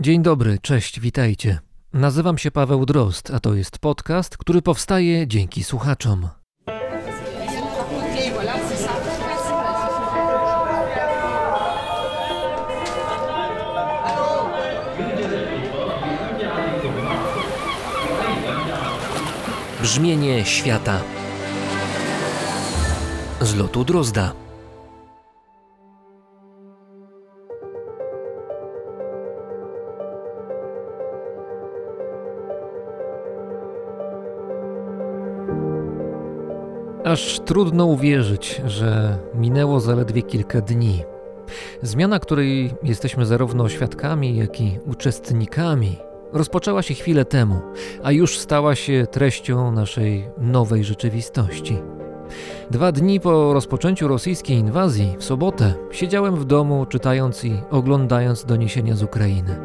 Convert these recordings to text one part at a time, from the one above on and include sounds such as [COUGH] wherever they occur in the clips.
Dzień dobry, cześć, witajcie. Nazywam się Paweł Drozd, a to jest podcast, który powstaje dzięki słuchaczom. Brzmienie świata z lotu Drozda. Aż trudno uwierzyć, że minęło zaledwie kilka dni. Zmiana, której jesteśmy zarówno świadkami, jak i uczestnikami, rozpoczęła się chwilę temu, a już stała się treścią naszej nowej rzeczywistości. Dwa dni po rozpoczęciu rosyjskiej inwazji, w sobotę, siedziałem w domu, czytając i oglądając doniesienia z Ukrainy.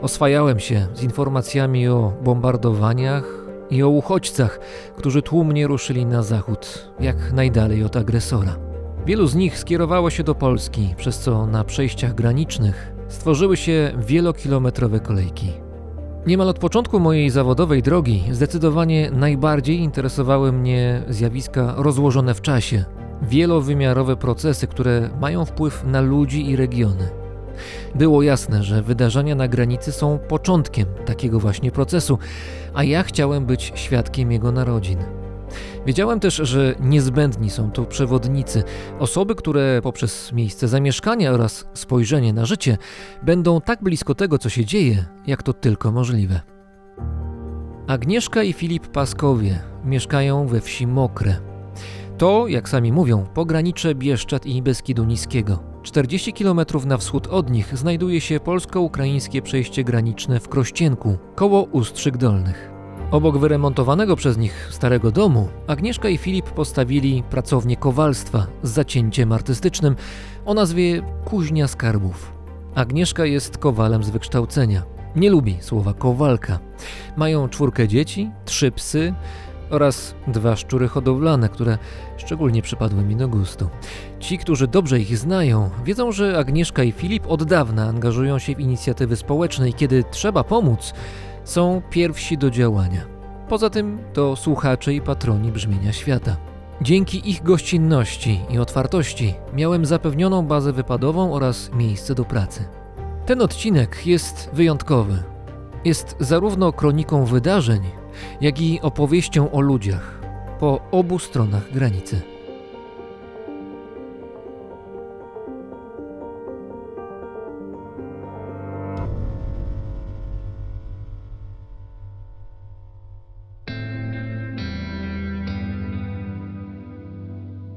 Oswajałem się z informacjami o bombardowaniach, i o uchodźcach, którzy tłumnie ruszyli na zachód, jak najdalej od agresora. Wielu z nich skierowało się do Polski, przez co na przejściach granicznych stworzyły się wielokilometrowe kolejki. Niemal od początku mojej zawodowej drogi zdecydowanie najbardziej interesowały mnie zjawiska rozłożone w czasie, wielowymiarowe procesy, które mają wpływ na ludzi i regiony. Było jasne, że wydarzenia na granicy są początkiem takiego właśnie procesu, a ja chciałem być świadkiem jego narodzin. Wiedziałem też, że niezbędni są tu przewodnicy, osoby, które poprzez miejsce zamieszkania oraz spojrzenie na życie będą tak blisko tego, co się dzieje, jak to tylko możliwe. Agnieszka i Filip Paskowie mieszkają we wsi Mokre. To, jak sami mówią, pogranicze Bieszczad i Beskidu Niskiego. 40 km na wschód od nich znajduje się polsko-ukraińskie przejście graniczne w Krościenku, koło Ustrzyk Dolnych. Obok wyremontowanego przez nich starego domu, Agnieszka i Filip postawili pracownię kowalstwa z zacięciem artystycznym o nazwie Kuźnia Skarbów. Agnieszka jest kowalem z wykształcenia. Nie lubi słowa kowalka. Mają czwórkę dzieci, trzy psy, oraz dwa szczury hodowlane, które szczególnie przypadły mi do gustu. Ci, którzy dobrze ich znają, wiedzą, że Agnieszka i Filip od dawna angażują się w inicjatywy społeczne i kiedy trzeba pomóc, są pierwsi do działania. Poza tym to słuchacze i patroni brzmienia świata. Dzięki ich gościnności i otwartości miałem zapewnioną bazę wypadową oraz miejsce do pracy. Ten odcinek jest wyjątkowy. Jest zarówno kroniką wydarzeń, jak i opowieścią o ludziach po obu stronach granicy.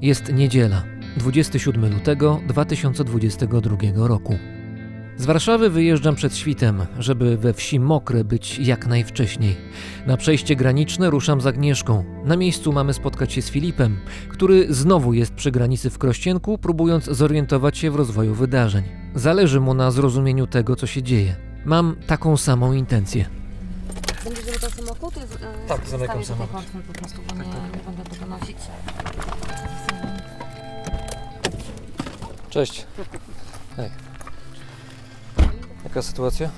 Jest niedziela, 27 lutego 2022 roku. Z Warszawy wyjeżdżam przed świtem, żeby we wsi Mokre być jak najwcześniej. Na przejście graniczne ruszam z Agnieszką. Na miejscu mamy spotkać się z Filipem, który znowu jest przy granicy w Krościenku, próbując zorientować się w rozwoju wydarzeń. Zależy mu na zrozumieniu tego, co się dzieje. Mam taką samą intencję. Będziesz zamykał samochód? E, Tak, zamykam samochód. po prostu, bo nie, nie będę tego nosić. Cześć. Hej. Jaka sytuacja?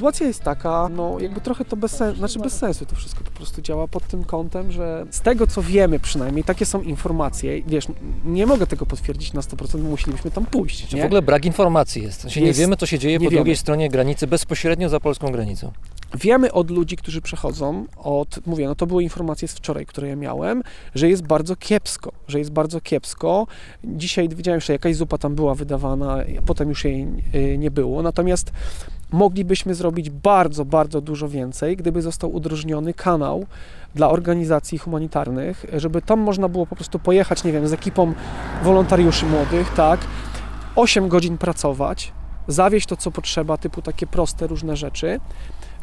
Sytuacja jest taka, no jakby trochę to bez sensu, znaczy bez sensu to wszystko po prostu działa pod tym kątem, że z tego co wiemy przynajmniej, takie są informacje, wiesz, nie mogę tego potwierdzić na 100%, bo musielibyśmy tam pójść, Czy nie? w ogóle brak informacji jest? Znaczy nie Jest- wiemy, co się dzieje nie po wiemy. drugiej stronie granicy, bezpośrednio za polską granicą. Wiemy od ludzi, którzy przechodzą, od, mówię, no to były informacje z wczoraj, które ja miałem, że jest bardzo kiepsko, że jest bardzo kiepsko. Dzisiaj widziałem, że jakaś zupa tam była wydawana, potem już jej y, nie było, natomiast moglibyśmy zrobić bardzo, bardzo dużo więcej, gdyby został udrożniony kanał dla organizacji humanitarnych, żeby tam można było po prostu pojechać, nie wiem, z ekipą wolontariuszy młodych, tak, 8 godzin pracować, zawieźć to, co potrzeba, typu takie proste różne rzeczy,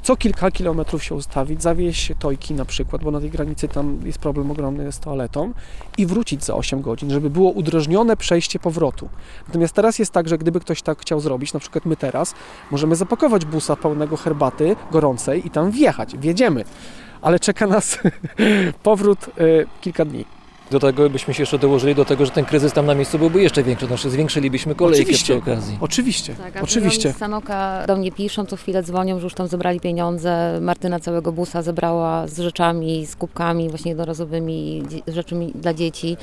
co kilka kilometrów się ustawić, zawieźć tojki na przykład, bo na tej granicy tam jest problem ogromny z toaletą i wrócić za 8 godzin, żeby było udrożnione przejście powrotu. Natomiast teraz jest tak, że gdyby ktoś tak chciał zrobić, na przykład my teraz, możemy zapakować busa pełnego herbaty gorącej i tam wjechać, wjedziemy, ale czeka nas [LAUGHS] powrót y, kilka dni. Do tego byśmy się jeszcze dołożyli do tego, że ten kryzys tam na miejscu byłby jeszcze większy, znaczy zwiększylibyśmy kolejkę Oczywiście. przy okazji. Oczywiście, Tak, a oczywiście. Z Sanoka do mnie piszą, co chwilę dzwonią, że już tam zebrali pieniądze. Martyna całego busa zebrała z rzeczami, z kubkami właśnie jednorazowymi, rzeczami dla dzieci.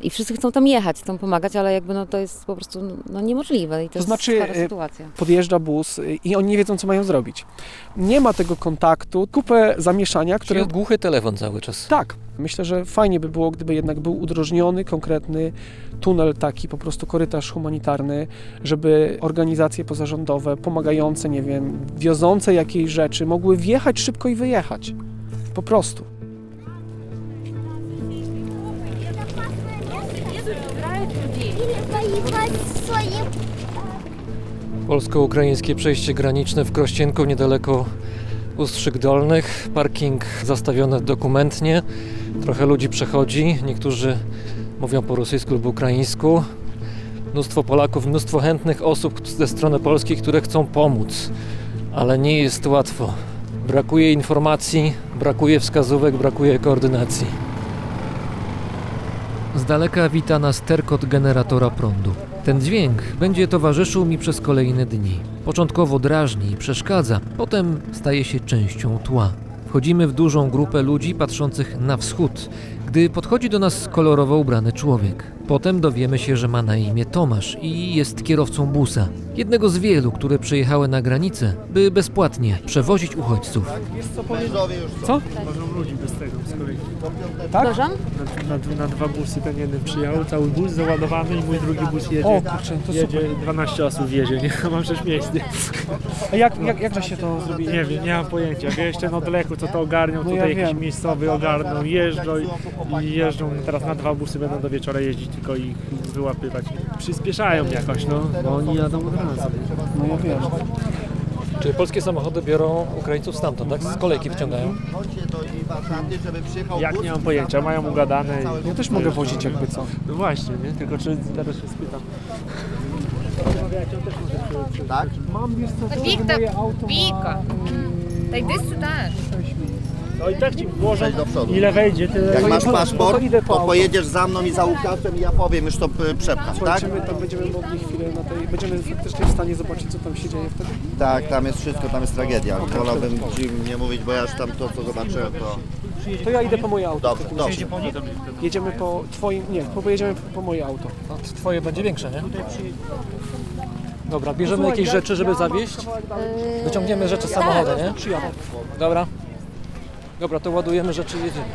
I wszyscy chcą tam jechać, chcą pomagać, ale jakby no to jest po prostu no, niemożliwe i to, To znaczy, jest stara e, sytuacja. Podjeżdża bus i oni nie wiedzą, co mają zrobić. Nie ma tego kontaktu, kupę zamieszania, które Który głuchy telefon cały czas. Tak, myślę, że fajnie by było, gdyby jednak był udrożniony, konkretny tunel taki, po prostu korytarz humanitarny, żeby organizacje pozarządowe, pomagające, nie wiem, wiozące jakieś rzeczy, mogły wjechać szybko i wyjechać. Po prostu. Polsko-ukraińskie przejście graniczne w Krościenku niedaleko Ustrzyk Dolnych. Parking zastawiony dokumentnie. Trochę ludzi przechodzi. Niektórzy mówią po rosyjsku lub ukraińsku. Mnóstwo Polaków, mnóstwo chętnych osób ze strony polskiej, które chcą pomóc. Ale nie jest łatwo. Brakuje informacji, brakuje wskazówek, brakuje koordynacji. Z daleka wita nas terkot generatora prądu. Ten dźwięk będzie towarzyszył mi przez kolejne dni. Początkowo drażni i przeszkadza, potem staje się częścią tła. Wchodzimy w dużą grupę ludzi patrzących na wschód, gdy podchodzi do nas kolorowo ubrany człowiek. Potem dowiemy się, że ma na imię Tomasz i jest kierowcą busa. Jednego z wielu, które przyjechały na granicę, by bezpłatnie przewozić uchodźców. Co? Wożą ludzi bez tego, z kolei. Tak? Na, na, na dwa busy ten jeden przyjechał, cały bus załadowany i mój drugi bus jedzie. O kurczę, to jedzie, super. 12 osób wjedzie, nie? [LAUGHS] Mam 6 miejsc. A jak, jak, jakże się to zrobili? Nie wiem, nie mam pojęcia. Jeszcze na odleku, co to ogarnią, No tutaj ja jakiś wiem. miejscowy ogarną, jeżdżą i, i jeżdżą. Teraz na dwa busy będą do wieczora jeździć, tylko ich wyłapywać. Przyspieszają jakoś, no, bo oni jadą od razu. No ja wiem. Czy polskie samochody biorą Ukraińców stamtąd, tak? Z kolejki wciągają? Jak nie mam pojęcia, mają ugadane. i- Ja też mogę wozić jakby co. No właśnie, nie? Tylko czy teraz się spytam. Mam, wiesz co, to Wiktor, moje auto Wika. To йди сюди. No i tak ci włożę, Wejdź do przodu. ile wejdzie, tyle... Jak To masz idę- paszport, to to pojedziesz za mną i za Łukaszem i ja powiem, już to y, przepchasz, tak? Słuchajcie, my tam będziemy mogli chwilę na tej, będziemy faktycznie w stanie zobaczyć, co tam się dzieje wtedy. Tak, tam jest wszystko, tam jest tragedia. Wolałbym ci nie mówić, bo ja już tam to, co zobaczyłem, to... To ja idę po moje auto. Dobrze, dobrze. Jedziemy po twoim, nie, po- pojedziemy po, po moje auto. No, twoje będzie większe, nie? Dobra, bierzemy jakieś ja- rzeczy, żeby zawieść? dalej. Wyciągniemy rzeczy z samochodu, nie? Przyjadę. Dobra. Dobra, to ładujemy rzeczy jedziemy.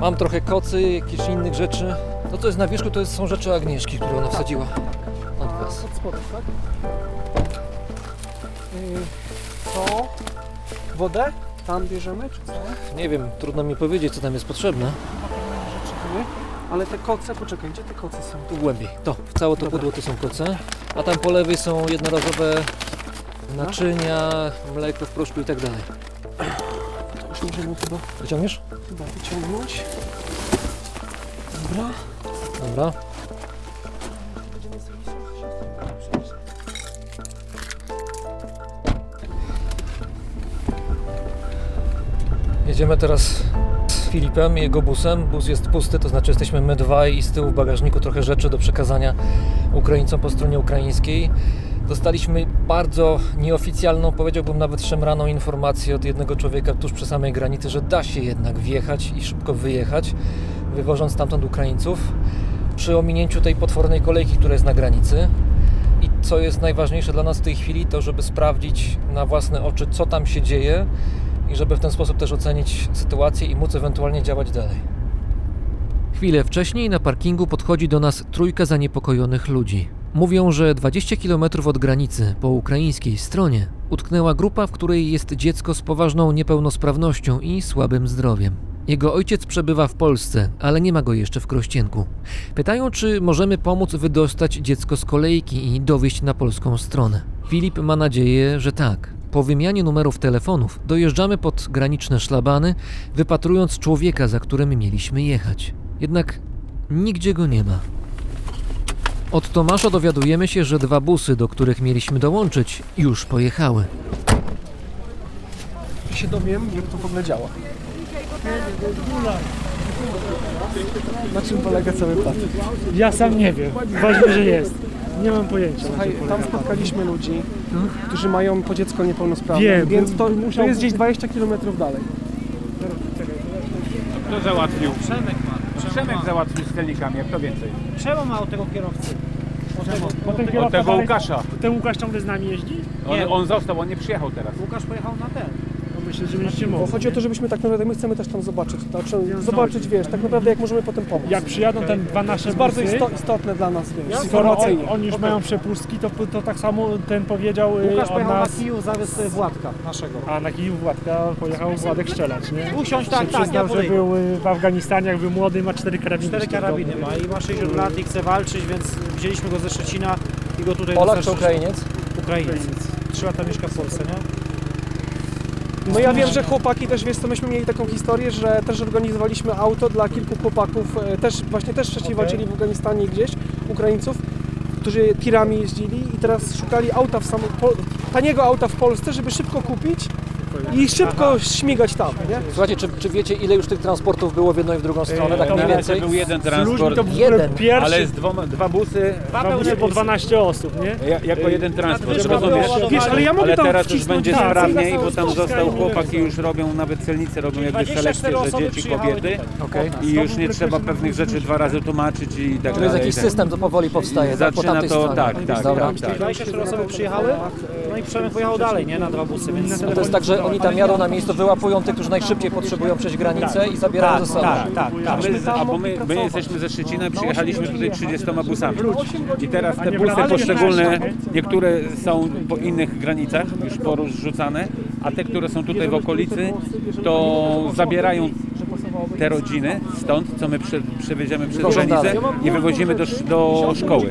Mam trochę kocy, jakichś innych rzeczy. To, co jest na wierzchu, to są rzeczy Agnieszki, które ona wsadziła od was. Od spodem, tak? Yy, co? Wodę? Tam bierzemy, czy co? Nie wiem, trudno mi powiedzieć, co tam jest potrzebne. Rzeczy? Ale te koce, poczekaj, gdzie te koce są? Tu głębiej. To, w całe to Dobra. pudło to są koce. A tam po lewej są jednorazowe naczynia, mleko w proszku i tak dalej. Możemy chyba, Wyciągniesz? chyba wyciągnąć. Dobra. Dobra. Jedziemy teraz z Filipem i jego busem. Bus jest pusty, to znaczy jesteśmy my dwaj i z tyłu w bagażniku trochę rzeczy do przekazania Ukraińcom po stronie ukraińskiej. Dostaliśmy bardzo nieoficjalną, powiedziałbym nawet szemraną informację od jednego człowieka tuż przy samej granicy, że da się jednak wjechać i szybko wyjechać, wywożąc stamtąd Ukraińców przy ominięciu tej potwornej kolejki, która jest na granicy. I co jest najważniejsze dla nas w tej chwili, to żeby sprawdzić na własne oczy, co tam się dzieje i żeby w ten sposób też ocenić sytuację i móc ewentualnie działać dalej. Chwilę wcześniej na parkingu podchodzi do nas trójka zaniepokojonych ludzi. Mówią, że 20 km od granicy po ukraińskiej stronie utknęła grupa, w której jest dziecko z poważną niepełnosprawnością i słabym zdrowiem. Jego ojciec przebywa w Polsce, ale nie ma go jeszcze w Krościenku. Pytają, czy możemy pomóc wydostać dziecko z kolejki i dowieść na polską stronę. Filip ma nadzieję, że tak. Po wymianie numerów telefonów dojeżdżamy pod graniczne szlabany, wypatrując człowieka, za którym mieliśmy jechać. Jednak nigdzie go nie ma. Od Tomasza dowiadujemy się, że dwa busy, do których mieliśmy dołączyć, już pojechały. Ja się dowiem, jak to w ogóle działa. Na czym polega cały plan? Ja sam nie wiem. Ważne, że jest. Nie mam pojęcia. Słuchaj, tam spotkaliśmy ludzi, którzy mają po dziecko niepełnosprawne, Wiem, więc to, to jest gdzieś 20 km dalej. Kto załatwił? Przemek ma. Przemek załatwił z helikami, jak to więcej. Czemu ma od tego kierowcy? Bo ten Od kierowca tego dalej- Łukasza. Ten Łukasz ciągle z nami jeździ? On, Nie. on został, on nie przyjechał teraz. Łukasz pojechał na ten. Myślę, że będziecie Bo mogli. chodzi o to, żebyśmy tak naprawdę, my chcemy też tam zobaczyć, znaczy, zobaczyć, wiesz, tak naprawdę jak możemy potem pomóc. Jak przyjadą ten dwa to nasze jest bardzo busy, isto, istotne dla nas, wiesz, skoro on, informacyjnie. oni już mają przepustki, to, to tak samo ten powiedział y, Łukasz od pojechał nas... na kiju, zawiózł Władka naszego. A na kiju Władka pojechał Władek strzelać, nie? Usiąść, się tak, tak, przyznał, ja że podejdę. był y, w Afganistanie, jak był młody, ma cztery karabiny. Cztery karabiny ma i ma 60 lat i chce walczyć, więc wzięliśmy go ze Szczecina i go tutaj Polak czy Ukrainiec? Ukrainiec. Trzy lata mieszka w Polsce, nie? No ja wiem, że chłopaki też, wiesz co, myśmy mieli taką historię, że też organizowaliśmy auto dla kilku chłopaków, e, też właśnie też wcześniej walczyli w Afganistanie gdzieś, Ukraińców, którzy tirami jeździli i teraz szukali auta w samo, po, taniego auta w Polsce, żeby szybko kupić i szybko śmigać tam, nie? Słuchajcie, czy, czy wiecie ile już tych transportów było w jedną i w drugą stronę, tak to mniej więcej? był jeden transport, to ogóle Jeden. pierwszy, ale z dwoma, dwa busy dwa busy po 12 osób, nie? ja- jako jeden transport, Nadwyżka rozumiesz? Wiesz, ale ja mogę Ale tam teraz już wcisnąć będzie tak, sprawniej, bo tam został Polskę. chłopaki już robią, nawet celnicy robią jakby 24 selekcję, że osoby dzieci, przyjechały kobiety Okej. i już nie trzeba pewnych rzeczy dwa razy tłumaczyć i tak To jest dalej. jakiś tak. system, to powoli powstaje, tak? Po Zaczyna tamtej to, stronie. tak, tak, Dobra. tak, tak. 24 osoby przyjechały, no i Przemek pojechał dalej, nie? Na dwa busy, więc... To jest tak, że oni tam jadą na miejscu, wyłapują tych, którzy najszybciej potrzebują przejść granicę i zabierają ze sobą. tak, tak, A tak. my, a bo my, my jesteśmy ze Szczecina, przyjechaliśmy tutaj 30 busami. I teraz te busy poszczególne, niektóre są po innych granicach już porozrzucane, a te, które są tutaj w okolicy, to zabierają te rodziny stąd, co my prze, przewieziemy przez granicę i wywozimy do, do szkoły.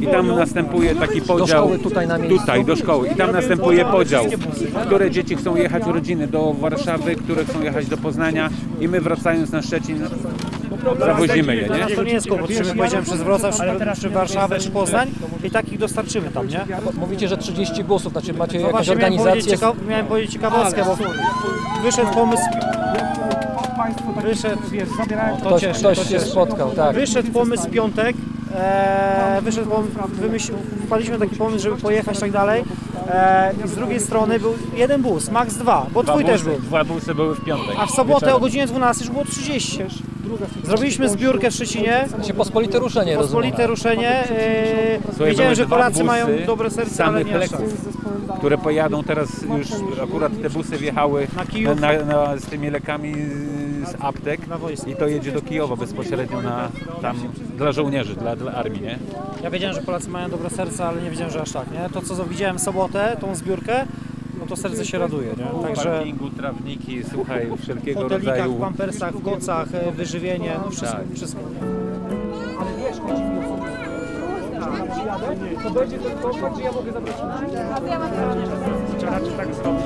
I tam następuje taki podział. szkoły tutaj na miejscu? Tutaj, do szkoły. I tam następuje podział, które dzieci chcą jechać rodziny do Warszawy, które chcą jechać do Poznania i my wracając na Szczecin zawozimy je, nie? Teraz to nie jest kłopot, czy my pojedziemy przez Wrocław, czy, czy Warszawę, czy Poznań i takich dostarczymy tam, nie? Mówicie, że 30 busów, znaczy macie No jakąś właśnie miałem powiedzieć, organizację? ciekaw, miałem powiedzieć ciekawostkę, bo wyszedł pomysł... Wyszedł, o, to Ktoś, cieszy, ktoś to się cieszy. spotkał, tak. Wyszedł pomysł w piątek, e, wyszedł pomysł, wymyśl, wpadliśmy na taki pomysł, żeby pojechać tak dalej. E, I z drugiej strony był jeden bus, max dwa, bo twój też był. Dwa busy były w piątek. A w sobotę o godzinie 12 już było 30. Zrobiliśmy zbiórkę w Szczecinie, Się pospolite ruszenie, rozumiem. pospolite ruszenie. E, wiedziałem, że dwa Polacy busy mają dobre serce, ale samych nie aż tak. które pojadą teraz już, akurat te busy wjechały Na Kijów. na, na, z tymi lekami z aptek i to jedzie do Kijowa bezpośrednio na, tam dla żołnierzy, dla, dla armii, nie? Ja wiedziałem, że Polacy mają dobre serce, ale nie wiedziałem, że aż tak. Nie? To, co widziałem w sobotę, tą zbiórkę, no to serce się raduje. Nie? W Także parkingu, trawniki, słuchaj, w wszelkiego hotelikach, rodzaju. w pampersach, w kocach, e, wyżywienie, no wszystko. Tak. wszystko. To będzie ten ja mogę zabrać Trzeba raczej tak zrobić.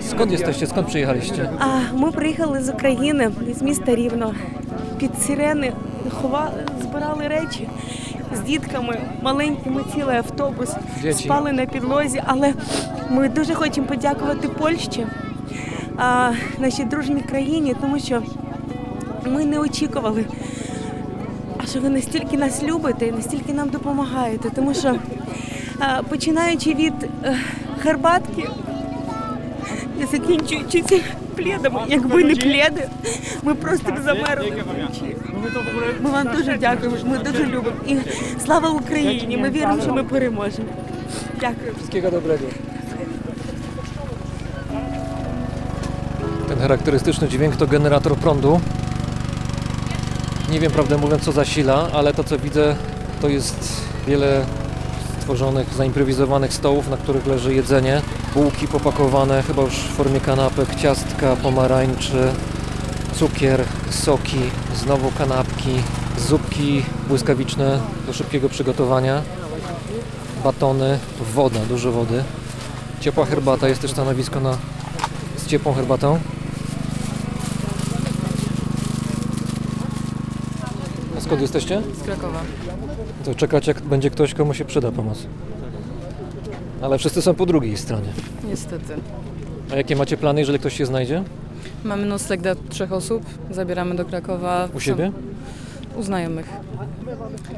Skąd jesteście, skąd przyjechaliście? А ми приїхали з України, з міста Рівно. Під сирени ховали, збирали речі з дітками, маленькими цілий автобус. Дячі. Спали на підлозі, але ми дуже хочемо подякувати Польщі, а, нашій дружній країні, тому що ми не очікували, що ви настільки нас любите і настільки нам допомагаєте. Тому що а, починаючи від е, Харбатки, і закінчуючи цими пледами, якби не пледи, ми просто б замерли вночі. Ми вам дуже дякуємо, ми дуже любимо. І слава Україні! Ми віримо, що ми переможемо. Дякую. Wszystkiego dobrego. Ten charakterystyczny dźwięk to generator prądu. Nie wiem, prawdę mówiąc, co zasila, ale to, co widzę, to jest wiele stworzonych, zaimprowizowanych stołów, na których leży jedzenie. Bułki popakowane, chyba już w formie kanapek, ciastka, pomarańcze, cukier, soki, znowu kanapki, zupki błyskawiczne do szybkiego przygotowania batony, woda, dużo wody. Ciepła herbata, jest też stanowisko na, z ciepłą herbatą. Skąd jesteście? Z Krakowa. To czekać jak będzie ktoś, komu się przyda pomoc. Ale wszyscy są po drugiej stronie. Niestety. A jakie macie plany, jeżeli ktoś się znajdzie? Mamy nocleg dla trzech osób, zabieramy do Krakowa. U siebie? U znajomych.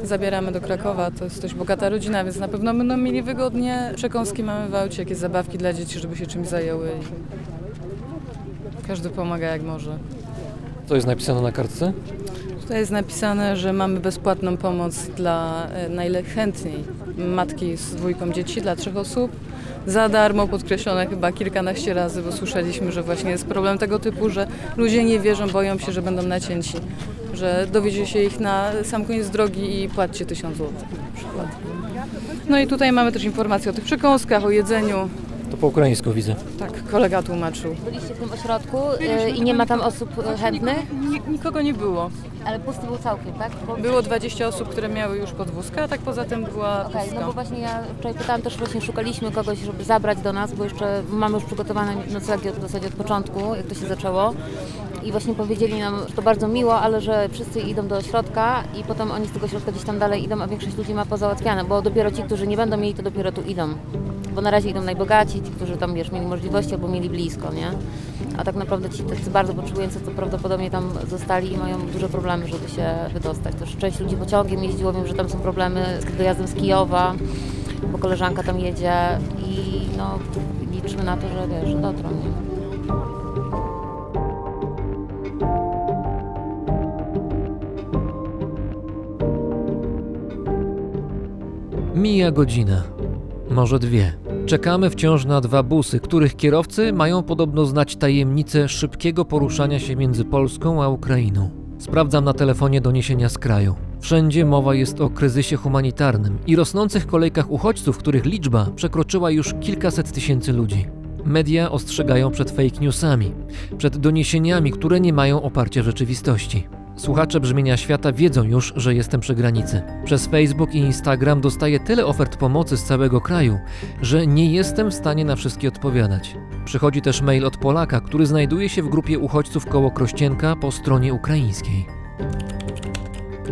Zabieramy do Krakowa, to jest dość bogata rodzina, więc na pewno będą mieli wygodnie. Przekąski mamy w aucie, jakieś zabawki dla dzieci, żeby się czymś zajęły. Każdy pomaga jak może. Co jest napisane na kartce? Tutaj jest napisane, że mamy bezpłatną pomoc dla e, najchętniej matki z dwójką dzieci, dla trzech osób. Za darmo, podkreślone chyba kilkanaście razy, bo słyszeliśmy, że właśnie jest problem tego typu, że ludzie nie wierzą, boją się, że będą nacięci. Że dowiedzie się ich na sam koniec drogi i płaccie tysiąc złotych na przykład. No i tutaj mamy też informacje o tych przekąskach, o jedzeniu. Po ukraińsku widzę. Tak, kolega tłumaczył. Byliście w tym ośrodku y, i nie ma tam osób y, chętnych, Nik- Nikogo nie było. ale pusty był całkiem, tak? Bo- Było 20 osób, które miały już podwózkę, a tak poza tym była Okej, pustka. no bo właśnie ja wczoraj pytałam też właśnie szukaliśmy kogoś, żeby zabrać do nas, bo jeszcze mamy już przygotowane noclegi od, w zasadzie od początku, jak to się zaczęło. I właśnie powiedzieli nam, że to bardzo miło, ale że wszyscy idą do ośrodka i potem oni z tego ośrodka gdzieś tam dalej idą, a większość ludzi ma pozałatwiane, bo dopiero ci, którzy nie będą mieli, to dopiero tu idą. Bo na razie idą najbogaci, ci, którzy tam wiesz, mieli możliwości albo mieli blisko, nie? A tak naprawdę ci tacy bardzo potrzebujący to prawdopodobnie tam zostali i mają duże problemy, żeby się wydostać. Też część ludzi pociągiem jeździło, wiem, że tam są problemy z dojazdem z Kijowa, bo koleżanka tam jedzie i no liczymy na to, że wiesz, że dotrą, nie? Mija godzina, może dwie. Czekamy wciąż na dwa busy, których kierowcy mają podobno znać tajemnicę szybkiego poruszania się między Polską a Ukrainą. Sprawdzam na telefonie doniesienia z kraju. Wszędzie mowa jest o kryzysie humanitarnym i rosnących kolejkach uchodźców, których liczba przekroczyła już kilkaset tysięcy ludzi. Media ostrzegają przed fake newsami, przed doniesieniami, które nie mają oparcia w rzeczywistości. Słuchacze brzmienia świata wiedzą już, że jestem przy granicy. Przez Facebook i Instagram dostaję tyle ofert pomocy z całego kraju, że nie jestem w stanie na wszystkie odpowiadać. Przychodzi też mail od Polaka, który znajduje się w grupie uchodźców koło Krościenka po stronie ukraińskiej.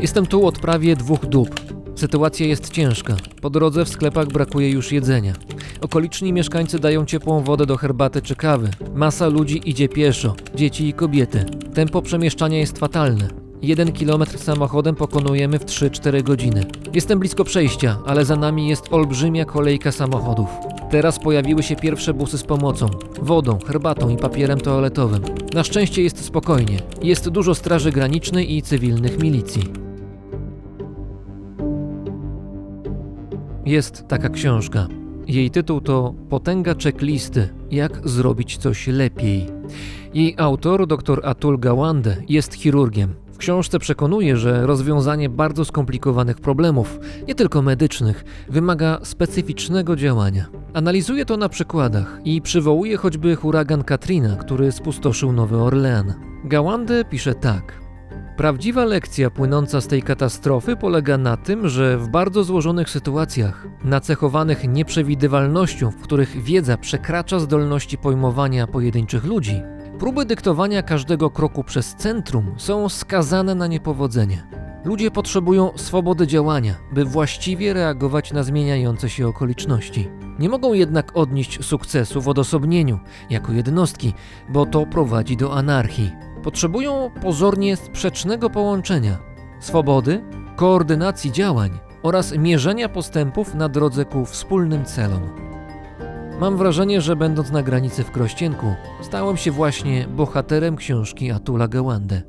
Jestem tu od prawie dwóch dób. Sytuacja jest ciężka. Po drodze w sklepach brakuje już jedzenia. Okoliczni mieszkańcy dają ciepłą wodę do herbaty czy kawy. Masa ludzi idzie pieszo, dzieci i kobiety. Tempo przemieszczania jest fatalne. Jeden kilometr samochodem pokonujemy w 3-4 godziny. Jestem blisko przejścia, ale za nami jest olbrzymia kolejka samochodów. Teraz pojawiły się pierwsze busy z pomocą, wodą, herbatą i papierem toaletowym. Na szczęście jest spokojnie. Jest dużo straży granicznej i cywilnych milicji. Jest taka książka. Jej tytuł to Potęga checklisty Jak zrobić coś lepiej. Jej autor, dr Atul Gawande, jest chirurgiem. W książce przekonuje, że rozwiązanie bardzo skomplikowanych problemów, nie tylko medycznych, wymaga specyficznego działania. Analizuje to na przykładach i przywołuje choćby huragan Katrina, który spustoszył Nowy Orlean. Gawande pisze tak. Prawdziwa lekcja płynąca z tej katastrofy polega na tym, że w bardzo złożonych sytuacjach, nacechowanych nieprzewidywalnością, w których wiedza przekracza zdolności pojmowania pojedynczych ludzi, próby dyktowania każdego kroku przez centrum są skazane na niepowodzenie. Ludzie potrzebują swobody działania, by właściwie reagować na zmieniające się okoliczności. Nie mogą jednak odnieść sukcesu w odosobnieniu, jako jednostki, bo to prowadzi do anarchii Potrzebują pozornie sprzecznego połączenia swobody, koordynacji działań oraz mierzenia postępów na drodze ku wspólnym celom. Mam wrażenie, że będąc na granicy w Krościenku, stałem się właśnie bohaterem książki Atula Gawande.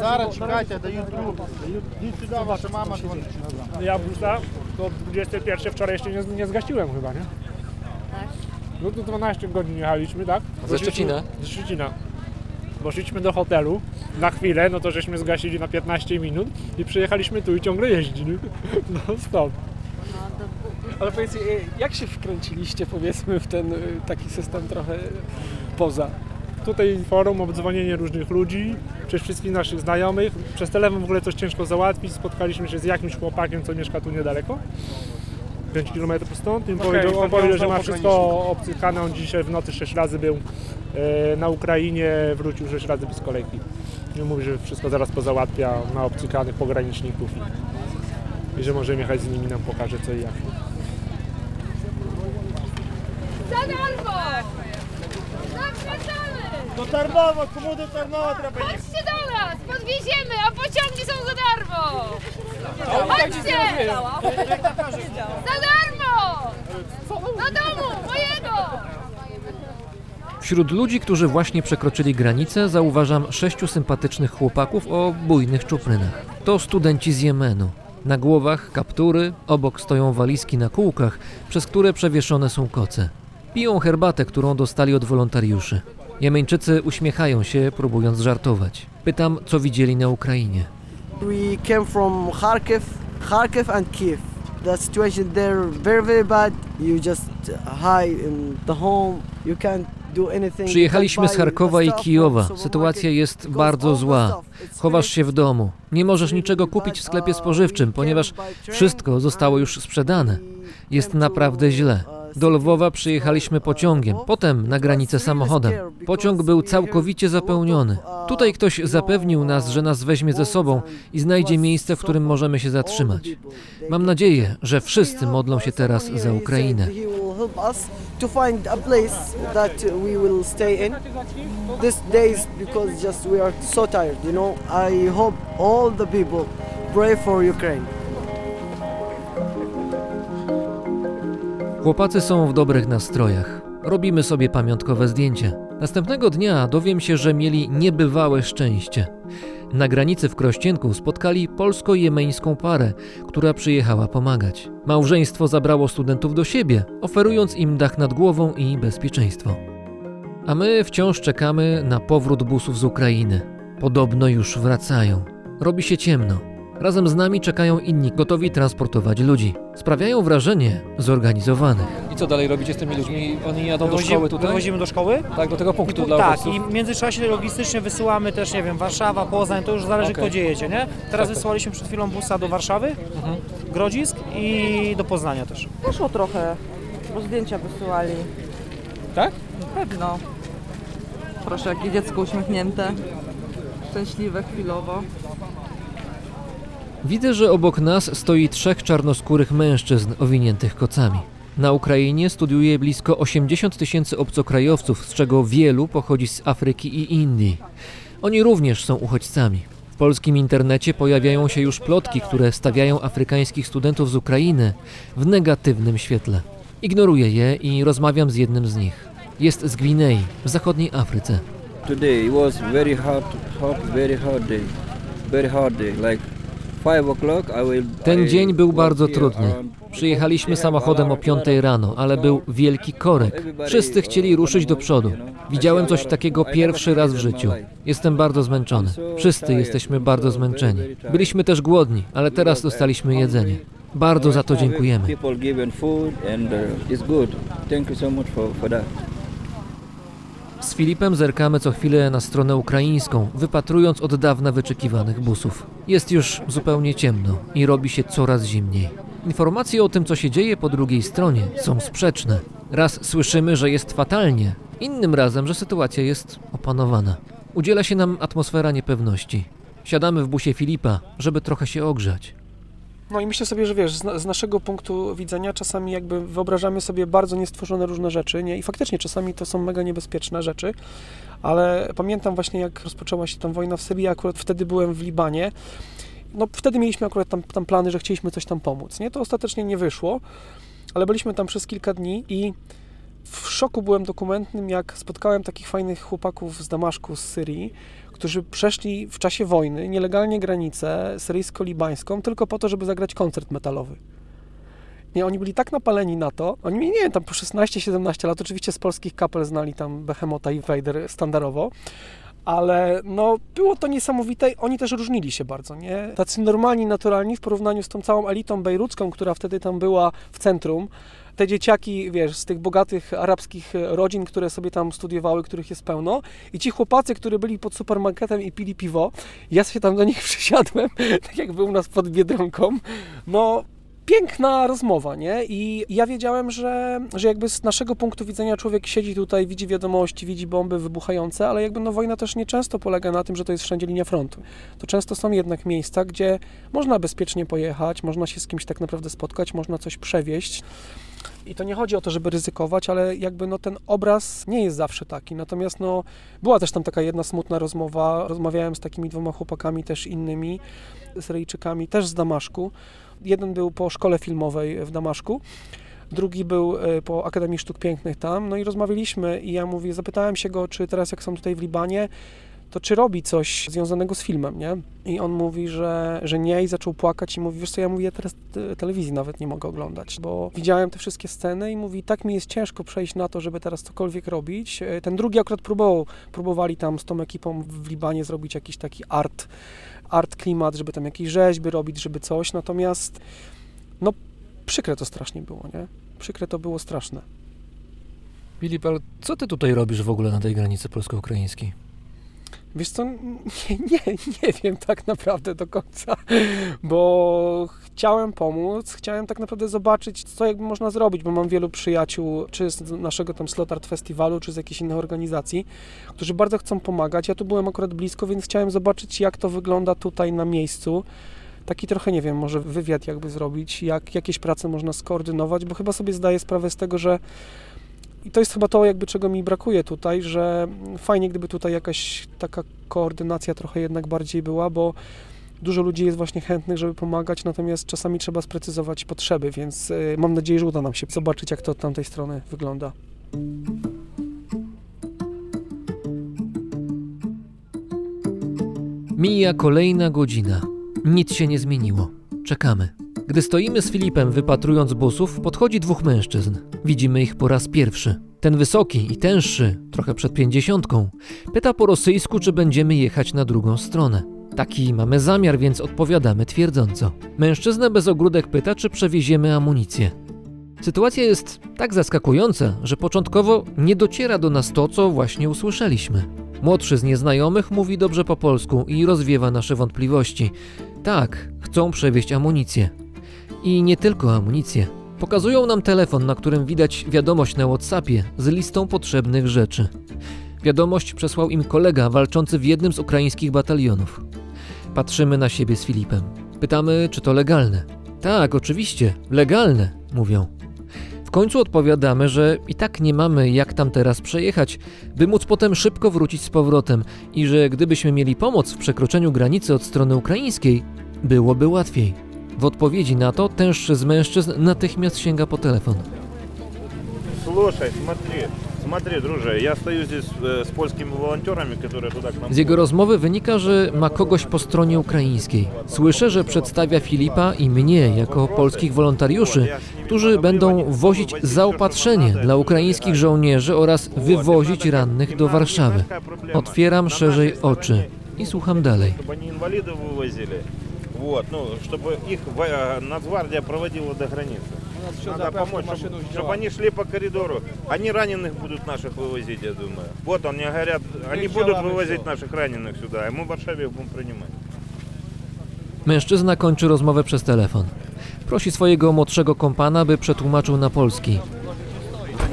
Зараз чекайте, дають трубку. Йдіть сюди, ваша мама дзвонить. Ja busa do 21 wczoraj jeszcze nie, nie zgasiłem chyba, nie? Tak. No to 12 godzin jechaliśmy, tak? Ze Szczecina? Ze Szczecina. Poszliśmy do hotelu na chwilę, no to żeśmy zgasili na 15 minut i przyjechaliśmy tu i ciągle jeździ, nie? [LAUGHS] No stop. Ale powiedzcie, jak się wkręciliście powiedzmy w ten e, taki system trochę poza? Tutaj forum, obdzwonienie różnych ludzi, przez wszystkich naszych znajomych. Przez telefon w ogóle coś ciężko załatwić. Spotkaliśmy się z jakimś chłopakiem, co mieszka tu niedaleko. 5 km stąd. I Okej, powiedział, on powiedział, że ma wszystko obcykane. On dzisiaj w nocy 6 razy był e, na Ukrainie, wrócił 6 razy bez kolejki. I mówi, że wszystko zaraz pozałatwia na obcykanych pograniczników i, i że możemy jechać z nimi, nam pokaże co i jak. Za darmo! Zapraszamy! No do Tarnowa, komu do Tarnowa trzeba? Chodźcie do nas, podwieziemy, a pociągi są za darmo! Chodźcie! Za darmo! Do domu, mojego! Wśród ludzi, którzy właśnie przekroczyli granicę, zauważam sześciu sympatycznych chłopaków o bujnych czuprynach. To studenci z Jemenu. Na głowach kaptury, obok stoją walizki na kółkach, przez które przewieszone są koce. Piją herbatę, którą dostali od wolontariuszy. Jemeńczycy uśmiechają się, próbując żartować. Pytam, co widzieli na Ukrainie. We came from Kharkiv, Kharkiv and Kiev. The situation there very very bad. You just hide in the home. You can't. Przyjechaliśmy z Charkowa i Kijowa. Sytuacja jest bardzo zła. Chowasz się w domu. Nie możesz niczego kupić w sklepie spożywczym, ponieważ wszystko zostało już sprzedane. Jest naprawdę źle. Do Lwowa przyjechaliśmy pociągiem, potem na granicę samochodem. Pociąg był całkowicie zapełniony. Tutaj ktoś zapewnił nas, że nas weźmie ze sobą i znajdzie miejsce, w którym możemy się zatrzymać. Mam nadzieję, że wszyscy modlą się teraz za Ukrainę. Pray for Ukraine. Chłopacy są w dobrych nastrojach. Robimy sobie pamiątkowe zdjęcie. Następnego dnia dowiem się, że mieli niebywałe szczęście. Na granicy w Krościenku spotkali polsko-jemeńską parę, która przyjechała pomagać. Małżeństwo zabrało studentów do siebie, oferując im dach nad głową i bezpieczeństwo. A my wciąż czekamy na powrót busów z Ukrainy. Podobno już wracają. Robi się ciemno. Razem z nami czekają inni, gotowi transportować ludzi. Sprawiają wrażenie zorganizowanych. I co dalej robicie z tymi ludźmi? Oni jadą Wywozimy, wywozimy do szkoły. Tak, do tego punktu I, tak, i w międzyczasie logistycznie wysyłamy też, nie wiem, Warszawa, Poznań, to już zależy Okej. kto gdzie jedzie, nie? Teraz wysłaliśmy przed chwilą busa do Warszawy, Grodzisk i do Poznania też. Poszło trochę, bo zdjęcia wysyłali. Tak? Pewno. Proszę, jakie dziecko uśmiechnięte, szczęśliwe chwilowo. Widzę, że obok nas stoi trzech czarnoskórych mężczyzn owiniętych kocami. Na Ukrainie studiuje blisko 80 tysięcy obcokrajowców, z czego wielu pochodzi z Afryki i Indii. Oni również są uchodźcami. W polskim internecie pojawiają się już plotki, które stawiają afrykańskich studentów z Ukrainy w negatywnym świetle. Ignoruję je i rozmawiam z jednym z nich. Jest z Gwinei, w zachodniej Afryce. Today was very hot, hot, very hot day, very hot day. Like Ten dzień był bardzo trudny. around- Przyjechaliśmy samochodem o 5 rano, ale był wielki korek. Wszyscy chcieli ruszyć do przodu. Widziałem coś takiego pierwszy raz w życiu. Jestem bardzo zmęczony. Wszyscy jesteśmy bardzo zmęczeni. Byliśmy też głodni, ale teraz dostaliśmy jedzenie. Bardzo za to dziękujemy. Z Filipem zerkamy co chwilę na stronę ukraińską, wypatrując od dawna wyczekiwanych busów. Jest już zupełnie ciemno i robi się coraz zimniej. Informacje o tym, co się dzieje po drugiej stronie, są sprzeczne. Raz słyszymy, że jest fatalnie, innym razem, że sytuacja jest opanowana. Udziela się nam atmosfera niepewności. Siadamy w busie Filipa, żeby trochę się ogrzać. No i myślę sobie, że wiesz, z, na- z naszego punktu widzenia czasami jakby wyobrażamy sobie bardzo niestworzone różne rzeczy, nie? I faktycznie czasami to są mega niebezpieczne rzeczy, ale pamiętam właśnie jak rozpoczęła się tam wojna w Syrii, akurat wtedy byłem w Libanie. No wtedy mieliśmy akurat tam, tam plany, że chcieliśmy coś tam pomóc, nie? To ostatecznie nie wyszło, ale byliśmy tam przez kilka dni i w szoku byłem dokumentnym, jak spotkałem takich fajnych chłopaków z Damaszku, z Syrii, którzy przeszli w czasie wojny nielegalnie granicę syryjsko-libańską tylko po to, żeby zagrać koncert metalowy. Nie, oni byli tak napaleni na to, oni mieli, nie wiem, tam po 16-17 lat, oczywiście z polskich kapel znali tam Behemota i Vader standardowo, ale no było to niesamowite, oni też różnili się bardzo, nie? Tacy normalni, naturalni w porównaniu z tą całą elitą bejrucką, która wtedy tam była w centrum, te dzieciaki, wiesz, z tych bogatych arabskich rodzin, które sobie tam studiowały, których jest pełno i ci chłopacy, którzy byli pod supermarketem i pili piwo, ja się tam do nich [LAUGHS] przysiadłem, tak jak był u nas pod Biedronką, no piękna rozmowa, nie? I ja wiedziałem, że, że jakby z naszego punktu widzenia człowiek siedzi tutaj, widzi wiadomości, widzi bomby wybuchające, ale jakby no wojna też nie często polega na tym, że to jest wszędzie linia frontu. To często są jednak miejsca, gdzie można bezpiecznie pojechać, można się z kimś tak naprawdę spotkać, można coś przewieźć. I to nie chodzi o to, żeby ryzykować, ale jakby no ten obraz nie jest zawsze taki. Natomiast no, była też tam taka jedna smutna rozmowa. Rozmawiałem z takimi dwoma chłopakami też innymi, Syryjczykami, też z Damaszku. Jeden był po szkole filmowej w Damaszku, drugi był e, po Akademii Sztuk Pięknych tam. No i rozmawialiśmy i ja mówię, zapytałem się go, czy teraz jak są tutaj w Libanie, to czy robi coś związanego z filmem, nie? I on mówi, że, że nie i zaczął płakać i mówi, wiesz co, ja mówię, teraz te- telewizji nawet nie mogę oglądać, bo widziałem te wszystkie sceny i mówi, tak mi jest ciężko przejść na to, żeby teraz cokolwiek robić. E, Ten drugi akurat próbował, próbowali tam z tą ekipą w Libanie zrobić jakiś taki art, art klimat, żeby tam jakieś rzeźby robić, żeby coś, natomiast no przykre to strasznie było, nie? Przykre to było straszne. Filip, ale co ty tutaj robisz w ogóle na tej granicy polsko-ukraińskiej? Wiesz co, nie, nie, nie wiem tak naprawdę do końca, bo chciałem pomóc, chciałem tak naprawdę zobaczyć, co jakby można zrobić, bo mam wielu przyjaciół, czy z naszego tam Slot Art Festiwalu, czy z jakichś innych organizacji, którzy bardzo chcą pomagać. Ja tu byłem akurat blisko, więc chciałem zobaczyć, jak to wygląda tutaj na miejscu. Taki trochę, nie wiem, może wywiad jakby zrobić, jak jakieś prace można skoordynować, bo chyba sobie zdaję sprawę z tego, że i to jest chyba to, jakby czego mi brakuje tutaj, że fajnie, gdyby tutaj jakaś taka koordynacja trochę jednak bardziej była, bo dużo ludzi jest właśnie chętnych, żeby pomagać, natomiast czasami trzeba sprecyzować potrzeby, więc y, mam nadzieję, że uda nam się zobaczyć, jak to od tamtej strony wygląda. Mija kolejna godzina. Nic się nie zmieniło. Czekamy. Gdy stoimy z Filipem wypatrując busów, podchodzi dwóch mężczyzn. Widzimy ich po raz pierwszy. Ten wysoki i tęższy, trochę przed pięćdziesiątką, pyta po rosyjsku, czy będziemy jechać na drugą stronę. Taki mamy zamiar, więc odpowiadamy twierdząco. Mężczyzna bez ogródek pyta, czy przewieziemy amunicję. Sytuacja jest tak zaskakująca, że początkowo nie dociera do nas to, co właśnie usłyszeliśmy. Młodszy z nieznajomych mówi dobrze po polsku i rozwiewa nasze wątpliwości. Tak, chcą przewieźć amunicję. I nie tylko amunicję. Pokazują nam telefon, na którym widać wiadomość na WhatsAppie z listą potrzebnych rzeczy. Wiadomość przesłał im kolega walczący w jednym z ukraińskich batalionów. Patrzymy na siebie z Filipem. Pytamy, czy to legalne. Tak, oczywiście, legalne, mówią. W końcu odpowiadamy, że i tak nie mamy jak tam teraz przejechać, by móc potem szybko wrócić z powrotem i że gdybyśmy mieli pomoc w przekroczeniu granicy od strony ukraińskiej, byłoby łatwiej. W odpowiedzi na to tęższy z mężczyzn natychmiast sięga po telefon. Слушай, смотри, смотри, друже, я стою здесь э, с польскими волонтерами, которые туда к нам... Z jego rozmowy wynika, że ma kogoś po stronie ukraińskiej. Słyszę, że przedstawia Filipa i mnie jako polskich wolontariuszy, którzy będą wozić zaopatrzenie dla ukraińskich żołnierzy oraz wywozić rannych do Warszawy. Otwieram szerzej oczy i słucham dalej. Чтобы они инвалидов вывозили. Вот, ну, чтобы их в- э, Нацгвардия проводила до границы. Надо помочь, чтобы, чтобы они шли по коридору. Они раненых будут наших вывозить, я думаю. Вот они говорят, они будут вывозить наших раненых сюда, и мы в Варшаве их будем принимать. Mężczyzna kończy rozmowę przez telefon. Prosi swojego młodszego kompana, by przetłumaczył na polski.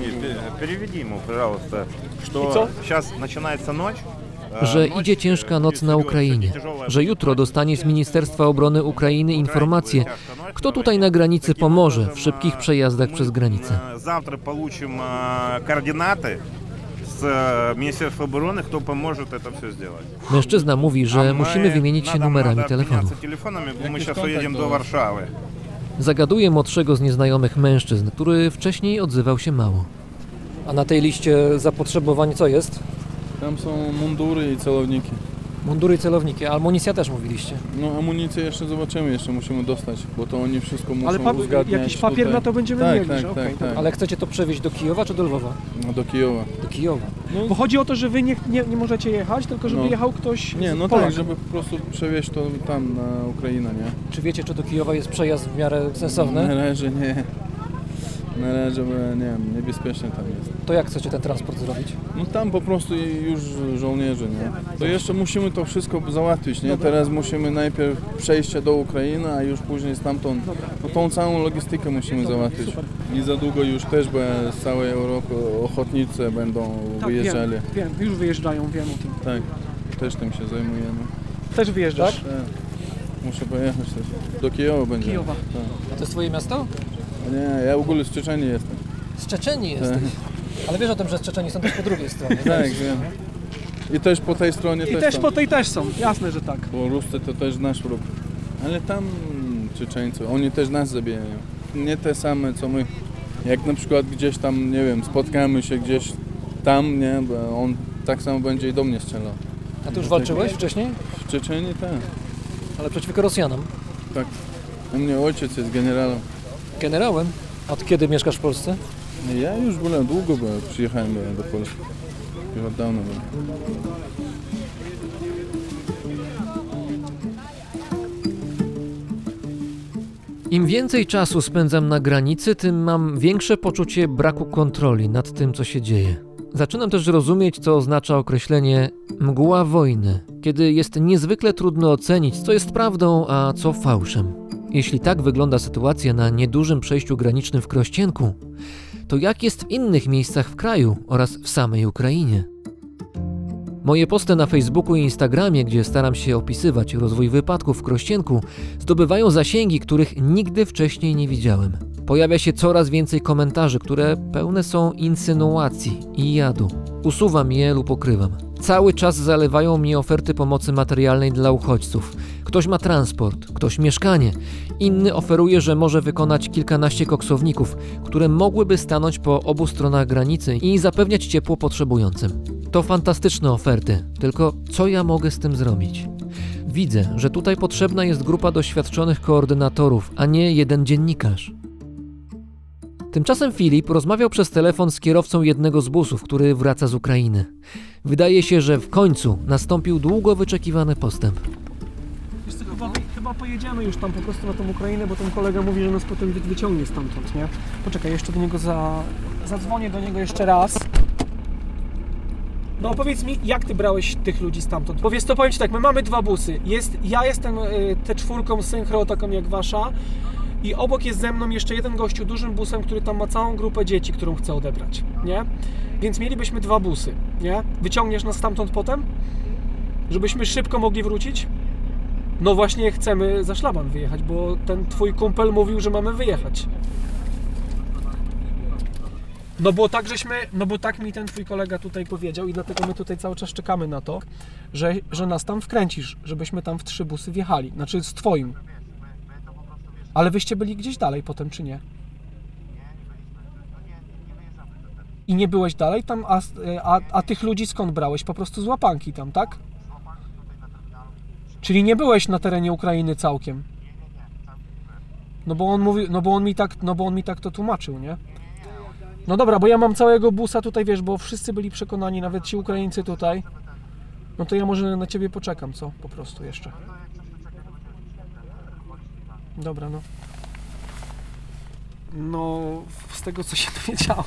Не, пе- Переведи ему, пожалуйста, И что что? сейчас начинается ночь. э, że ночь, idzie ciężka noc na Ukrainie, że jutro dostanie z Ministerstwa Obrony Ukrainy informację, kto tutaj na granicy pomoże w szybkich przejazdach przez granicę. э, Завтра получим э, координаты с э, Министерства обороны, кто поможет это все сделать. Mężczyzna mówi, A że my- musimy wymienić się надо- numerami надо telefonów. обменяться telefonami, bo my сейчас уедем do Warszawy. Zagaduje młodszego z nieznajomych mężczyzn, który wcześniej odzywał się mało. A na tej liście zapotrzebowań co jest? Tam są mundury i celowniki. Mundury i celowniki, a amunicja też mówiliście. No amunicję jeszcze zobaczymy, jeszcze musimy dostać, bo to oni wszystko muszą Ale pa- uzgadniać jakiś papier tutaj. na to będziemy tak, mieli, tak, że tak, okej, tak. Ale chcecie to przewieźć do Kijowa czy do Lwowa? No do Kijowa. Do Kijowa. Bo chodzi o to, że wy nie, nie, nie możecie jechać, tylko żeby No. jechał ktoś Nie, no Polak. tak, żeby po prostu przewieźć to tam na Ukrainę, nie? Czy wiecie, czy do Kijowa jest przejazd w miarę sensowny? Na razie nie. Na razie, nie wiem, niebezpiecznie tam jest. To jak chcecie ten transport zrobić? No tam po prostu już żołnierze, nie? To jeszcze musimy to wszystko załatwić, nie? Teraz musimy najpierw przejście do Ukrainy, a już później stamtąd, no tą całą logistykę musimy załatwić. I za długo już też, bo z całej Europy ochotnicy będą Tak, wyjeżdżali. Wiem, wiem, już wyjeżdżają, wiem o tym. Tak, też tym się zajmujemy. Też wyjeżdżasz? Tak. Muszę pojechać też. Do Kijowa będzie. Kijowa. Tak. A to jest twoje miasto? Nie, ja w ogóle z Czeczeni jestem. Z Czeczeni Tak. jesteś. Ale wiesz o tym, że z Czeczeni są też po drugiej stronie. Tak, wiem. I też po tej stronie I też też po tej też są, jasne, że tak. Bo Ruscy to też nasz wróg. Ale tam Czeczeńcy, oni też nas zabijają. Nie te same co my. Jak na przykład gdzieś tam, nie wiem, spotkamy się gdzieś tam, nie, bo on tak samo będzie i do mnie strzelał. A ty już walczyłeś wcześniej? W Czeczeniu tak. Ale przeciwko Rosjanom. Tak. U mnie ojciec jest generałem. Generałem? Od kiedy mieszkasz w Polsce? Ja już byłem długo, bo przyjechałem do Polski. Już od dawna byłem. Im więcej czasu spędzam na granicy, tym mam większe poczucie braku kontroli nad tym, co się dzieje. Zaczynam też rozumieć, co oznacza określenie mgła wojny, kiedy jest niezwykle trudno ocenić, co jest prawdą, a co fałszem. Jeśli tak wygląda sytuacja na niedużym przejściu granicznym w Krościenku, to jak jest w innych miejscach w kraju oraz w samej Ukrainie? Moje posty na Facebooku i Instagramie, gdzie staram się opisywać rozwój wypadków w Krościenku, zdobywają zasięgi, których nigdy wcześniej nie widziałem. Pojawia się coraz więcej komentarzy, które pełne są insynuacji i jadu. Usuwam je lub ukrywam. Cały czas zalewają mnie oferty pomocy materialnej dla uchodźców. Ktoś ma transport, ktoś mieszkanie, inny oferuje, że może wykonać kilkanaście koksowników, które mogłyby stanąć po obu stronach granicy i zapewniać ciepło potrzebującym. To fantastyczne oferty, tylko co ja mogę z tym zrobić? Widzę, że tutaj potrzebna jest grupa doświadczonych koordynatorów, a nie jeden dziennikarz. Tymczasem Filip rozmawiał przez telefon z kierowcą jednego z busów, który wraca z Ukrainy. Wydaje się, że w końcu nastąpił długo wyczekiwany postęp. Wiesz co, chyba, chyba pojedziemy już tam po prostu na tą Ukrainę, bo ten kolega mówi, że nas potem wy- wyciągnie stamtąd, nie? Poczekaj, jeszcze do niego za... zadzwonię do niego jeszcze raz. No powiedz mi, jak ty brałeś tych ludzi stamtąd? Bo wiesz co, powiem ci tak, my mamy dwa busy. Jest, ja jestem y, te czwórką synchro, taką jak wasza i obok jest ze mną jeszcze jeden gościu dużym busem, który tam ma całą grupę dzieci, którą chce odebrać, nie? Więc mielibyśmy dwa busy, nie? Wyciągniesz nas stamtąd potem? Żebyśmy szybko mogli wrócić? No właśnie chcemy za szlaban wyjechać, bo ten twój kumpel mówił, że mamy wyjechać. No bo tak żeśmy, no bo tak mi ten twój kolega tutaj powiedział i dlatego my tutaj cały czas czekamy na to, że, że nas tam wkręcisz, żebyśmy tam w trzy busy wjechali, znaczy z twoim. Ale wyście byli gdzieś dalej potem, czy nie? I nie byłeś dalej tam, a, a, a tych ludzi skąd brałeś? Po prostu z łapanki tam, tak? Czyli nie byłeś na terenie Ukrainy całkiem? No bo on mówi, no bo on mi tak, no bo on mi tak to tłumaczył, nie? No dobra, bo ja mam całego busa tutaj, wiesz, bo wszyscy byli przekonani, nawet ci Ukraińcy tutaj. No to ja może na ciebie poczekam, co? Po prostu jeszcze. Dobra, no. No, z tego co się [LAUGHS] dowiedziałem.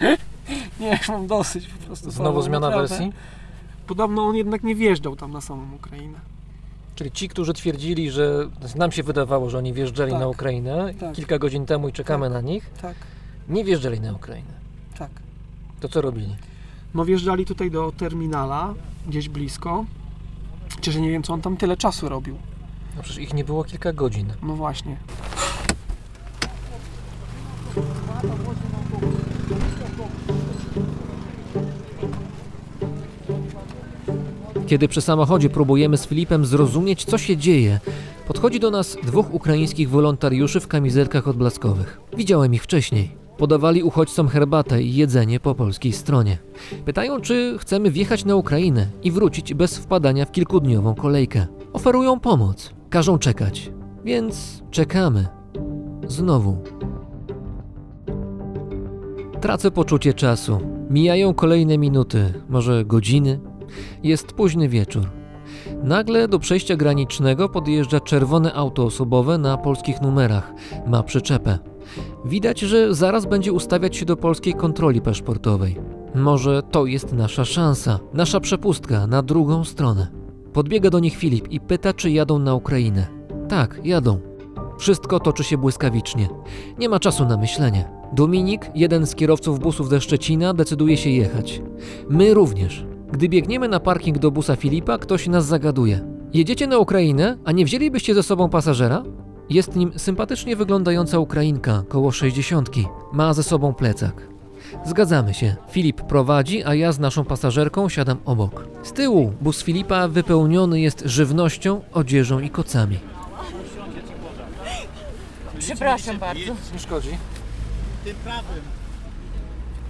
[LAUGHS] nie, mam dosyć po prostu. Znowu zmiana naprawdę. wersji? Podobno on jednak nie wjeżdżał tam na samą Ukrainę. Czyli ci, którzy twierdzili, że nam się wydawało, że oni wjeżdżali Tak. na Ukrainę Tak. kilka godzin temu i czekamy na nich, Tak. nie wjeżdżali na Ukrainę. Tak. To co robili? No wjeżdżali tutaj do terminala, gdzieś blisko. Chociaż nie wiem, co on tam tyle czasu robił. No przecież ich nie było kilka godzin. No właśnie. Kiedy przy samochodzie próbujemy z Filipem zrozumieć, co się dzieje, podchodzi do nas dwóch ukraińskich wolontariuszy w kamizelkach odblaskowych. Widziałem ich wcześniej. Podawali uchodźcom herbatę i jedzenie po polskiej stronie. Pytają, czy chcemy wjechać na Ukrainę i wrócić bez wpadania w kilkudniową kolejkę. Oferują pomoc, każą czekać, więc czekamy. Znowu. Tracę poczucie czasu. Mijają kolejne minuty, może godziny. Jest późny wieczór. Nagle do przejścia granicznego podjeżdża czerwone auto osobowe na polskich numerach. Ma przyczepę. Widać, że zaraz będzie ustawiać się do polskiej kontroli paszportowej. Może to jest nasza szansa, nasza przepustka na drugą stronę. Podbiega do nich Filip i pyta, czy jadą na Ukrainę. Tak, jadą. Wszystko toczy się błyskawicznie. Nie ma czasu na myślenie. Dominik, jeden z kierowców busów ze Szczecina, decyduje się jechać. My również. Gdy biegniemy na parking do busa Filipa, ktoś nas zagaduje. Jedziecie na Ukrainę, a nie wzięlibyście ze sobą pasażera? Jest nim sympatycznie wyglądająca Ukrainka, koło 60. Ma ze sobą plecak. Zgadzamy się. Filip prowadzi, a ja z naszą pasażerką siadam obok. Z tyłu bus Filipa wypełniony jest żywnością, odzieżą i kocami. Przepraszam bardzo. Nie szkodzi. Tym prawym.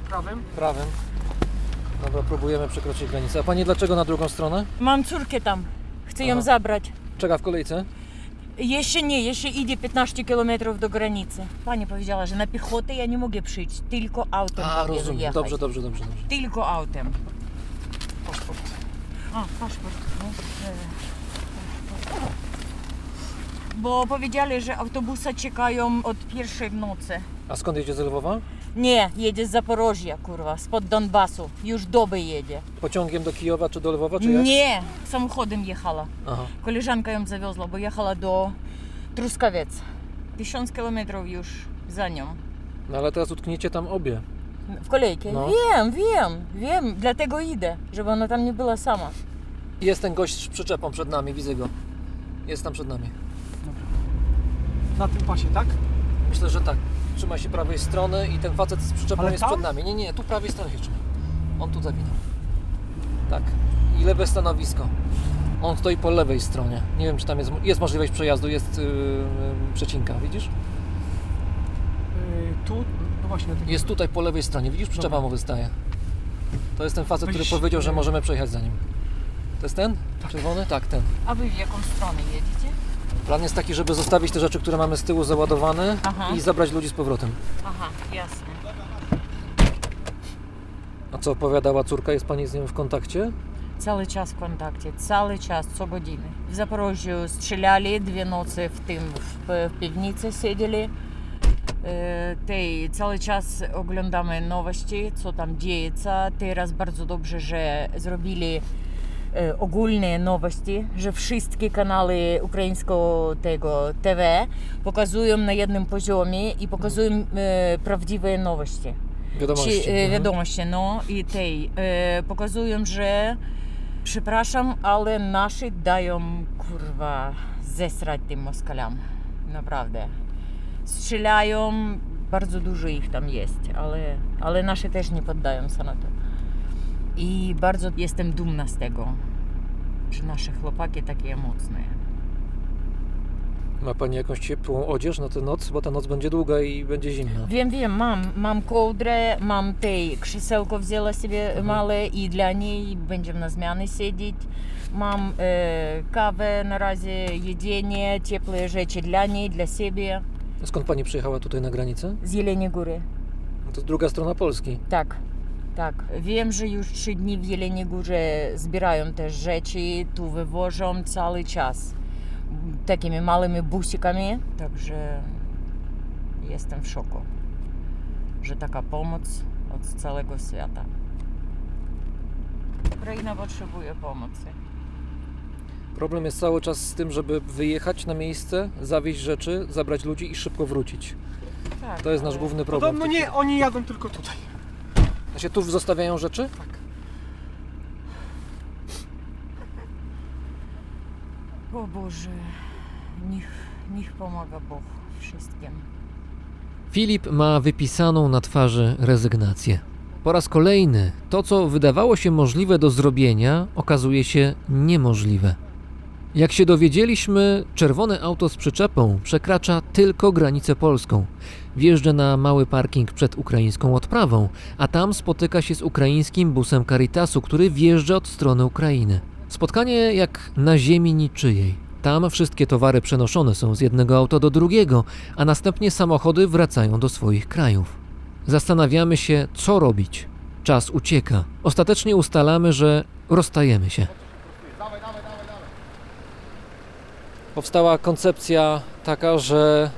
Prawym? Prawym. Dobra, próbujemy przekroczyć granicę. A pani dlaczego na drugą stronę? Mam córkę tam. Chcę ją Aha. zabrać. Czeka w kolejce? Jeszcze nie, jeszcze idzie 15 km do granicy. Pani powiedziała, że na piechotę ja nie mogę przyjść, tylko autem A, mogę rozumiem. jechać. Dobrze, dobrze, dobrze. dobrze. Tylko autem. Paszport. A, paszport. No, paszport. Bo powiedzieli, że autobusy czekają od pierwszej w nocy. A skąd jedzie z Lwowa? Nie, jedzie z Zaporożia, kurwa, spod Donbasu. Już doby jedzie. Pociągiem do Kijowa czy do Lwowa, czy jak? Nie, samochodem jechała. Aha. Koleżanka ją zawiozła, bo jechała do Truskawiec. Tysiąc kilometrów już za nią. No ale teraz utkniecie tam obie. W kolejce. No. Wiem, wiem, wiem, dlatego idę, żeby ona tam nie była sama. Jest ten gość z przyczepą przed nami, widzę go. Jest tam przed nami. Na tym pasie, tak? Myślę, że tak. Trzymaj się prawej strony i ten facet z przyczepą Ale jest tam? przed nami. Nie, nie, tu prawej strony się trzymaj. On tu zawinął. Tak. I lewe stanowisko. On stoi po lewej stronie. Nie wiem, czy tam jest, jest możliwość przejazdu, jest yy, yy, przecinka, widzisz? Yy, tu, no właśnie. Tym... Jest tutaj po lewej stronie, widzisz, przyczepa mu wystaje. To jest ten facet, który Weź, powiedział, że możemy przejechać za nim. To jest ten? Czerwony? Tak, ten. A wy w jaką stronę jedziecie? Plan jest taki, żeby zostawić te rzeczy, które mamy z tyłu załadowane Aha. i zabrać ludzi z powrotem. Aha, jasne. A co opowiadała córka? Jest pani z nią w kontakcie? Cały czas w kontakcie, cały czas, co godziny. W Zaporożu strzelali, dwie nocy w tym, w, w piwnicy siedzieli. E, Tej, cały czas oglądamy nowości, co tam dzieje. Teraz bardzo dobrze, że zrobili ogólne nowości, że wszystkie kanały ukraińskiego tego TV pokazują na jednym poziomie i pokazują e, prawdziwe nowości. Wiadomości. Ci, e, Mhm. wiadomości, no i tej e, pokazują, że przepraszam, ale nasi dają kurwa zesrać tym Moskaliom. Naprawdę. Strzelają, bardzo dużo ich tam jest, ale, ale nasi też nie poddają się na to. I bardzo jestem dumna z tego, że nasze chłopaki takie mocne. Ma pani jakąś ciepłą odzież na tę noc? Bo ta noc będzie długa i będzie zimna. Wiem, wiem, mam, mam kołdrę, mam tej krzesełko wzięła sobie małe i dla niej będziemy na zmiany siedzieć. Mam e, kawę na razie, jedzenie, ciepłe rzeczy dla niej, dla siebie. Skąd pani przyjechała tutaj na granicę? Z Jeleniej Góry. To druga strona Polski. Tak, tak. Wiem, że już trzy dni w Jeleniej Górze zbierają też rzeczy, tu wywożą cały czas. Takimi małymi busikami, także jestem w szoku, że taka pomoc od całego świata. Ukraina potrzebuje pomocy. Problem jest cały czas z tym, żeby wyjechać na miejsce, zawieźć rzeczy, zabrać ludzi i szybko wrócić. Tak, To jest nasz główny problem. Podobno nie, oni jadą tylko tutaj. A się tu zostawiają rzeczy? Tak. O Boże, niech, niech pomaga Bóg wszystkim. Filip ma wypisaną na twarzy rezygnację. Po raz kolejny to, co wydawało się możliwe do zrobienia, okazuje się niemożliwe. Jak się dowiedzieliśmy, czerwone auto z przyczepą przekracza tylko granicę polską. Wjeżdża na mały parking przed ukraińską odprawą, a tam spotyka się z ukraińskim busem Caritasu, który wjeżdża od strony Ukrainy. Spotkanie jak na ziemi niczyjej. Tam wszystkie towary przenoszone są z jednego auta do drugiego, a następnie samochody wracają do swoich krajów. Zastanawiamy się, co robić. Czas ucieka. Ostatecznie ustalamy, że rozstajemy się. Powstała koncepcja taka, że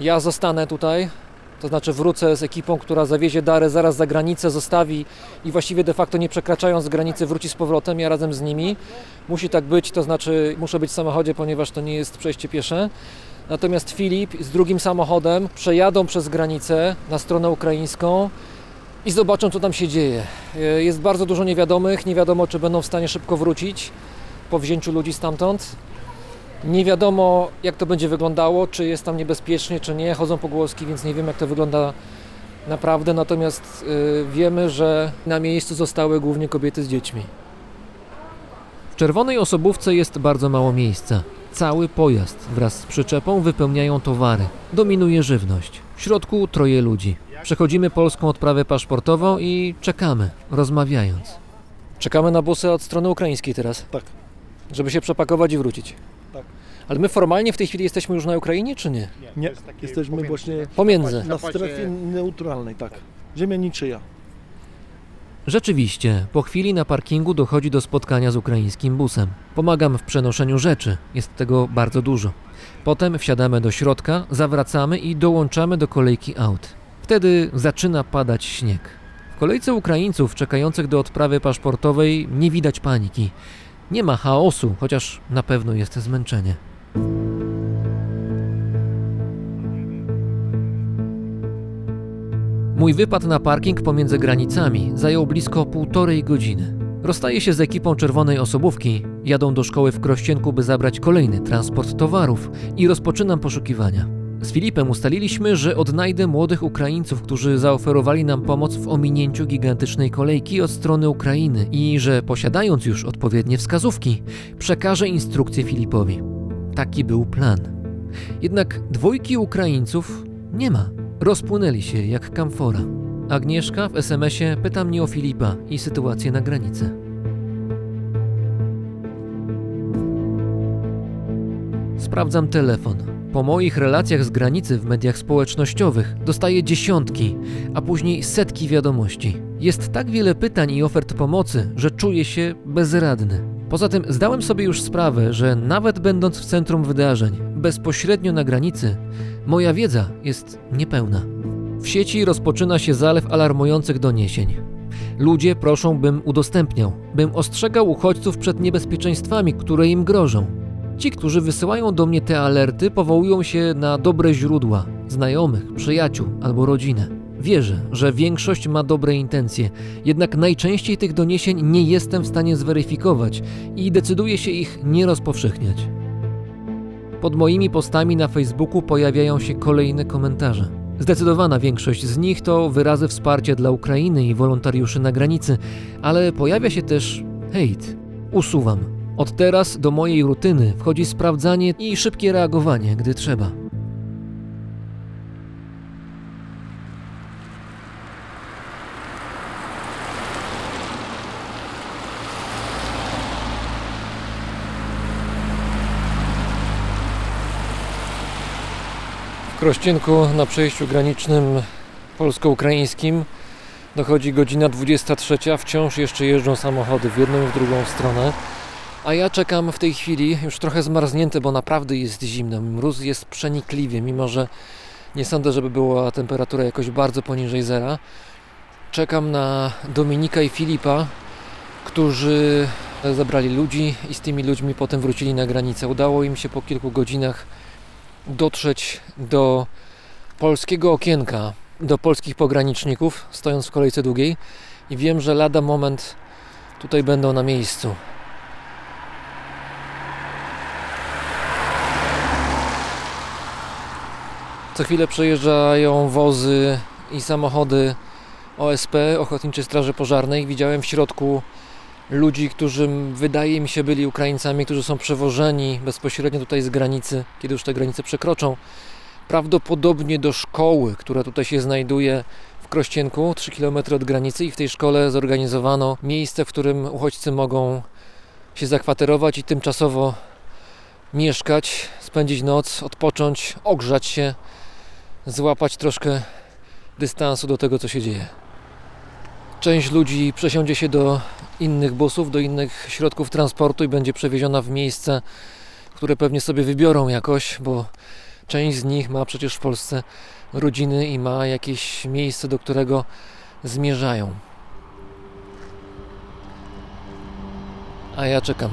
ja zostanę tutaj To znaczy wrócę z ekipą, która zawiezie Darę zaraz za granicę, zostawi i właściwie de facto nie przekraczając granicy wróci z powrotem, ja razem z nimi. Musi tak być, to znaczy muszę być w samochodzie, ponieważ to nie jest przejście piesze. Natomiast Filip z drugim samochodem przejadą przez granicę na stronę ukraińską i zobaczą, co tam się dzieje. E, Jest bardzo dużo niewiadomych, nie wiadomo, czy będą w stanie szybko wrócić po wzięciu ludzi stamtąd. Nie wiadomo, jak to będzie wyglądało, czy jest tam niebezpiecznie, czy nie. Chodzą pogłoski, więc nie wiem, jak to wygląda naprawdę. Natomiast y, wiemy, że na miejscu zostały głównie kobiety z dziećmi. W czerwonej osobówce jest bardzo mało miejsca. Cały pojazd wraz z przyczepą wypełniają towary. Dominuje żywność. W środku troje ludzi. Przechodzimy polską odprawę paszportową i czekamy, rozmawiając. Czekamy na busy od strony ukraińskiej teraz. Tak. Żeby się przepakować i wrócić. Ale my formalnie w tej chwili jesteśmy już na Ukrainie, czy nie? Nie, jesteśmy właśnie Pomiędzy. na strefie neutralnej, tak. Ziemia niczyja. Rzeczywiście, po chwili na parkingu dochodzi do spotkania z ukraińskim busem. Pomagam w przenoszeniu rzeczy, jest tego bardzo dużo. Potem wsiadamy do środka, zawracamy i dołączamy do kolejki aut. Wtedy zaczyna padać śnieg. W kolejce Ukraińców czekających do odprawy paszportowej nie widać paniki. Nie ma chaosu, chociaż na pewno jest zmęczenie. Mój wypad na parking pomiędzy granicami zajął blisko półtorej godziny. Rozstaję się z ekipą czerwonej osobówki, jadą do szkoły w Krościenku, by zabrać kolejny transport towarów i rozpoczynam poszukiwania. Z Filipem ustaliliśmy, że odnajdę młodych Ukraińców, którzy zaoferowali nam pomoc w ominięciu gigantycznej kolejki od strony Ukrainy i że posiadając już odpowiednie wskazówki, przekażę instrukcję Filipowi. Taki był plan. Jednak dwójki Ukraińców nie ma. Rozpłynęli się jak kamfora. Agnieszka w SMS-ie pyta mnie o Filipa i sytuację na granicy. Sprawdzam telefon. Po moich relacjach z granicy w mediach społecznościowych dostaję dziesiątki, a później setki wiadomości. Jest tak wiele pytań i ofert pomocy, że czuję się bezradny. Poza tym zdałem sobie już sprawę, że nawet będąc w centrum wydarzeń, bezpośrednio na granicy, moja wiedza jest niepełna. W sieci rozpoczyna się zalew alarmujących doniesień. Ludzie proszą, bym udostępniał, bym ostrzegał uchodźców przed niebezpieczeństwami, które im grożą. Ci, którzy wysyłają do mnie te alerty, powołują się na dobre źródła, znajomych, przyjaciół albo rodzinę. Wierzę, że większość ma dobre intencje, jednak najczęściej tych doniesień nie jestem w stanie zweryfikować i decyduję się ich nie rozpowszechniać. Pod moimi postami na Facebooku pojawiają się kolejne komentarze. Zdecydowana większość z nich to wyrazy wsparcia dla Ukrainy i wolontariuszy na granicy, ale pojawia się też hejt. Usuwam. Od teraz do mojej rutyny wchodzi sprawdzanie i szybkie reagowanie, gdy trzeba. Krościenku na przejściu granicznym polsko-ukraińskim dochodzi godzina 23, a wciąż jeszcze jeżdżą samochody w jedną i w drugą stronę. A ja czekam w tej chwili, już trochę zmarznięty, bo naprawdę jest zimno. Mróz jest przenikliwie, mimo że nie sądzę, żeby była temperatura jakoś bardzo poniżej zera. Czekam na Dominika i Filipa, którzy zabrali ludzi i z tymi ludźmi potem wrócili na granicę. Udało im się po kilku godzinach dotrzeć do polskiego okienka, do polskich pograniczników, stojąc w kolejce długiej. I wiem, że lada moment tutaj będą na miejscu. Co chwilę przejeżdżają wozy i samochody OSP, Ochotniczej Straży Pożarnej. Widziałem w środku ludzi, którzy wydaje mi się byli Ukraińcami, którzy są przewożeni bezpośrednio tutaj z granicy, kiedy już te granice przekroczą. Prawdopodobnie do szkoły, która tutaj się znajduje w Krościenku, 3 km od granicy i w tej szkole zorganizowano miejsce, w którym uchodźcy mogą się zakwaterować i tymczasowo mieszkać, spędzić noc, odpocząć, ogrzać się, złapać troszkę dystansu do tego, co się dzieje. Część ludzi przesiądzie się do innych busów, do innych środków transportu i będzie przewieziona w miejsce, które pewnie sobie wybiorą jakoś, bo Część z nich ma przecież w Polsce rodziny i ma jakieś miejsce, do którego zmierzają. A ja czekam.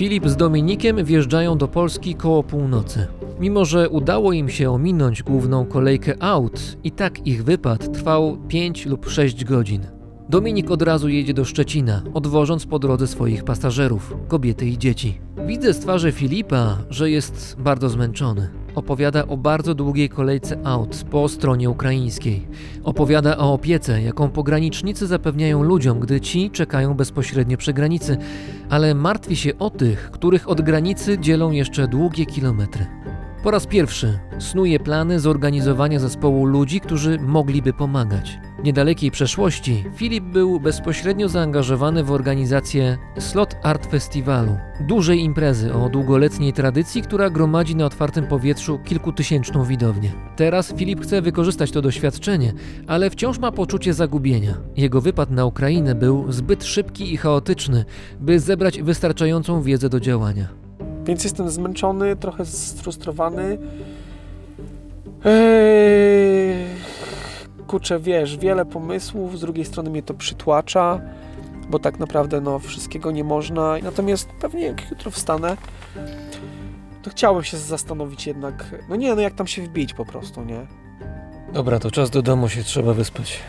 Filip z Dominikiem wjeżdżają do Polski koło północy. Mimo, że udało im się ominąć główną kolejkę aut, i tak ich wypad trwał 5 lub 6 godzin. Dominik od razu jedzie do Szczecina, odwożąc po drodze swoich pasażerów, kobiety i dzieci. Widzę z twarzy Filipa, że jest bardzo zmęczony. Opowiada o bardzo długiej kolejce aut po stronie ukraińskiej. Opowiada o opiece, jaką pogranicznicy zapewniają ludziom, gdy ci czekają bezpośrednio przy granicy, ale martwi się o tych, których od granicy dzielą jeszcze długie kilometry. Po raz pierwszy snuje plany zorganizowania zespołu ludzi, którzy mogliby pomagać. W niedalekiej przeszłości Filip był bezpośrednio zaangażowany w organizację Slot Art Festiwalu, dużej imprezy o długoletniej tradycji, która gromadzi na otwartym powietrzu kilkutysięczną widownię. Teraz Filip chce wykorzystać to doświadczenie, ale wciąż ma poczucie zagubienia. Jego wypad na Ukrainę był zbyt szybki i chaotyczny, by zebrać wystarczającą wiedzę do działania. Więc jestem zmęczony, trochę sfrustrowany. Eee, kurczę, wiesz, wiele pomysłów, z drugiej strony mnie to przytłacza, bo tak naprawdę no, wszystkiego nie można. Natomiast pewnie jak jutro wstanę, to chciałbym się zastanowić jednak, no nie, no jak tam się wbić po prostu, nie? Dobra, to czas do domu się trzeba wyspać.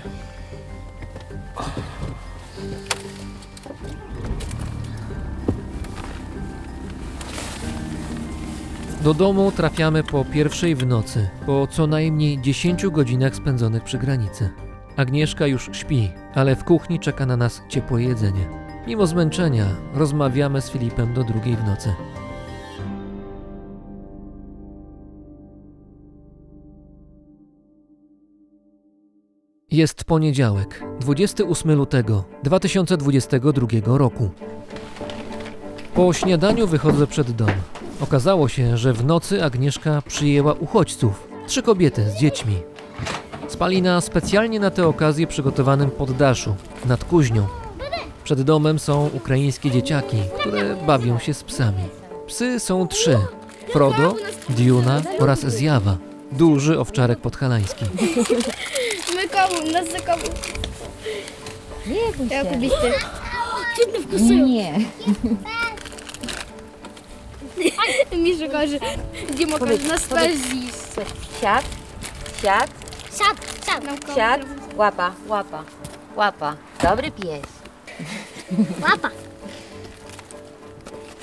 Do domu trafiamy po pierwszej w nocy, po co najmniej 10 godzinach spędzonych przy granicy. Agnieszka już śpi, ale w kuchni czeka na nas ciepłe jedzenie. Mimo zmęczenia rozmawiamy z Filipem do drugiej w nocy. Jest poniedziałek, 28 lutego 2022 roku. Po śniadaniu wychodzę przed dom. Okazało się, że w nocy Agnieszka przyjęła uchodźców, trzy kobiety z dziećmi. Spali na specjalnie na tę okazję przygotowanym poddaszu, nad kuźnią. Przed domem są ukraińskie dzieciaki, które bawią się z psami. Psy są trzy: Frodo, Diuna oraz Zjawa, duży owczarek podhalański. My komu, nas za komu. Nie. Ja Nie. [LAUGHS] Міша каже, Діма каже, нас теж з'їсть. Siad, siad, Сяд, сяд. Нам siad. Łapa, łapa, łapa. Dobry pies. Łapa.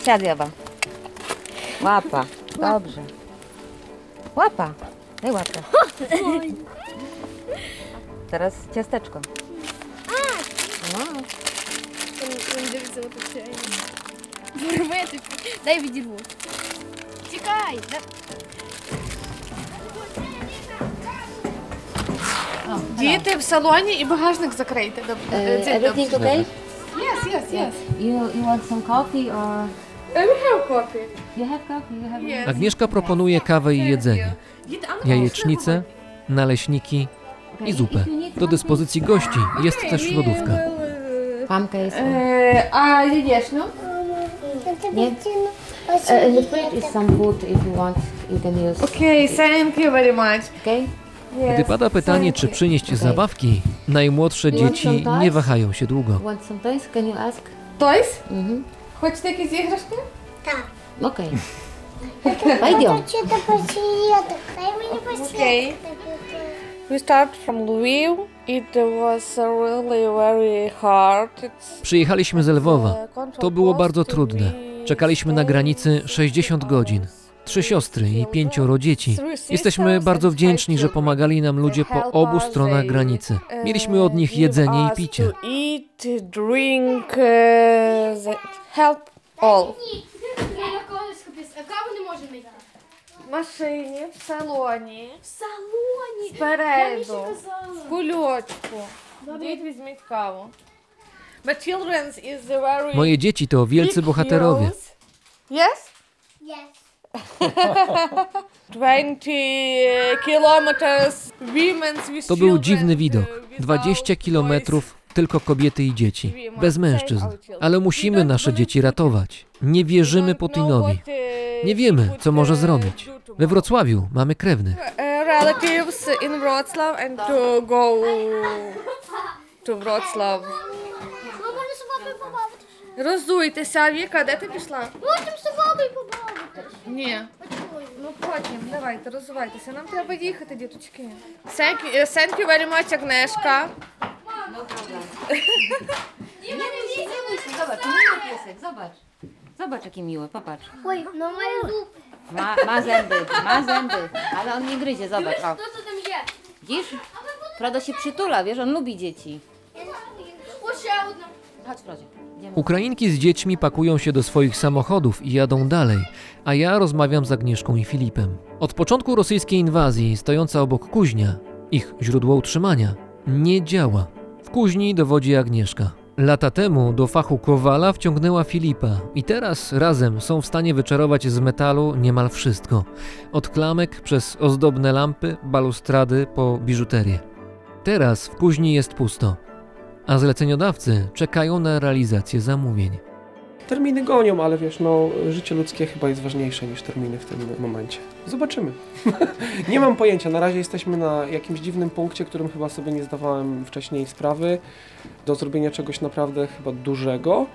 Siad, Jawa. Łapa. Dobrze. Łapa. Daj łapę. [LAUGHS] Teraz ciasteczko. No. Він дивиться на це. Вирвати. Дай відірву. Чекай. Діти в салоні і багажник закрийте. Добре. Uh, Це everything добре. okay? Yes, yes, yes. You, you want some coffee or... We have coffee. You have coffee? You have... Yes. Agnieszka proponuje kawę i jedzenie, jajecznicę, naleśniki i zupę. Do dyspozycji gości jest też lodówka. Памка jest... Е, А яєчню? Nie? Uh, in the fridge is some food if you want. You can use. Окей, thank you very much. Okay? Gdy pada pytanie, czy przynieść zabawki, najmłodsze dzieci nie wahają się długo. Want some toys? Can you ask? Toys? Mhm. Хочете якісь іграшки? Okay. Пойдем. Okay. We start from Lviv. It was really very hard. It's Przyjechaliśmy z Lwowa. To było bardzo trudne. Czekaliśmy na granicy 60 godzin. Trzy siostry i pięcioro dzieci. Jesteśmy bardzo wdzięczni, że pomagali nam ludzie po obu stronach granicy. Mieliśmy od nich jedzenie i picie. To eat, drink, uh, the help all. А каву не можемо йти. В машині, в салоні, В салоні. спереду, в кульочку. Діть візьміть каву. Moje dzieci to wielcy bohaterowie. Yes? Yes. [LAUGHS] 20 kilometers women with To był dziwny uh, widok. without 20 kilometrów, tylko kobiety i dzieci. Bez mężczyzn. Ale musimy nasze dzieci ratować. Nie wierzymy Putinowi. Nie wiemy, co może zrobić. We Wrocławiu mamy krewnych. uh, relatives in Wrocław and to go to Wrocław Розуйтеся, Віка, де ти пішла? Потім з собою побавити. Ні. Ну потім, давайте, розвивайтеся. Нам треба їхати, діточки. Thank you, thank you very much, Агнешка. Nie, nie, nie, nie bój się, zobacz, miły piesek, zobacz. Zobacz, jaki miły, popatrz. Ой, no moje zupy. Ma, ma zęby, ma zęby, ale on nie gryzie, zobacz. O. Хто це там є? Widzisz? Frodo się przytula, wiesz, on lubi dzieci. Ось ще одна. Ukrainki z dziećmi pakują się do swoich samochodów i jadą dalej, a ja rozmawiam z Agnieszką i Filipem. Od początku rosyjskiej inwazji, stojąca obok kuźnia, ich źródło utrzymania, nie działa. W kuźni dowodzi Agnieszka. Lata temu do fachu kowala wciągnęła Filipa i teraz razem są w stanie wyczarować z metalu niemal wszystko. Od klamek przez ozdobne lampy, balustrady po biżuterię. Teraz w kuźni jest pusto, a zleceniodawcy czekają na realizację zamówień. Terminy gonią, ale wiesz, no, życie ludzkie chyba jest ważniejsze niż terminy w tym momencie. Zobaczymy. [LAUGHS] nie mam pojęcia. Na razie jesteśmy na jakimś dziwnym punkcie, którym chyba sobie nie zdawałem wcześniej sprawy, do zrobienia czegoś naprawdę chyba dużego.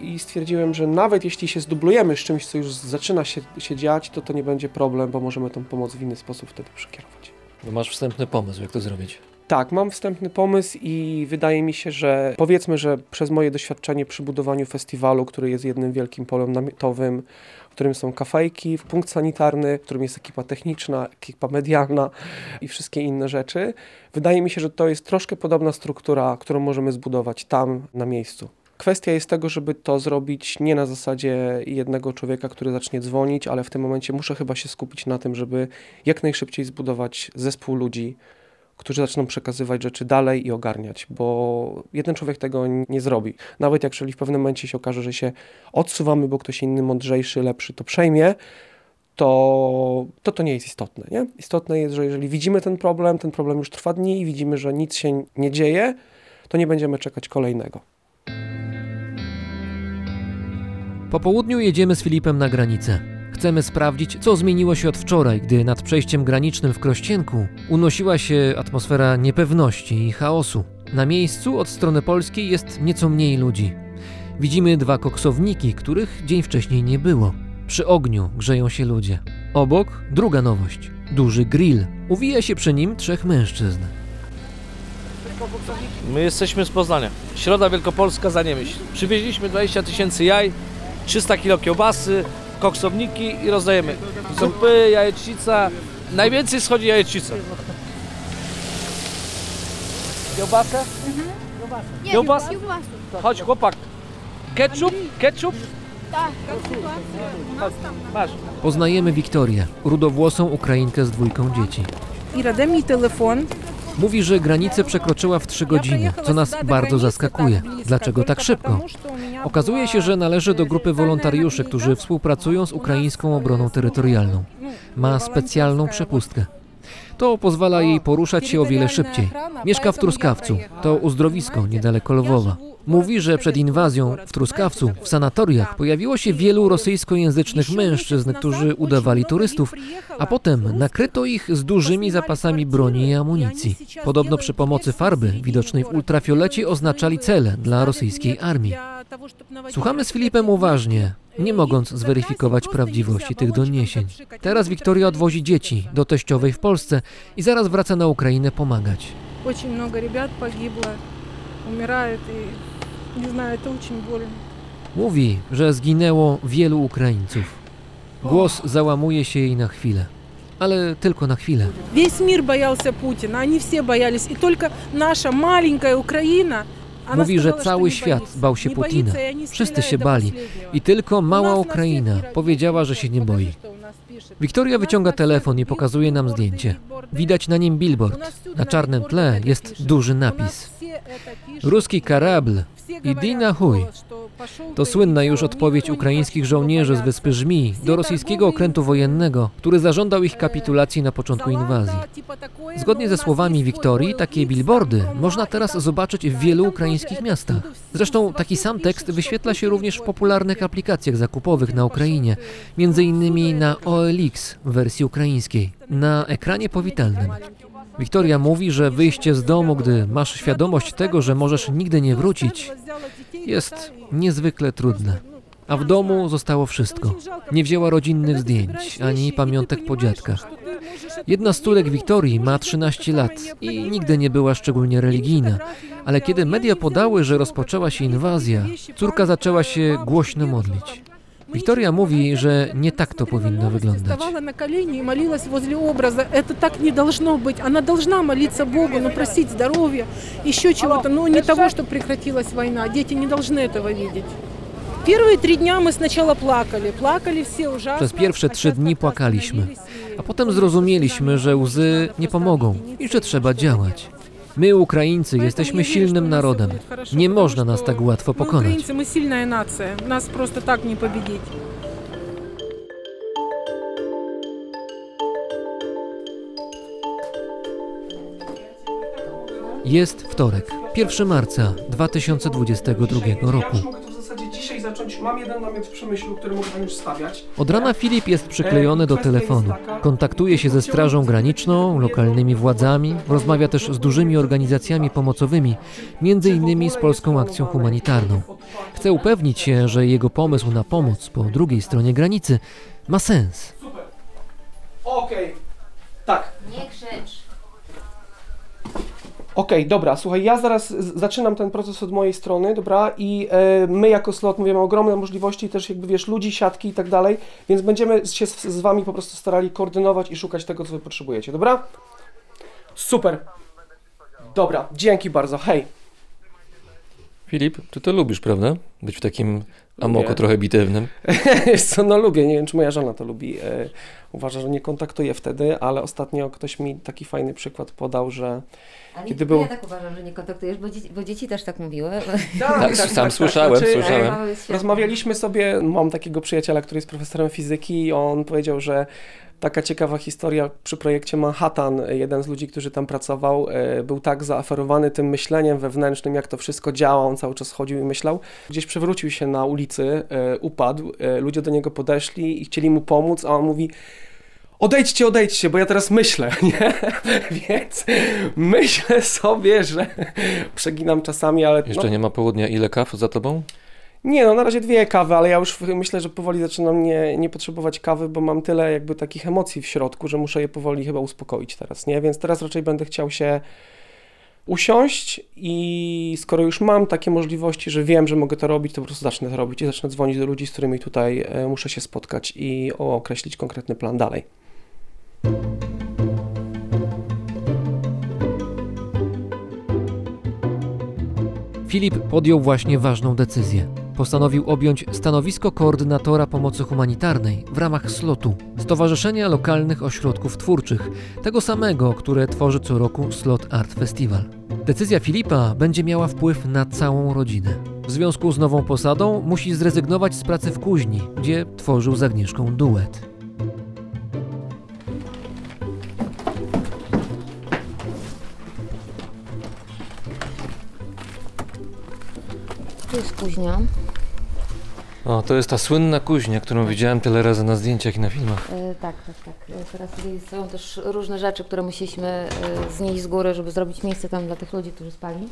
I stwierdziłem, że nawet jeśli się zdublujemy z czymś, co już zaczyna się, się dziać, to to nie będzie problem, bo możemy tą pomoc w inny sposób wtedy przekierować. Bo masz wstępny pomysł, jak to zrobić. Tak, mam wstępny pomysł i wydaje mi się, że powiedzmy, że przez moje doświadczenie przy budowaniu festiwalu, który jest jednym wielkim polem namiotowym, w którym są kafejki, punkt sanitarny, w którym jest ekipa techniczna, ekipa medialna i wszystkie inne rzeczy, wydaje mi się, że to jest troszkę podobna struktura, którą możemy zbudować tam na miejscu. Kwestia jest tego, żeby to zrobić nie na zasadzie jednego człowieka, który zacznie dzwonić, ale w tym momencie muszę chyba się skupić na tym, żeby jak najszybciej zbudować zespół ludzi, którzy zaczną przekazywać rzeczy dalej i ogarniać, bo jeden człowiek tego nie zrobi. Nawet jak jeżeli w pewnym momencie się okaże, że się odsuwamy, bo ktoś inny, mądrzejszy, lepszy to przejmie, to, to to nie jest istotne. Nie? Istotne jest, że jeżeli widzimy ten problem, ten problem już trwa dni i widzimy, że nic się nie dzieje, to nie będziemy czekać kolejnego. Po południu jedziemy z Filipem na granicę. Chcemy sprawdzić, co zmieniło się od wczoraj, gdy nad przejściem granicznym w Krościenku unosiła się atmosfera niepewności i chaosu. Na miejscu od strony polskiej jest nieco mniej ludzi. Widzimy dwa koksowniki, których dzień wcześniej nie było. Przy ogniu grzeją się ludzie. Obok druga nowość. Duży grill. Uwija się przy nim trzech mężczyzn. My jesteśmy z Poznania. Środa Wielkopolska za Niemieś. Przywieźliśmy 20 tysięcy jaj, 300 kilo kiełbasy, koksowniki i rozdajemy. Zupy, jajecznica. Najwięcej schodzi jajecznica. Kiełbasę? Nie, Kiełbasa? kiełbasę. Chodź chłopak. Ketchup? Ketchup? Tak. Chodź, Masz. Poznajemy Wiktorię, rudowłosą Ukrainkę z dwójką dzieci. Ира, дай мне телефон. Mówi, że granicę przekroczyła w 3 godziny, co nas bardzo zaskakuje. Dlaczego tak szybko? Okazuje się, że należy do grupy wolontariuszy, którzy współpracują z ukraińską obroną terytorialną. Ma specjalną przepustkę. To pozwala jej poruszać się o wiele szybciej. Mieszka w Truskawcu, to uzdrowisko niedaleko Lwowa. Mówi, że przed inwazją w Truskawcu, w sanatoriach, pojawiło się wielu rosyjskojęzycznych mężczyzn, którzy udawali turystów, a potem nakryto ich z dużymi zapasami broni i amunicji. Podobno przy pomocy farby widocznej w ultrafiolecie oznaczali cele dla rosyjskiej armii. Słuchamy z Filipem uważnie, nie mogąc zweryfikować prawdziwości tych doniesień. Teraz Wiktoria odwozi dzieci do teściowej w Polsce i zaraz wraca na Ukrainę pomagać. Очень много ребят погибло, умирает, и не знаю, это очень больно. Mówi, że zginęło wielu Ukraińców. Głos załamuje się jej na chwilę, ale tylko na chwilę. Весь мир боялся Путина, они все боялись, и только наша маленькая Украина, она Mówi, że cały świat bał się Putina. Wszyscy się bali i tylko mała Ukraina powiedziała, że się nie boi. Wiktoria wyciąga telefon i pokazuje nam zdjęcie. Widać na nim billboard. Na czarnym tle jest duży napis. Ruski karabl Idy na chuj. To słynna już odpowiedź ukraińskich żołnierzy z wyspy Żmi do rosyjskiego okrętu wojennego, który zażądał ich kapitulacji na początku inwazji. Zgodnie ze słowami Wiktorii, takie billboardy można teraz zobaczyć w wielu ukraińskich miastach. Zresztą taki sam tekst wyświetla się również w popularnych aplikacjach zakupowych na Ukrainie, między innymi na OLX w wersji ukraińskiej, na ekranie powitalnym. Wiktoria mówi, że wyjście z domu, gdy masz świadomość tego, że możesz nigdy nie wrócić, jest niezwykle trudne. A w domu zostało wszystko. Nie wzięła rodzinnych zdjęć, ani pamiątek po dziadkach. Jedna z córek Wiktorii ma 13 lat i nigdy nie była szczególnie religijna, ale kiedy media podały, że rozpoczęła się inwazja, córka zaczęła się głośno modlić. Wiktoria mówi, że nie tak to powinno wyglądać. Вставала на колени и молилась возле образа. Это так не должно быть. Она должна молиться Богу, но просить здоровья, еще чего-то. Но не того, что прекратилась война. Дети не должны этого видеть. Первые три дня мы сначала плакали. Плакали все ужасно. Przez pierwsze trzy dni płakaliśmy, a potem zrozumieliśmy, że łzy nie pomogą i że trzeba działać. My, Ukraińcy, jesteśmy silnym narodem. Nie można nas tak łatwo pokonać. Ukraińcy, my silna nacja. Nas prosto tak nie pobiegać. Jest wtorek, 1 marca 2022 roku dzisiaj zacząć. Mam jeden namiot w Przemyślu, który mogę już stawiać. Od rana Filip jest przyklejony do telefonu. Kontaktuje się ze Strażą Graniczną, lokalnymi władzami, rozmawia też z dużymi organizacjami pomocowymi, między innymi z Polską Akcją Humanitarną. Chce upewnić się, że jego pomysł na pomoc po drugiej stronie granicy ma sens. Okej, tak. Nie krzycz. Okej, dobra, słuchaj, ja zaraz zaczynam ten proces od mojej strony, dobra, i e, my jako slot mówimy ogromne możliwości, też jakby wiesz, ludzi, siatki i tak dalej, więc będziemy się z, z wami po prostu starali koordynować i szukać tego, co wy potrzebujecie, dobra? Super. Dobra, dzięki bardzo, hej. Filip, ty to lubisz, prawda? Być w takim amoko trochę bitewnym. [LAUGHS] Wiesz co, no lubię, nie wiem, czy moja żona to lubi. E, uważa, że nie kontaktuje wtedy, ale ostatnio ktoś mi taki fajny przykład podał, że Ale kiedy nie był... ja tak uważam, że nie kontaktujesz, bo dzieci, bo dzieci też tak mówiły. Znaczy, e, Rozmawialiśmy sobie, mam takiego przyjaciela, który jest profesorem fizyki i on powiedział, że taka ciekawa historia przy projekcie Manhattan, jeden z ludzi, który tam pracował, e, był tak zaaferowany tym myśleniem wewnętrznym, jak to wszystko działa, on cały czas chodził i myślał. Gdzieś przewrócił się na ulicy, e, upadł, e, ludzie do niego podeszli i chcieli mu pomóc, a on mówi odejdźcie, odejdźcie, bo ja teraz myślę, [LAUGHS] nie? Więc myślę sobie, że przeginam czasami, ale... Jeszcze no, nie ma południa. Ile kaw za tobą? nie, no na razie dwie kawy, ale ja już myślę, że powoli zaczynam nie, nie potrzebować kawy, bo mam tyle jakby takich emocji w środku, że muszę je powoli chyba uspokoić teraz, nie? Więc teraz raczej będę chciał się usiąść i skoro już mam takie możliwości, że wiem, że mogę to robić, to po prostu zacznę to robić i zacznę dzwonić do ludzi, z którymi tutaj e, muszę się spotkać i określić konkretny plan dalej. Filip podjął właśnie ważną decyzję. Postanowił objąć stanowisko koordynatora pomocy humanitarnej w ramach SLOT-u, Stowarzyszenia Lokalnych Ośrodków Twórczych, tego samego, które tworzy co roku Slot Art Festival. Decyzja Filipa będzie miała wpływ na całą rodzinę. W związku z nową posadą musi zrezygnować z pracy w kuźni, gdzie tworzył z Agnieszką duet. Tu jest kuźnia. O, to jest ta słynna kuźnia, którą widziałem tyle razy na zdjęciach i na filmach. E, tak, tak, tak. E, Teraz tutaj są też różne rzeczy, które musieliśmy e, znieść z góry, żeby zrobić miejsce tam dla tych ludzi, którzy spali.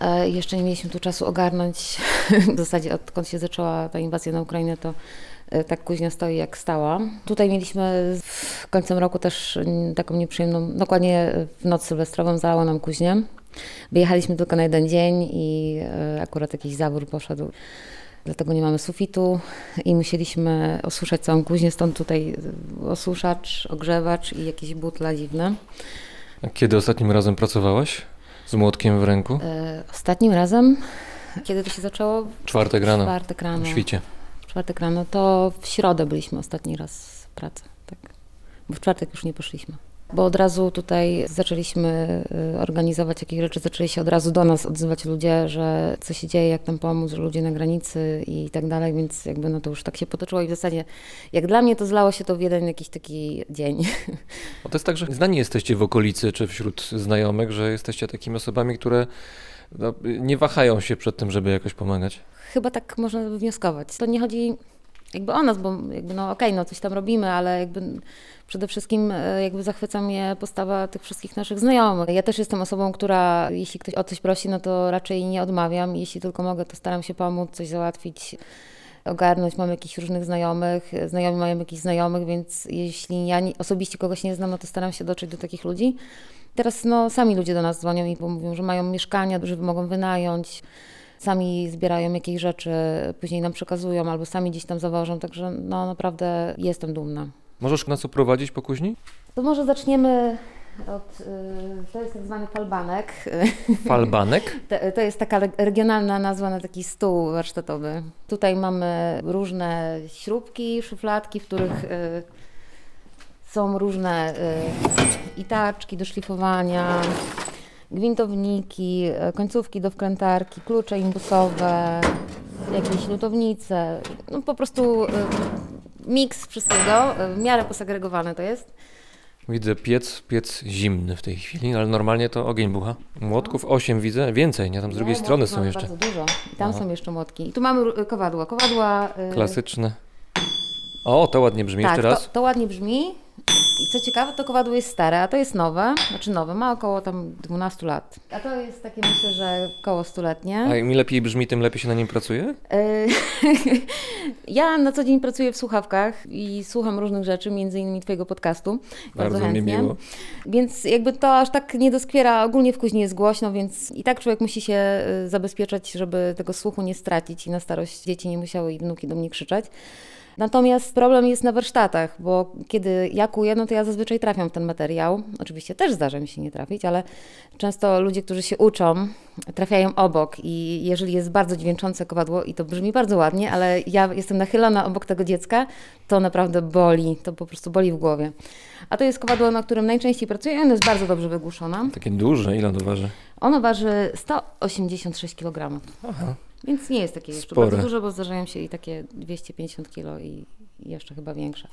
E, Jeszcze nie mieliśmy tu czasu ogarnąć. [LAUGHS] W zasadzie odkąd się zaczęła ta inwazja na Ukrainę, to e, tak kuźnia stoi jak stała. Tutaj mieliśmy w końcem roku też mm, taką nieprzyjemną, dokładnie w noc sylwestrową zalało nam kuźnię. Wyjechaliśmy tylko na jeden dzień i e, akurat jakiś zawór poszedł. Dlatego nie mamy sufitu i musieliśmy osuszać całą kuźnię, stąd tutaj osuszacz, ogrzewacz i jakieś butla dziwne. A kiedy ostatnim razem pracowałaś? Z młotkiem w ręku? E, Ostatnim razem, kiedy to się zaczęło? Czwartek rano, Czwartek rano. w świcie. Czwartek rano, to w środę byliśmy ostatni raz w pracy, tak. Bo w czwartek już nie poszliśmy. Bo od razu tutaj zaczęliśmy y, organizować jakieś rzeczy, zaczęli się od razu do nas odzywać ludzie, że co się dzieje, jak tam pomóc, że ludzie na granicy i tak dalej, więc jakby no to już tak się potoczyło i w zasadzie jak dla mnie to zlało się to w jeden jakiś taki dzień. [LAUGHS] Bo to jest tak, że znani jesteście w okolicy czy wśród znajomych, że jesteście takimi osobami, które no, nie wahają się przed tym, żeby jakoś pomagać. Chyba tak można wywnioskować. To nie chodzi jakby o nas, bo jakby no okej, no coś tam robimy, ale jakby przede wszystkim e, jakby zachwyca mnie postawa tych wszystkich naszych znajomych. Ja też jestem osobą, która jeśli ktoś o coś prosi, no to raczej nie odmawiam. Jeśli tylko mogę, to staram się pomóc, coś załatwić, ogarnąć. Mam jakichś różnych znajomych, znajomi mają jakichś znajomych, więc jeśli ja osobiście kogoś nie znam, no to staram się dotrzeć do takich ludzi. Teraz no, sami ludzie do nas dzwonią i mówią, że mają mieszkania, że mogą wynająć sami zbierają jakieś rzeczy, później nam przekazują albo sami gdzieś tam zawożą, także no naprawdę jestem dumna. Możesz nas oprowadzić po kuźni? To może zaczniemy od, y, to jest tak zwany falbanek. [LAUGHS] Falbanek? To, jest taka re- regionalna nazwa na taki stół warsztatowy. Tutaj mamy różne śrubki, szufladki, w których y, są różne y, i taczki do szlifowania, gwintowniki, końcówki do wkrętarki, klucze imbusowe, jakieś lutownice, no po prostu miks wszystkiego, w miarę posegregowane to jest. Widzę piec, piec zimny w tej chwili, ale normalnie to ogień bucha. Młotków 8 widzę, więcej, nie? Tam z drugiej Nie, strony młotków są jeszcze. bardzo dużo i tam Aha. są jeszcze młotki. I tu mamy kowadła. Kowadła... y, Klasyczne. O, to ładnie brzmi, tak, jeszcze raz. To, to ładnie brzmi. I co ciekawe, to kowadło jest stare, a to jest nowe, znaczy nowe, ma około tam 12 lat. A to jest takie, myślę, że koło stuletnie. A im lepiej brzmi, tym lepiej się na nim pracuje? Y, [LAUGHS] ja na co dzień pracuję w słuchawkach i słucham różnych rzeczy, między innymi Twojego podcastu. Bardzo, Bardzo chętnie. miło. Więc jakby to aż tak nie doskwiera, ogólnie w kuźni jest głośno, więc i tak człowiek musi się y, zabezpieczać, żeby tego słuchu nie stracić i na starość dzieci nie musiały i wnuki do mnie krzyczeć. Natomiast problem jest na warsztatach, bo kiedy ja kuję, no to ja zazwyczaj trafiam w ten materiał. Oczywiście też zdarza mi się nie trafić, ale często ludzie, którzy się uczą, trafiają obok i jeżeli jest bardzo dźwięczące kowadło i to brzmi bardzo ładnie, ale ja jestem nachylona obok tego dziecka, to naprawdę boli, to po prostu boli w głowie. A to jest kowadło, na którym najczęściej pracuję i ono jest bardzo dobrze wygłuszone. Takie duże, ile ono waży? Ono waży 186 kg. Aha. Więc nie jest takie jeszcze Spore. bardzo duże, bo zdarzają się i takie 250 kg i jeszcze chyba większe.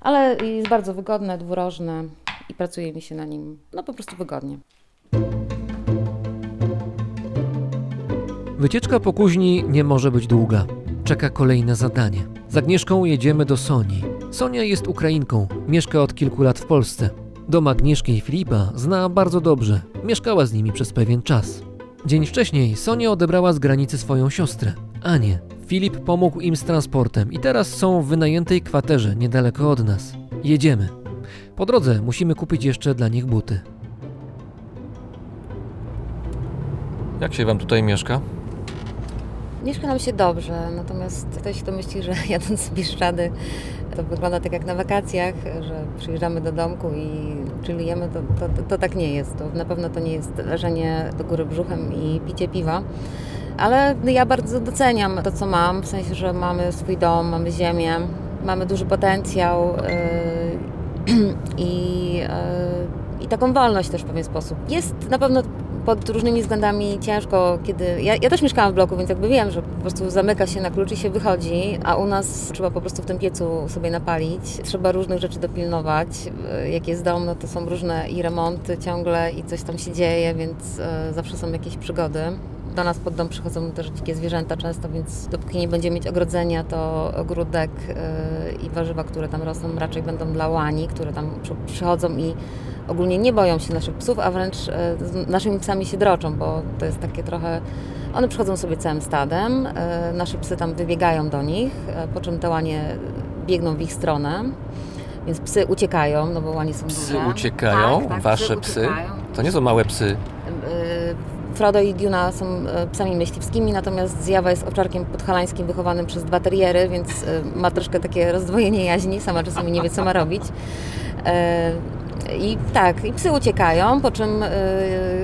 Ale jest bardzo wygodne, dwurożne i pracuje mi się na nim no po prostu wygodnie. Wycieczka po kuźni nie może być długa. Czeka kolejne zadanie. Z Agnieszką jedziemy do Sonii. Sonia jest Ukrainką, mieszka od kilku lat w Polsce. Dom Agnieszki i Filipa zna bardzo dobrze. Mieszkała z nimi przez pewien czas. Dzień wcześniej Sonia odebrała z granicy swoją siostrę, Anię. Filip pomógł im z transportem i teraz są w wynajętej kwaterze niedaleko od nas. Jedziemy. Po drodze musimy kupić jeszcze dla nich buty. Jak się wam tutaj mieszka? Mieszka nam się dobrze, natomiast ktoś, kto myśli, że [LAUGHS] jadąc z Bieszczady to wygląda tak jak na wakacjach, że przyjeżdżamy do domku i chillujemy, to, to, to, to tak nie jest. To na pewno to nie jest leżenie do góry brzuchem i picie piwa. Ale ja bardzo doceniam to, co mam, w sensie, że mamy swój dom, mamy ziemię, mamy duży potencjał yy, [CLEARS THROAT] i, yy, i taką wolność też w pewien sposób. Jest na pewno pod różnymi względami ciężko, kiedy. Ja, ja też mieszkałam w bloku, więc jakby wiem, że po prostu zamyka się na klucz i się wychodzi, a u nas trzeba po prostu w tym piecu sobie napalić. Trzeba różnych rzeczy dopilnować. Yy, Jak jest dom, no to są różne i remonty ciągle i coś tam się dzieje, więc yy, zawsze są jakieś przygody. Do nas pod dom przychodzą też dzikie zwierzęta często, więc dopóki nie będziemy mieć ogrodzenia, to ogródek yy, i warzywa, które tam rosną, raczej będą dla łani, które tam przy, przychodzą i ogólnie nie boją się naszych psów, a wręcz yy, z naszymi psami się droczą, bo to jest takie trochę... One przychodzą sobie całym stadem, yy, nasze psy tam wybiegają do nich, po czym te łanie biegną w ich stronę. Więc psy uciekają, no bo łanie są Psy duże. uciekają? Tak, tak, Wasze psy? uciekają. To nie są małe psy. Frodo i Duna są e, psami myśliwskimi, natomiast Zjawa jest owczarkiem podhalańskim wychowanym przez dwa teriery, więc e, ma troszkę takie rozdwojenie jaźni, sama czasami nie wie, co ma robić. E, I tak, i psy uciekają, po czym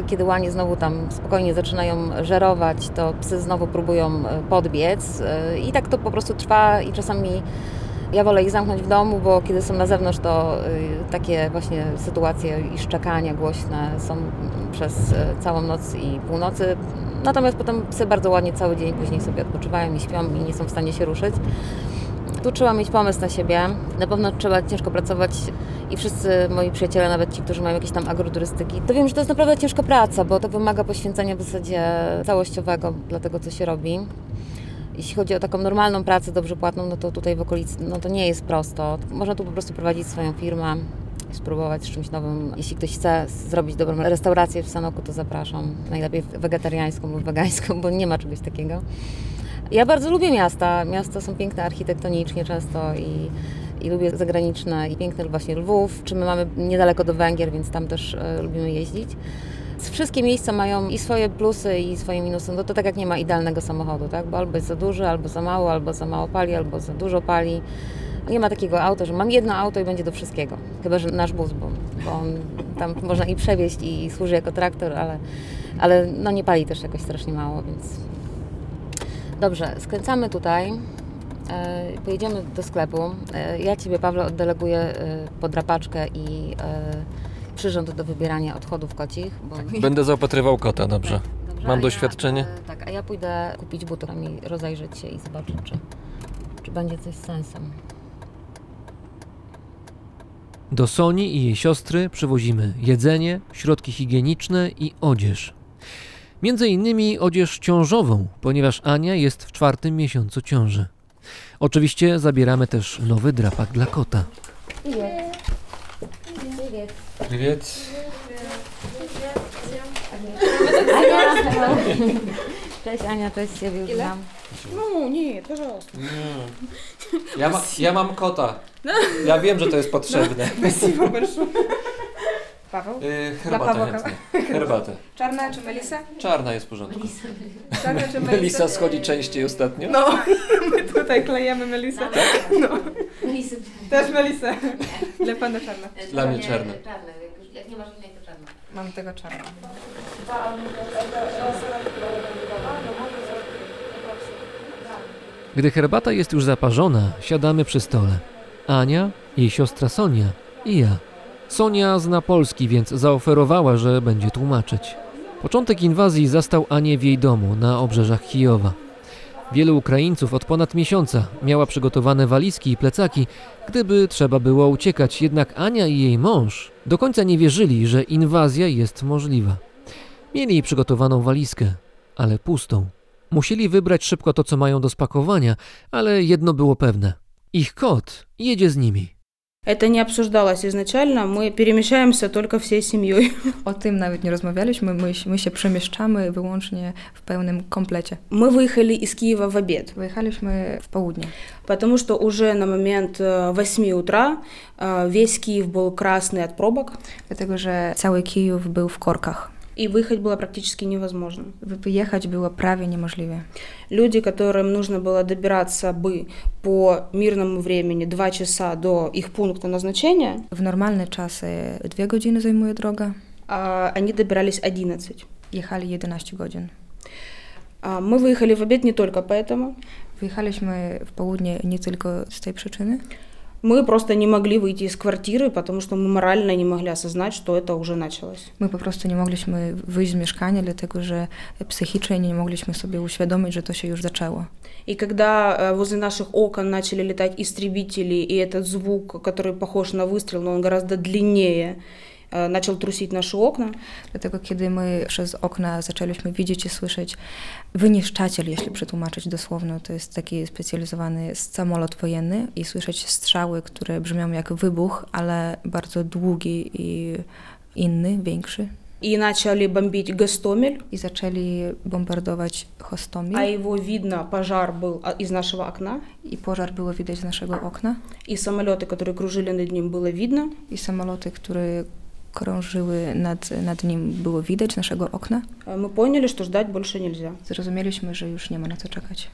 kiedy łanie znowu tam spokojnie zaczynają żerować, to psy znowu próbują podbiec i tak to po prostu trwa i czasami Ja wolę ich zamknąć w domu, bo kiedy są na zewnątrz, to y, takie właśnie sytuacje i szczekania głośne są przez y, całą noc i północy. Natomiast potem psy bardzo ładnie cały dzień później sobie odpoczywają i śpią i nie są w stanie się ruszyć. Tu trzeba mieć pomysł na siebie. Na pewno trzeba ciężko pracować i wszyscy moi przyjaciele, nawet ci, którzy mają jakieś tam agroturystyki, to wiem, że to jest naprawdę ciężka praca, bo to wymaga poświęcenia w zasadzie całościowego dla tego, co się robi. Jeśli chodzi o taką normalną pracę, dobrze płatną, no to tutaj w okolicy, no to nie jest prosto. Można tu po prostu prowadzić swoją firmę, spróbować z czymś nowym. Jeśli ktoś chce zrobić dobrą restaurację w Sanoku, to zapraszam. Najlepiej wegetariańską lub wegańską, bo nie ma czegoś takiego. Ja bardzo lubię miasta. Miasta są piękne architektonicznie często i, i lubię zagraniczne i piękne właśnie Lwów, czy my mamy niedaleko do Węgier, więc tam też e, lubimy jeździć. Wszystkie miejsca mają i swoje plusy, i swoje minusy. No to tak jak nie ma idealnego samochodu, tak? Bo albo jest za duży, albo za mało, albo za mało pali, albo za dużo pali. Nie ma takiego auta, że mam jedno auto i będzie do wszystkiego. Chyba, że nasz bus, bo, bo on tam [LAUGHS] można i przewieźć i służy jako traktor, ale, ale no nie pali też jakoś strasznie mało, więc Dobrze, skręcamy tutaj. E, pojedziemy do sklepu. E, ja Ciebie, Pawle, oddeleguję e, podrapaczkę i przyrząd do wybierania odchodów kocich. Bo... Tak, będę zaopatrywał kota, dobrze. Tak, dobrze, Mam doświadczenie? E, tak, a ja pójdę kupić buty rozejrzeć się i zobaczyć, czy, czy będzie coś z sensem. Do Soni i jej siostry przywozimy jedzenie, środki higieniczne i odzież. Między innymi odzież ciążową, ponieważ Ania jest w czwartym miesiącu ciąży. Oczywiście zabieramy też nowy drapak dla kota. Привет. Привет. Ania! Cześć Ania, cześć Ciebie już znam. Ну, нет, пожалуйста. Ja, ma, ja mam kota. Ja wiem, że to jest potrzebne. [LAUGHS] Спасибо большое. Paweł? Yy, Dla herbatę chętnie. [LAUGHS] Herbatę. Czarna czy Melisa? Czarna jest w porządku. Czarna czy [LAUGHS] Melisa? Melisa schodzi częściej ostatnio. No, [LAUGHS] my tutaj klejemy Melisę. No. Melisy. Też Melisę. Dla pana czarna. Dla mnie czarna. Czarne, jak nie masz innej, to czarna. Mam tego czarna. Gdy herbata jest już zaparzona, siadamy przy stole. Ania, jej siostra Sonia i ja. Sonia zna polski, więc zaoferowała, że będzie tłumaczyć. Początek inwazji zastał Anię w jej domu na obrzeżach Kijowa. Wielu Ukraińców od ponad miesiąca miała przygotowane walizki i plecaki, gdyby trzeba było uciekać, jednak Ania i jej mąż do końca nie wierzyli, że inwazja jest możliwa. Mieli przygotowaną walizkę, ale pustą. Musieli wybrać szybko to, co mają do spakowania, ale jedno było pewne. Ich kot jedzie z nimi. Это не обсуждалось изначально, мы перемещаемся только всей семьей. O tym nawet nie rozmawialiśmy, my, my się przemieszczamy wyłącznie w pełnym komplecie. Мы выехали из Киева в обед. Wyjechaliśmy w południe. Потому что уже на момент э, 8 утра э, весь Киев был красный от пробок. Dlatego, że cały Kijów był w korkach. И выехать было практически невозможно. Wyjechać było prawie niemożliwe. Люди, которым нужно было добираться бы по мирному времени 2 часа до их пункта назначения, W normalne czasy dwie godziny zajmuje droga. а, они добирались 11. Jechali 11 godzin. А, Мы выехали в обед не только поэтому. Wyjechaliśmy w południe nie tylko z tej przyczyny. Мы просто не могли выйти из квартиры, потому что мы морально не могли осознать, что это уже началось. My po prostu nie mogliśmy wyjść z mieszkania, dlatego że psychicznie nie mogliśmy sobie uświadomić, że to się już zaczęło. И когда э, возле наших окон начали летать истребители, и этот звук, который похож на выстрел, но он гораздо длиннее, начал трусить наши окна, Dlatego kiedy my przez okna zaczęliśmy widzieć i słyszeć wyniszczaciel, jeśli przetłumaczyć dosłownie, to jest taki specjalizowany samolot wojenny i słyszeć strzały, które brzmią jak wybuch, ale bardzo długi i inny, większy. и начали бомбить Гастомель, I zaczęli bombardować Hostomil. а его видно, пожар был а, из нашего окна, I pożar było widać z naszego okna. и самолеты, которые кружили над ним, было видно. I samoloty, które krążyły nad, nad nim, było widać z naszego okna. Э, Мы поняли, что ждать больше нельзя. Zrozumieliśmy, że już nie ma na co czekać.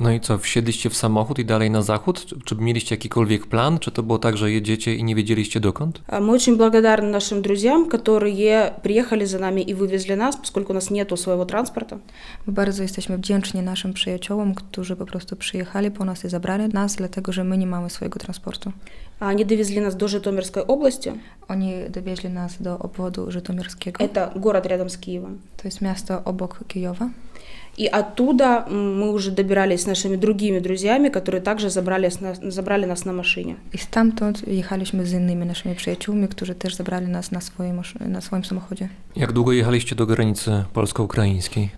No i co, wsiedliście w samochód i dalej na zachód? Czy, czy mieliście jakikolwiek plan? Czy to było tak, że jedziecie i nie wiedzieliście dokąd? А Мы очень благодарны нашим друзьям, которые приехали за нами и вывезли нас, поскольку у нас нету своего транспорта. My bardzo jesteśmy wdzięczni naszym przyjaciołom, którzy po prostu przyjechali po nas i zabrali nas, dlatego że my nie mamy swojego transportu. Они довезли нас до Житомирской области. Oni dowieźli nas do obwodu żytomierskiego. Это город рядом с Киевом. To jest miasto obok Kijowa. И оттуда м, мы уже добирались с нашими другими друзьями, которые также забрали, с нас, забрали нас на машине. I stamtąd jechaliśmy z innymi naszymi przyjaciółmi, którzy też zabrali nas na swoim, maszy- na swoim samochodzie. Jak długo jechaliście do granicy polsko-ukraińskiej?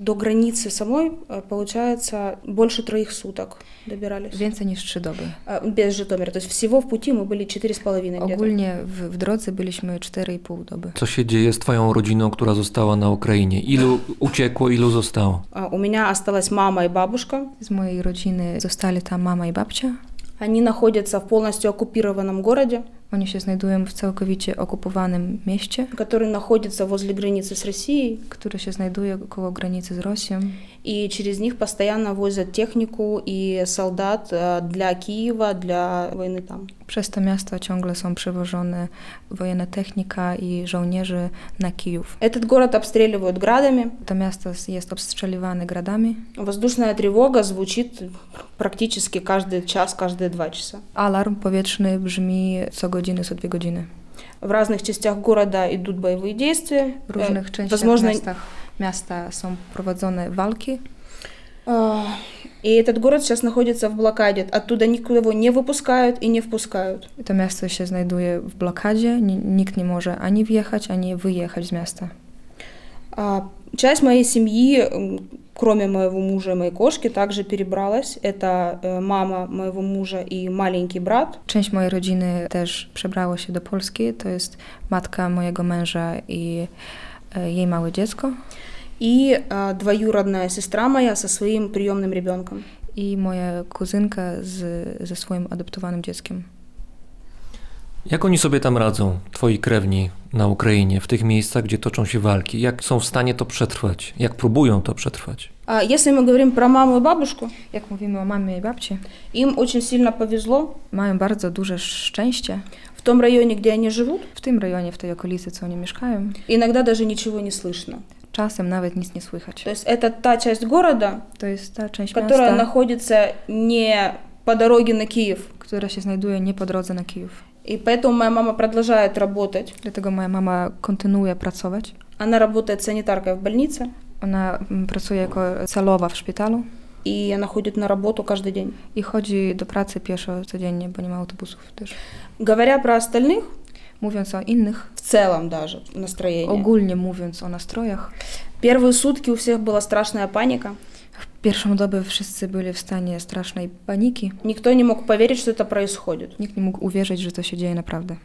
До границы самой, э, получается, больше троих суток добирались. Więcej niż trzy doby. А, Без Житомира. То есть всего в пути мы были четыре с половиной где-то. Ogólnie w, w drodze byliśmy 4,5 doby. Co się dzieje z twoją rodziną, która została na Ukrainie? Ilu uciekło, ilu zostało? А, У меня осталась мама и бабушка. Z mojej rodziny zostali tam mama i babcia. Они находятся в полностью оккупированном городе, Oni się znajdują w całkowicie okupowanym mieście, который находится возле границы с Россией. które się znajduje koło granicy z Rosją. И через них постоянно возят технику и солдат э, для Киева, для войны там. Przez to miasto ciągle są przewożone wojenna technika i żołnierzy na Kijów. Этот город обстреливают градами. To miasto jest obstrzeliwane gradami. Воздушная тревога звучит практически каждый час, каждые два часа. Alarm powietrzny brzmi co godziny, co две godziny. В разных частях города идут боевые действия. В różnych э, частях Возможно... miastach, miasta są prowadzone walki. И этот город сейчас находится в блокаде. Оттуда никого его не выпускают и не впускают. Это место сейчас знаjduje в блокаде. Никто не может ani въехать, ani выехать из места. А, часть моей семьи кроме моего мужа и моей кошки, также перебралась. Это э, мама моего мужа и маленький брат. Część mojej rodziny też przebrało się do Polski. To jest matka mojego męża i e, jej małe dziecko. И а, двоюродная сестра моя со своим приемным ребенком. I moja kuzynka z, ze swoim adoptowanym dzieckiem. Jak oni sobie tam radzą, twoi krewni na Ukrainie, w tych miejscach, gdzie toczą się walki? Jak są w stanie to przetrwać? Jak próbują to przetrwać? А Если мы говорим про маму и бабушку, Jak mówimy o mamie i babci, им очень сильно повезло. mają bardzo duże szczęście. В том районе, где они живут, W tym rejonie, w tej okolicy, co oni mieszkają, иногда даже ничего не слышно. czasem nawet nic nie słychać. То есть это та часть города, To jest ta część которая miasta, находится не по дороге на Киев. która się znajduje nie po drodze na Kijów. И поэтому моя мама продолжает работать. Dlatego moja mama kontynuuje pracować. Она работает санитаркой в больнице, Ona mm, pracuje jako celowa w szpitalu и она ходит на работу каждый день. i chodzi do pracy pieszo codziennie, bo nie ma autobusów też. Говоря про остальных, Mówiąc o innych, в целом даже настроение. ogólnie mówiąc o nastrojach, Первые сутки у всех была страшная паника. w pierwszą dobę wszyscy byli w stanie strasznej paniki. Никто не мог поверить, что это происходит. Nikt nie mógł uwierzyć, że to się dzieje naprawdę.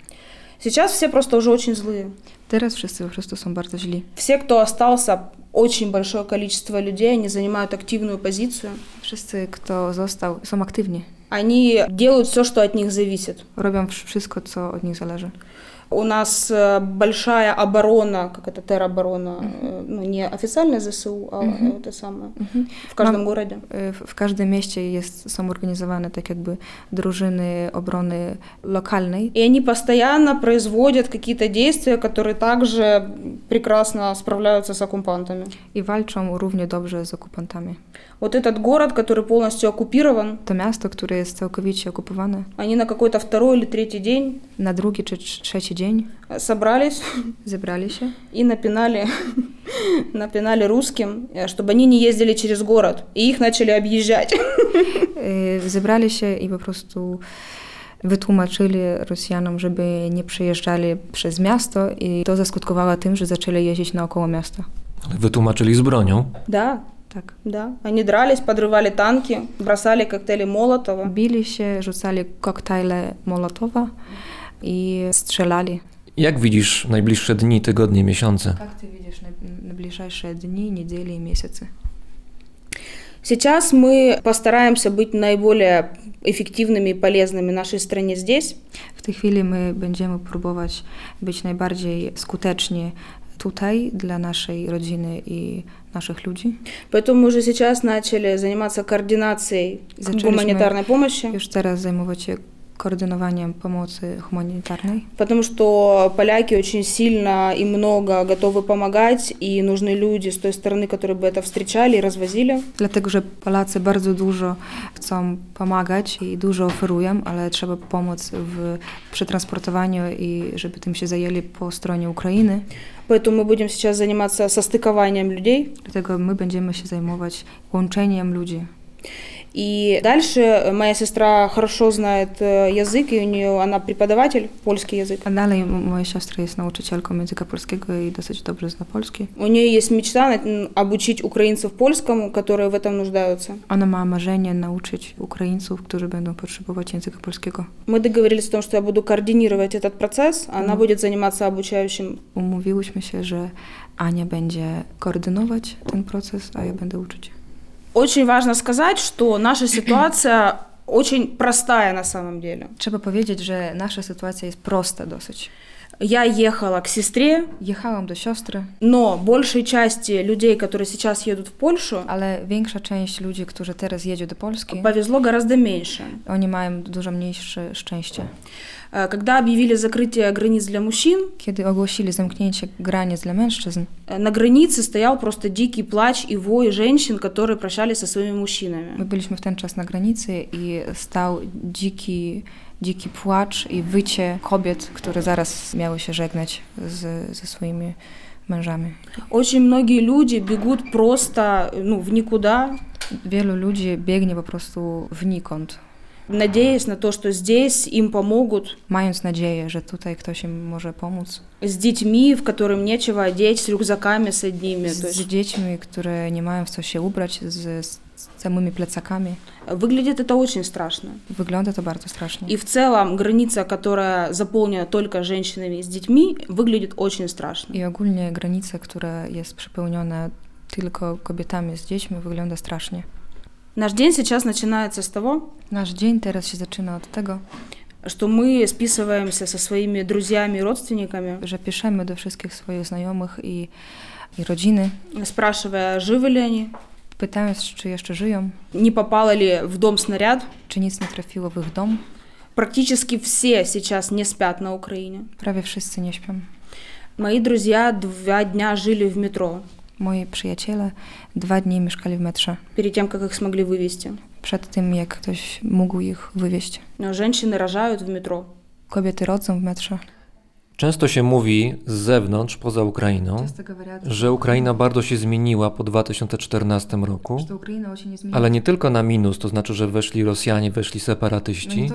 Сейчас все просто уже очень złые. Teraz wszyscy po prostu są bardzo źli. Все, кто остался, очень большое количество людей, они занимают активную позицию. Wszyscy, kto został, są aktywni. Они делают все, что от них зависит. Robią wsz- wszystko, co od nich zależy. У нас э, большая оборона, как это тероборона, mm-hmm. ну не официальная ЗСУ, а mm-hmm. это самое, mm-hmm. в каждом Мам, городе. Э, в каждом месте есть самоорганизованные, так как бы, дружины обороны локальной. И они постоянно производят какие-то действия, которые также прекрасно справляются с оккупантами. И вальчом ровне добже с оккупантами. Вот этот город, который полностью оккупирован. То место, которое цілковіче оккупировано. Они на какой-то второй или третий день. На другий чи третій dzień собрались zebrali się и напинали, [LAUGHS] напинали русским, э, чтобы они не ездили через город. И их начали объезжать. y, zebrali się i po prostu wytłumaczyli Rosjanom, żeby nie przejeżdżali przez miasto i to zaskutkowało tym, że zaczęli jeździć naokoło miasta. Ale Wytłumaczyli z bronią. Да, Tak. да. Они дрались, подрывали танки, бросали коктейли Молотова. Bili się, rzucali koktajle Molotowa i strzelali. Jak widzisz najbliższe dni, tygodnie, miesiące? Jak ty widzisz najbliższe dni, niedzieli i miesiące? Сейчас мы постараемся быть наиболее эффективными и полезными нашей стране здесь. W tej chwili my będziemy próbować być najbardziej skuteczni tutaj dla naszej rodziny i naszych ludzi. Поэтому мы уже сейчас начали заниматься координацией гуманитарной помощи. już teraz zajmować się koordynowaniem pomocy humanitarnej. Потому что поляки очень сильно и много готовы помогать, и нужны люди с той стороны, которые бы это встречали и развозили. Dlatego, że Polacy bardzo dużo chcą pomagać i dużo oferują, ale trzeba pomoc w przetransportowaniu i żeby tym się zajęli po stronie Ukrainy. Поэтому мы будем сейчас заниматься состыкованием людей. Dlatego my będziemy się zajmować łączeniem ludzi. И дальше моя сестра хорошо знает э, язык, и у нее она преподаватель, польский язык. A dalej m- moja siostra jest nauczycielką języka polskiego i dosyć dobrze zna polski. У нее есть мечта м, обучить украинцев польскому, которые в этом нуждаются. Ona ma marzenie nauczyć Ukraińców, którzy będą potrzebować języka polskiego. Мы договорились о том, что я буду координировать этот процесс, а она Мгм. будет заниматься обучающим. Umówiłyśmy się, że Ania będzie koordynować ten proces, a ja będę uczyć. очень важно сказать, что наша [CLEARS THROAT] ситуация очень простая на самом деле. Трэба паведзіць же наша ситуация есть проста досыць я ехала к сестре, Jechałam do siostry, но большей части людей, которые сейчас едут в Польшу, ale większa część ludzi, którzy teraz jedzie do Polski, повезло гораздо меньше. oni mają dużo mniejsze szczęście. Э, Когда объявили закрытие границ для мужчин, Kiedy ogłosili zamknięcie granic dla mężczyzn, э, на границе стоял просто дикий плач и вой женщин, которые прощались со своими мужчинами. my byliśmy w ten czas na granicy i stał dziki, dziki płacz i wycie kobiet, które zaraz miały się żegnać z, ze swoimi mężami. Очень многие люди бегут просто ну, в никуда, Wielu ludzi biegnie po prostu wnikąd, надеясь на то, что здесь им помогут, mając nadzieję, że tutaj ktoś im może pomóc. с детьми, в которым нечего одеть, с рюкзаками с одними. Z, То z есть dziećmi, które nie mają w co się ubrać, z, z samymi plecakami. выглядит это очень страшно. Wygląda to bardzo strasznie. И в целом граница, которая заполнена только женщинами и с детьми, выглядит очень страшно. I ogólnie granica, która jest przepełniona tylko kobietami z dziećmi, wygląda strasznie. Наш день сейчас начинается с того, Nasz dzień teraz się zaczyna od tego, что мы списываемся со своими друзьями и родственниками, że piszemy do wszystkich swoich znajomych i, i rodziny, спрашивая, живы ли они, pytając, czy jeszcze żyją, не попало ли в дом снаряд. czy nic nie trafiło w ich dom. Практически все сейчас не спят на Украине. Prawie wszyscy nie śpią. Мои друзья два дня жили в метро Moi przyjaciele dwa dni mieszkali w metrze, перед тем, как их смогли wywieźć. przed tym jak ktoś mógł ich wywieźć. Но Женщины рожают в метро. Kobiety rodzą w metrze. Często się mówi z zewnątrz, poza Ukrainą, że Ukraina bardzo się zmieniła po 2014 roku, ale nie tylko na minus, to znaczy, że weszli Rosjanie, weszli separatyści,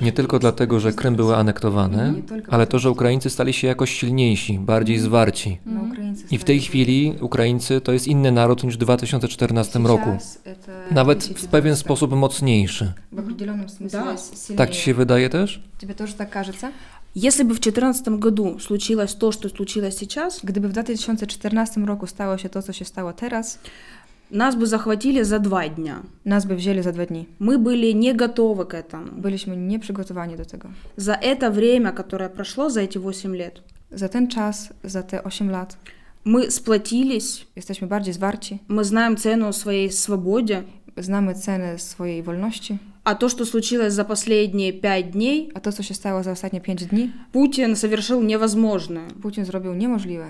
nie tylko mhm. dlatego, że Krym były anektowane, ale to, że Ukraińcy stali się jakoś silniejsi, bardziej zwarci. Mhm. I w tej chwili Ukraińcy to jest inny naród niż w 2014 roku, nawet w pewien sposób mocniejszy. Tak ci się wydaje też? Если бы в 2014 году случилось то, что случилось сейчас, Gdyby w 2014 roku stało się to, co się stało teraz, нас бы захватили за два дня. nas by wzięli za dwa dni. Мы были не готовы к этому. Byliśmy nieprzygotowani do tego. За это время, которое прошло, за эти 8 лет, Za ten czas, za te 8 lat, мы сплотились, jesteśmy bardziej zwarci, мы знаем цену своей свободе, znamy cenę swojej wolności, а то, что случилось за последние 5 дней, to, co się stało za ostatnie 5 dni, Путин совершил невозможное. Putin zrobił niemożliwe.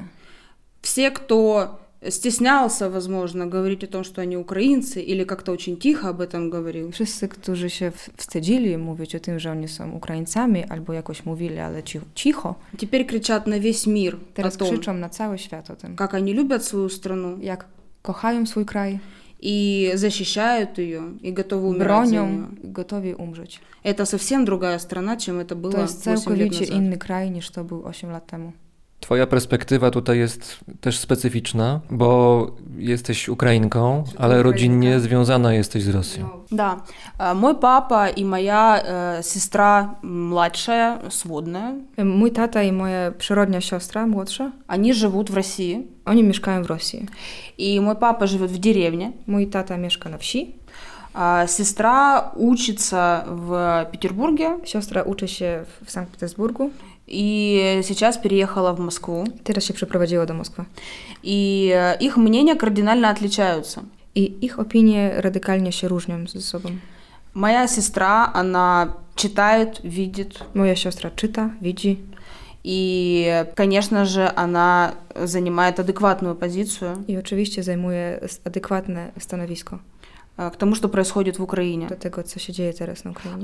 Все, кто стеснялся, возможно, говорить о том, что они украинцы, или как-то очень тихо об этом говорил, Wszyscy, którzy się wstydzili mówić o tym, że oni są Ukraińcami, albo jakoś mówili, ale cicho, теперь кричат на весь мир о teraz том, krzyczą na cały świat o tym, как они любят свою страну. Jak kochają swój kraj, и защищают ее и готовы умирать Броним, за нее. готовы умереть. Это совсем другая страна, чем это было То есть 8 лет назад. инный край, что был 8 лет тому. Twoja perspektywa tutaj jest też specyficzna, bo jesteś Ukrainką, ale rodzinnie związana jesteś z Rosją. Да, А, мой папа и моя э, сестра младшая, сводная, Mój tata i moja przyrodnia siostra, młodsza, они живут в России. oni mieszkają w Rosji. И мой папа живет в деревне. Mój tata mieszka na wsi, А сестра учится в Петербурге. siostra uczy się w- w Sankt Petersburgu. и сейчас переехала в Москву. Ты раз проводила до Москвы. И э, их мнения кардинально отличаются. И их опинии радикально ще ружням за собой. Моя сестра, она читает, видит. Моя сестра чита, види. И, конечно же, она занимает адекватную позицию. И, очевидно, займує адекватное становище. Э, к тому, что происходит в Украине.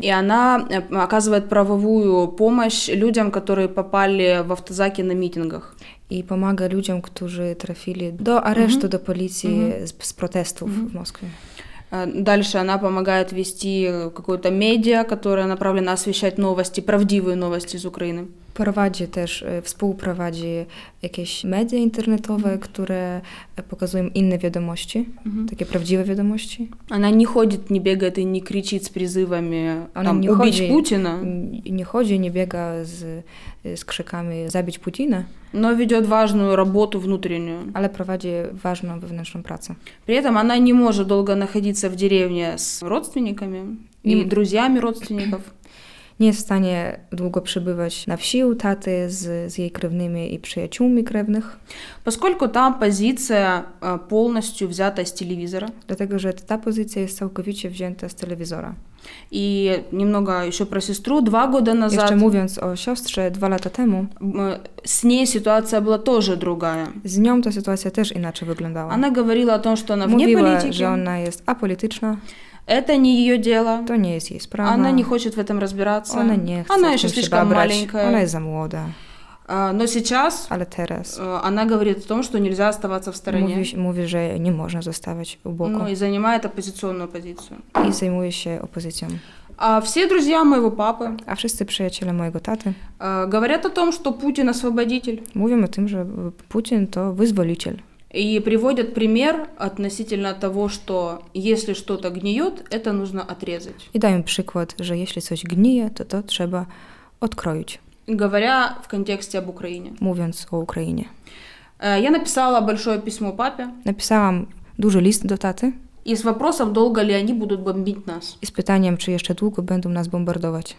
И она э, оказывает правовую помощь людям, которые попали в автозаки на митингах. И помогает людям, которые трафили до ареста mm-hmm. до полиции mm-hmm. с, протестов mm-hmm. в Москве. Э, Дальше она помогает вести какое-то медиа, которое направлено освещать новости, правдивые новости из Украины. Prowadzi też, e, współprowadzi jakieś media internetowe, które e, pokazują inne wiadomości, Mhm. takie prawdziwe wiadomości. Она не ходит, не бегает и не кричит с призывами Ona там, nie убить chodzi, Путина, n- nie chodzi, nie biega z, z krzykami zabić Putina, Но ведет важную работу внутреннюю. ale prowadzi ważną wewnętrzną pracę. При этом она не может долго находиться в деревне с родственниками и Не- друзьями родственников. Nie jest w stanie długo przebywać na wsi u taty z, z jej krewnymi i przyjaciółmi krewnych, Поскольку там позиция э, полностью взята с телевизора. dlatego że ta pozycja jest całkowicie wzięta z telewizora. И немного еще про сестру. Два года назад Jeszcze mówiąc o siostrze, dwa lata temu, э, с ней ситуация была тоже другая. z nią ta sytuacja też inaczej wyglądała. Она говорила о том, что она вне Mówiła, политики. że ona jest apolityczna, Это не ее дело. То не есть справа. Она не хочет в этом разбираться. Она не Она еще слишком маленькая. Она из-за молода. Но сейчас а э, она говорит о том, что нельзя оставаться в стороне. Муви, муви же не можно заставить в боку. Ну и занимает оппозиционную позицию. И займующая оппозицию. А все друзья моего папы. А все приятели моего таты. Э, говорят о том, что Путин освободитель. Мувим о том же, Путин то вызволитель. И приводят пример относительно того, что если что-то гниет, это нужно отрезать. И даем приквод, что если что-то гниет, то то треба откроить. Говоря в контексте об Украине. Mówiąc о Украине. Э, я написала большое письмо папе. Написала дуже лист до таты. И с вопросом, долго ли они будут бомбить нас. И с питанием, чи еще долго будут нас бомбардовать.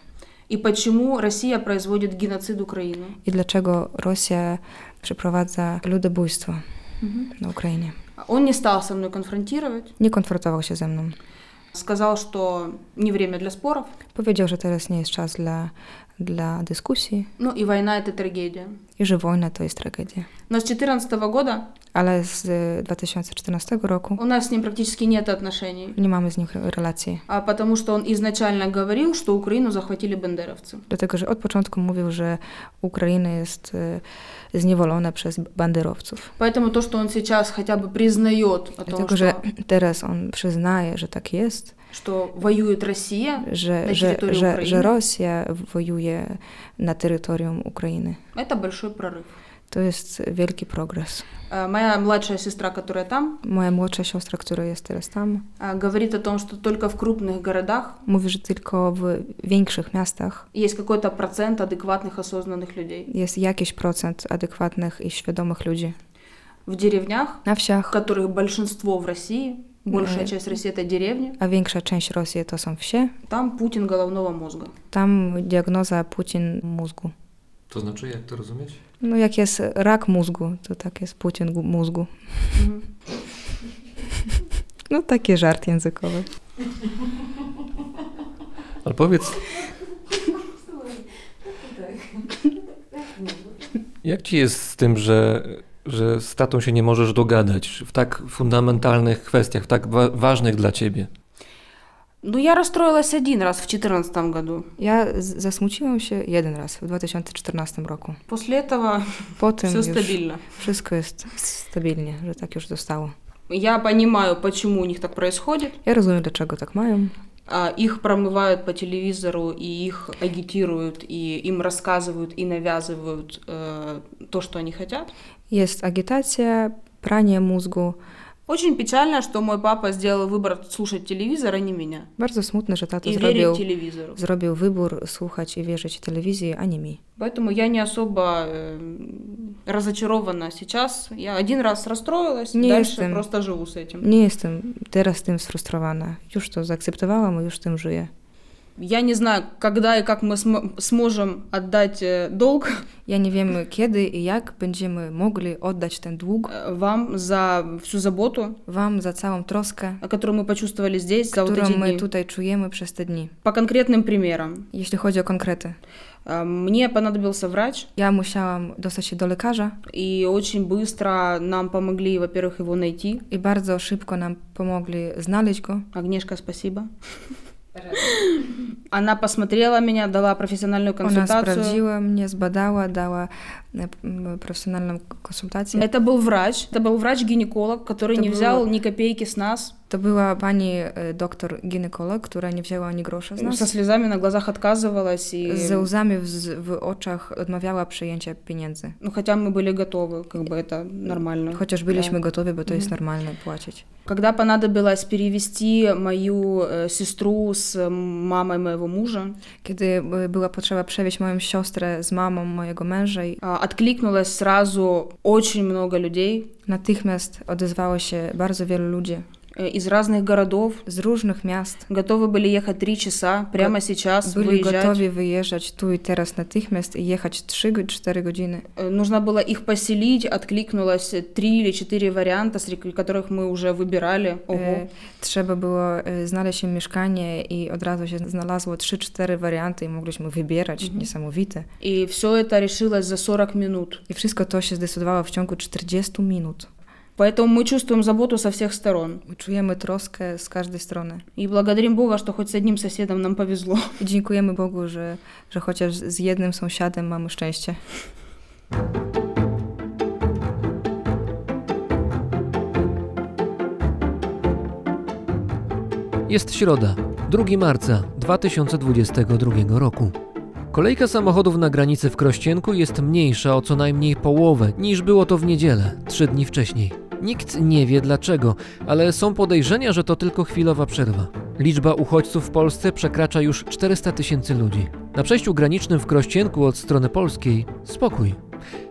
И почему Россия производит геноцид Украины? И для чего Россия препровадza людобуйство? Мгм. na Ukrainie. Он не стал со мной конфронтировать. Konfrontował się ze mną. Сказал, что не время для споров. Powiedział, że teraz nie jest czas dla, dla dyskusji Ну и война это трагедия. i że wojna to jest tragedia. Но с 2014 года Ale z e, 2014 roku у нас с ним практически нет отношений. nie mamy z nim relacji. А потому что он изначально говорил, что Украину захватили бандеровцы. Dlatego, że od początku mówił, że Ukraina jest e, zniewolona przez banderowców. Поэтому то, что он сейчас хотя бы признает о том, Dlatego, że что, teraz on przyznaje, że tak jest, что воюет Россия Ж, на территории Ж, України. Же Росія воює на території України. Це великий прорив. То есть великий прогресс. Э, моя младшая сестра, которая там, моя младшая сестра, которая есть раз там, э, говорит о том, что только в крупных городах, Мы мовит только в меньших местах, есть какой-то процент адекватных осознанных людей. Есть якийсь процент адекватных и сведомых людей. В деревнях, на всех, которых большинство в России, большая Э, часть России это деревни, a większa część Rosji to są wsie, там Путин головного мозга. tam diagnoza Putin mózgu. To znaczy, jak to rozumieć? No jak jest rak mózgu, to tak jest Putin gu- mózgu. Mhm. No taki żart językowy. Ale powiedz, jak ci jest z tym, że, że z tatą się nie możesz dogadać w tak fundamentalnych kwestiach, w tak wa- ważnych dla ciebie? Ну, я расстроилась один раз в 2014 году. Ja z- zasmuciłam się jeden raz w 2014 roku. После этого Po tym все już стабильно. wszystko jest stabilnie, że tak już zostało. Я понимаю, почему у них так происходит. Ja rozumiem, dlaczego tak mają. А, Их промывают по телевизору, и их агитируют, и им рассказывают, и навязывают э, то, что они хотят. Jest agitacja, pranie mózgu. Очень печально, что мой папа сделал выбор слушать телевизор, а не меня. Bardzo smutne, że tato I zrobił, telewizorу. zrobił wybór słuchać i wierzyć telewizji, a nie mi. Поэтому я не особо э, разочарована сейчас. Я один раз расстроилась, Nie дальше jestem, просто живу с этим. nie jestem teraz tym sfrustrowana. Już to zaakceptowałam i już tym żyję. Я не знаю, когда и как мы см сможем аддаць э, долг. [LAUGHS] Я не вельмі кеды и як бенджімы могли отдать этот долг э, вам за всю заботу вам за целом троска которую мы почувствовали здесь за вот мы тут чуем и przez те дни по конкретным примерам если ходи о конкреты э, мне понадобился врач. Я musiałam dostać się do lekarza. И очень быстро нам помогли, во-первых, его найти. И bardzo szybko нам помогли znaleźć go. Агнешка, спасибо. [LAUGHS] Она посмотрела меня, дала профессиональную консультацию, Вона справдила мені, збадала, дала e, profesjonalną konsultację. Это был врач, это был врач-гинеколог, который Это не было- взял ни копейки с нас. To była pani e, doktor ginekolog, która nie wzięła ani grosza z nas. Со слезами на глазах отказывалась. И... Ze łzami w, w oczach odmawiała przyjęcia pieniędzy. Ну, хотя мы были готовы, как бы это нормально. Chociaż byliśmy Да. gotowi, bo to jest Мгм. normalne płacić. Когда понадобилось перевести мою э, сестру с мамой моего мужа, Kiedy e, była potrzeba przewieźć moją siostrę z mamą mojego męża, i а, откликнулось сразу очень много людей natychmiast odezwało się bardzo wielu ludzi э, Э, из разных городов. из разных мест, готовы были ехать три часа прямо сейчас Були виїжджати. готовы выезжать тут і зараз на тих міст и ехать 3-4 години. Э, нужно было их поселить, откликнулось э, три или четыре варианта, среди которых мы уже выбирали. Ого. Треба було знaleźć мешкання і одразу ж знalazło 3-4 варіанти і могли ми вибирати, mm -hmm. несамовіте. И все это решилось за 40 минут. И все это ще здесудувало в тьонку 40 минут. Поэтому мы чувствуем заботу со всех сторон. Czujemy troskę z każdej strony. И благодарим Бога, что хоть с одним соседом нам повезло. I dziękujemy Bogu, że, że chociaż z jednym sąsiadem mamy szczęście. Jest środa, 2 marca 2022 roku. Kolejka samochodów na granicy w Krościenku jest mniejsza o co najmniej połowę niż było to w niedzielę, trzy dni wcześniej. Nikt nie wie dlaczego, ale są podejrzenia, że to tylko chwilowa przerwa. Liczba uchodźców w Polsce przekracza już 400 tysięcy ludzi. Na przejściu granicznym w Krościenku od strony polskiej spokój.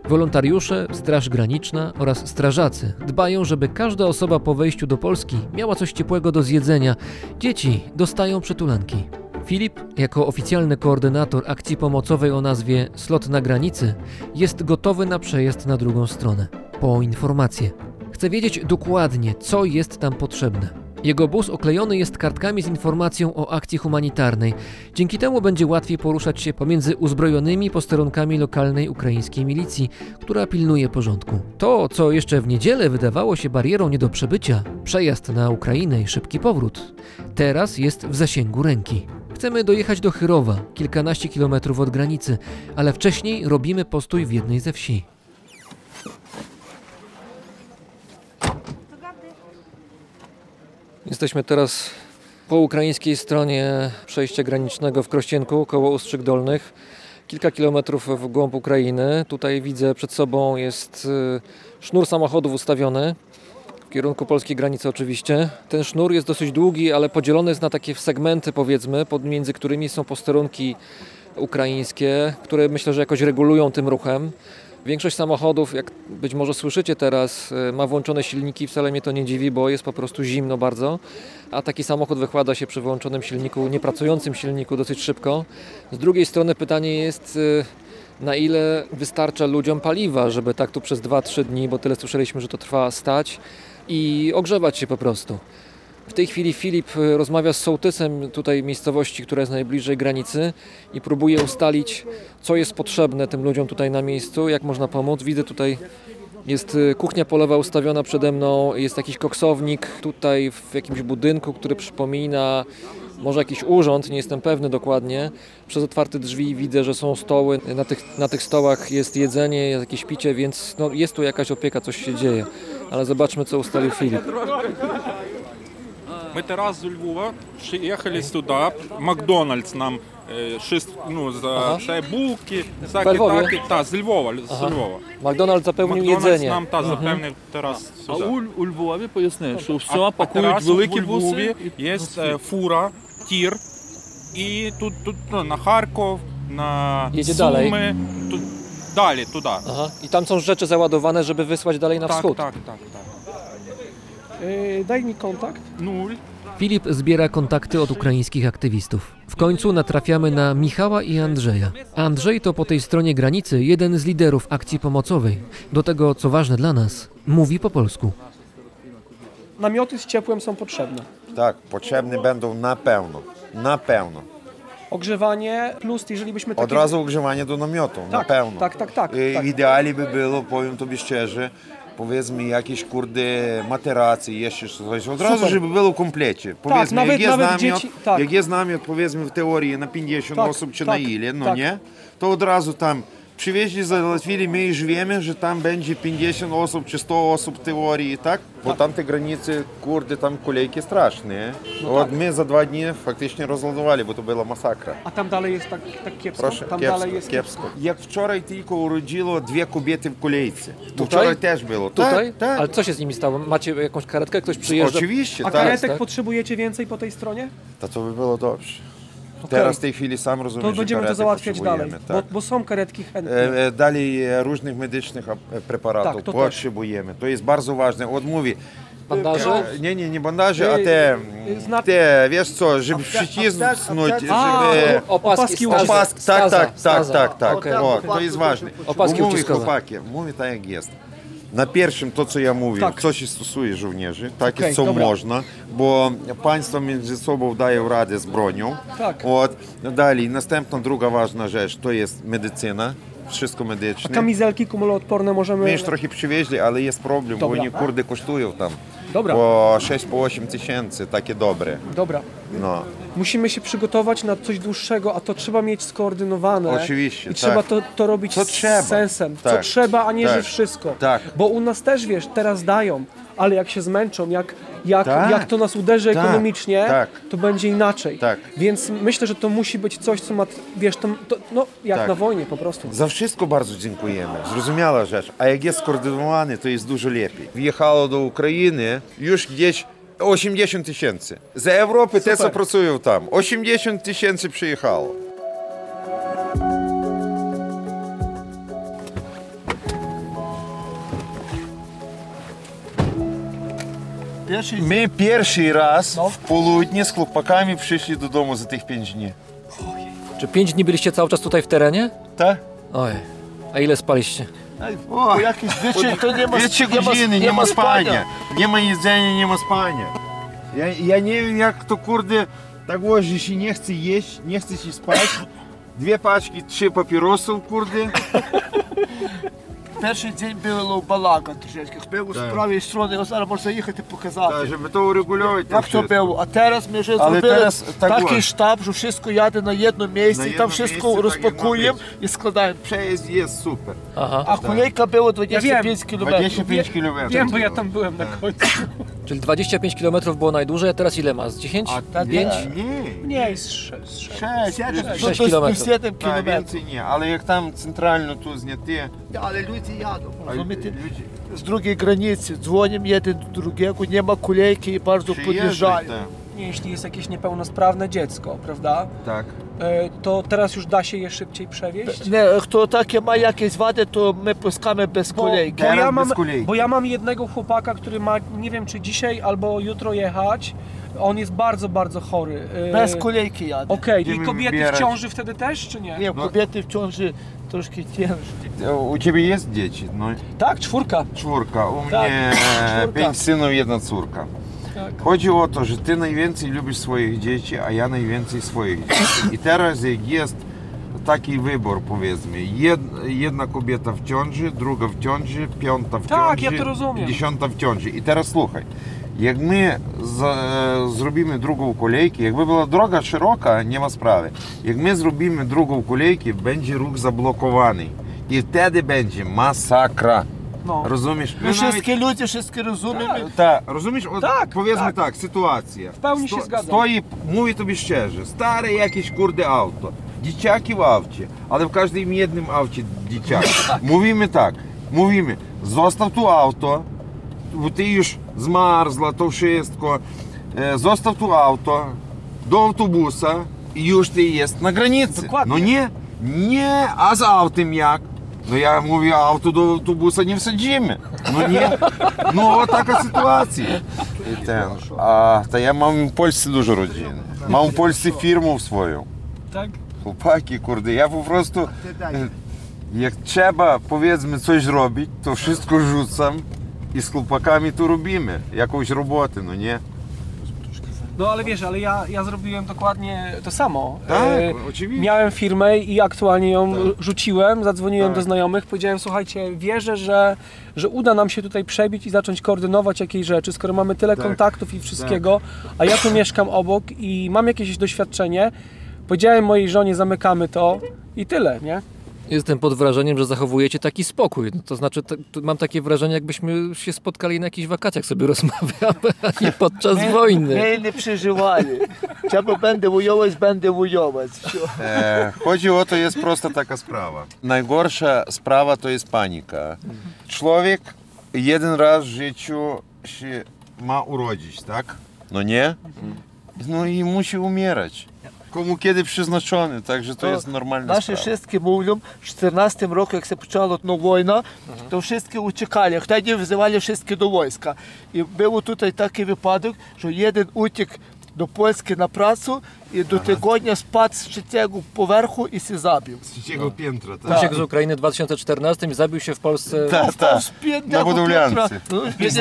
Wolontariusze, Straż Graniczna oraz strażacy dbają, żeby każda osoba po wejściu do Polski miała coś ciepłego do zjedzenia. Dzieci dostają przytulanki. Filip, jako oficjalny koordynator akcji pomocowej o nazwie Slot na granicy, jest gotowy na przejazd na drugą stronę. Po informację. Chce wiedzieć dokładnie, co jest tam potrzebne. Jego bus oklejony jest kartkami z informacją o akcji humanitarnej. Dzięki temu będzie łatwiej poruszać się pomiędzy uzbrojonymi posterunkami lokalnej ukraińskiej milicji, która pilnuje porządku. To, co jeszcze w niedzielę wydawało się barierą nie do przebycia, przejazd na Ukrainę i szybki powrót, teraz jest w zasięgu ręki. Chcemy dojechać do Chyrowa, kilkanaście kilometrów od granicy, ale wcześniej robimy postój w jednej ze wsi. Jesteśmy teraz po ukraińskiej stronie przejścia granicznego w Krościenku, koło Ustrzyk Dolnych. Kilka kilometrów w głąb Ukrainy. Tutaj widzę przed sobą jest y, sznur samochodów ustawiony. W kierunku polskiej granicy oczywiście. Ten sznur jest dosyć długi, ale podzielony jest na takie segmenty powiedzmy, między którymi są posterunki ukraińskie, które myślę, że jakoś regulują tym ruchem. Większość samochodów, jak być może słyszycie teraz, y, ma włączone silniki. Wcale mnie to nie dziwi, bo jest po prostu zimno bardzo. A taki samochód wykłada się przy wyłączonym silniku, niepracującym silniku dosyć szybko. Z drugiej strony pytanie jest, y, na ile wystarcza ludziom paliwa, żeby tak tu przez 2-3 dni, bo tyle słyszeliśmy, że to trwa, stać i ogrzewać się po prostu. W tej chwili Filip y, rozmawia z sołtysem tutaj miejscowości, która jest najbliżej granicy i próbuje ustalić, co jest potrzebne tym ludziom tutaj na miejscu, jak można pomóc. Widzę tutaj jest y, kuchnia polowa ustawiona przede mną, jest jakiś koksownik tutaj w jakimś budynku, który przypomina może jakiś urząd, nie jestem pewny dokładnie. Przez otwarte drzwi widzę, że są stoły, na tych, na tych stołach jest jedzenie, jest jakieś picie, więc no, jest tu jakaś opieka, coś się dzieje. Ale zobaczmy, co ustalił Filip. Ми Тарас з Львова приїхали сюди. Макдональдс нам е, шість, ну, за Ага. це булки, We всякі Lwowie? такі. Та, з Львова, з Ага. Львова. McDonald's запевнив Макдональдс jedzenie. нам та Mhm. запевнив Тарас А сюди. у, у Львові поясни, що все а, а пакують Тарасу великі у Львові буси. і- є е, фура, тір, і тут, тут ну, на Харків, на Jedzie Суми, dalej. тут, далі туди. Aha. I tam są rzeczy załadowane, żeby wysłać dalej na так, wschód. так, так, так. E, daj mi kontakt. Filip zbiera kontakty od ukraińskich aktywistów. W końcu natrafiamy na Michała i Andrzeja. Andrzej to po tej stronie granicy jeden z liderów akcji pomocowej. Do tego, co ważne dla nas, mówi po polsku. Namioty z ciepłem są potrzebne. Tak, potrzebne będą na pewno. Na pewno. Ogrzewanie plus, jeżeli byśmy... Takie... Od razu ogrzewanie do namiotu, na Tak, pewno. tak, tak, tak, I tak. Idealnie by było, powiem Tobie szczerze, powiedzmy jakieś kurde materacje, jeszcze coś. Od razu, Super. żeby było w komplecie. Powiedzmy, nawet- jak jest nawet namiot, dzieci- tak. jak jest namiot, powiedzmy w teorii na 50 Tak, osób czy tak, na ile, no tak. nie? To od razu tam przywieźli, załatwili, my już wiemy, że tam będzie 50 osób czy 100 osób w teorii, tak? Bo tam te granice, kurde, tam kolejki straszne. No От tak. my za dwa dni faktycznie rozładowali, bo to była masakra. A tam dalej jest tak, tak kiepsko? Proszę, tam kiepsko, dalej jest kiepsko. Jak wczoraj tylko urodziło dwie kobiety w kolejce. To Tutaj? wczoraj też było. Tutaj? Tak, tak. Ale co się z nimi stało? Macie jakąś karetkę? Ktoś przyjeżdża? Oczywiście, A tak. karetek tak? potrzebujecie więcej po tej stronie? To to by było dobrze. Teraz w tej chwili sam rozumiem, To że będziemy to załatwiać dalej, potrzebujemy, bo, tak. bo są karetki chętne. E, e, Dalej e, różnych medycznych e, preparatów Tak, to też. potrzebujemy. To jest bardzo ważne. Od mówi. Bandaże? Nie, nie, nie bandaże, a te, zna- te, wiesz co, żeby przycisnąć, żeby... A, Opaski, Opaski tak, tak, tak, tak, tak. Okej. O, to jest ważne. Opaski mówię, chłopaki, mówię tak jak jest. Na pierwszym to, co ja mówię, tak. co się stosuje żołnierzy, takie okay, co dobra. można, bo państwo między sobą dają radę z bronią. Tak. От. No Dalej, następna druga ważna rzecz to jest medycyna. Wszystko medyczne. A kamizelki kumuloodporne możemy... My już trochę przywieźli, ale jest problem, Dobra. bo oni kurde kosztują tam. Dobra. po 6 po 8 tysięcy, takie dobre. Dobra. No. Musimy się przygotować na coś dłuższego, a to trzeba mieć skoordynowane. Oczywiście, I tak. trzeba to, to robić Co z trzeba. sensem. Co Tak, trzeba, a nie, tak, że wszystko. tak. Bo u nas też, wiesz, teraz dają, ale jak się zmęczą, jak, jak, tak, jak to nas uderzy tak, ekonomicznie, tak, to będzie inaczej. Tak. Więc myślę, że to musi być coś, co ma, wiesz, to, to no, jak tak. na wojnie po prostu. Za wszystko bardzo dziękujemy. Zrozumiała rzecz. A jak jest skoordynowany, to jest dużo lepiej. Wjechało do Ukrainy już gdzieś 80 tysięcy. Z Europy Super. te, co pracują tam. 80 tysięcy przyjechało. Pierwszy My pierwszy raz w południe z chłopakami przyszli do domu za tych 5 dni. Czy pięć dni byliście cały czas tutaj w terenie? Tak? Oj. A ile spaliście? po jakieś dwie, to nie ma, Dwie, trzy nie ma, godziny, nie nie ma ma spania. Nie ma jedzenia, nie ma spania. Ja, ja nie wiem jak to kurde tak łoży się nie chce jeść, nie chce się spać. Dwie paczki, trzy papierosów kurde. Перший день було балага трошечки. Ми з Так. правої сторони зараз можна їхати показати. Так, щоб то урегульовувати. Як то було? А зараз ми вже Але зробили зараз так такий от. штаб, що все яде на одному місці, На і там одному все місці, так, як розпакуємо має і складаємо. Przejeźd jest super. Aha. А колейка було 25 wiem. кілометрів. 25 km. Wiem, bo ja tam byłem na końcu. Czyli 25 km było najdłużej, a teraz ile ma? Z 10? tak, 5? Nie. Nie, z sze- z sze- 6, Сядемо, Шесть до- до- кілометрів. до 7 Так, кілометрів. więcej nie, ale jak tam centralno tu zняти, Але люди jadą, a розумієте? ludzie З другої границі дзвонимо jeden do drugiego, nie ma kolejki i bardzo Jeśli jest jakieś niepełnosprawne dziecko, prawda? Tak. E, to teraz już da się je szybciej przewieźć? Nie, kto takie ma jakieś wady, to my puskamy bez kolejki. Bo ja, mam, bo ja mam jednego chłopaka, który ma, nie wiem czy dzisiaj albo jutro jechać, on jest bardzo, bardzo chory. E, bez kolejki jadę. Okej, okay. i kobiety bierać. w ciąży wtedy też, czy nie? Nie, no. kobiety w ciąży troszkę ciężkie. E, u Ciebie jest dzieci? No. Tak, czwórka. Czwórka, u tak. mnie [LAUGHS] czwórka. pięć synów, jedna córka. Tak. Chodzi o to, że ty najwięcej lubisz swoich dzieci, a ja najwięcej swoich dzieci. I teraz jak jest taki wybór, powiedzmy, jed, jedna kobieta w ciąży, druga w ciąży, piąta w Tak, ciąży, ja to rozumiem. dziesiąta w ciąży. I teraz słuchaj, jak my za, zrobimy drugą kolejkę, jakby była droga szeroka, nie ma sprawy. Jak my zrobimy drugą kolejkę, będzie ruch zablokowany. I wtedy będzie masakra. No. Rozumiesz? Ми wszystkie ludzie, wszystkie rozumiemy. Tak, rozumiesz? Od, Tak, powiedzmy tak. tak. sytuacja. W pełni się zgadzam. Stoi, mówię tobie szczerze, stare jakieś kurde auto, dzieciaki w aucie, ale w każdym jednym aucie dzieciaki. Mówimy tak, mówimy, zostaw tu auto, bo ty już zmarzła, to wszystko, e, zostaw tu auto, do autobusa i już ty jest na granicy. Dokładnie. No nie, nie, a z autem jak? No ja mówię, a auto do autobusa nie wsadzimy. No nie, no taka sytuacja. I ten, a to ja mam w Polsce dużo rodziny. Mam w Polsce firmę swoją. Tak? Chłopaki, kurde, ja po prostu jak trzeba powiedzmy coś zrobić, to wszystko rzucam i z chłopakami tu robimy. Jakąś robotę, no nie? No ale wiesz, ale ja, ja zrobiłem dokładnie to samo. Tak, E, oczywiście. Miałem firmę i aktualnie ją rzuciłem, zadzwoniłem Tak. do znajomych, powiedziałem, słuchajcie, wierzę, że, że uda nam się tutaj przebić i zacząć koordynować jakieś rzeczy, skoro mamy tyle Tak. kontaktów i wszystkiego, a ja tu mieszkam obok i mam jakieś doświadczenie. Powiedziałem mojej żonie, zamykamy to i tyle, nie? Jestem pod wrażeniem, że zachowujecie taki spokój. No, to znaczy, mam takie wrażenie, jakbyśmy się spotkali na jakichś wakacjach sobie [LAUGHS] rozmawiamy, a nie podczas my, wojny. Nie, nie przeżywali. Czemu będę ująłeś, będę ująłeś. E, chodzi o to, jest prosta taka sprawa. Najgorsza sprawa to jest panika. Człowiek jeden raz w życiu się ma urodzić, tak? No nie? No i musi umierać. Кому киди призначені, так що то є нормальна Наші справа. шістки мовлям, 14 роком, як це почала ну, війна, то шістки утікали, тоді взивали шістки до війська. І був тут такий випадок, що один утік do Polski na pracę i do tygodnia spadł z trzeciego powerchu i się zabił. Z trzeciego piętra, tak? Uciekł z Ukrainy w 2014 i zabił się w Polsce. Tak, tak. Z biednego Na budowlance.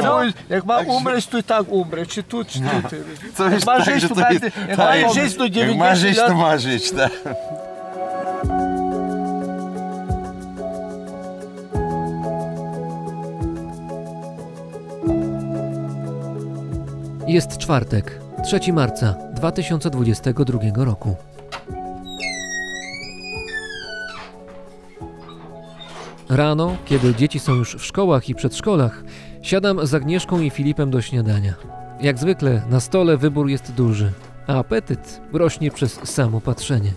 No, jak ma umrzeć, to i tak umrze. Czy tu, czy tu. Ty. Jak ma żyć, to będzie. Jak ma żyć, to Jak 90 ma żyć, lat. to ma żyć, tak. Jest czwartek, 3 marca 2022 roku. Rano, kiedy dzieci są już w szkołach i przedszkolach, siadam z Agnieszką i Filipem do śniadania. Jak zwykle na stole wybór jest duży, a apetyt rośnie przez samo patrzenie.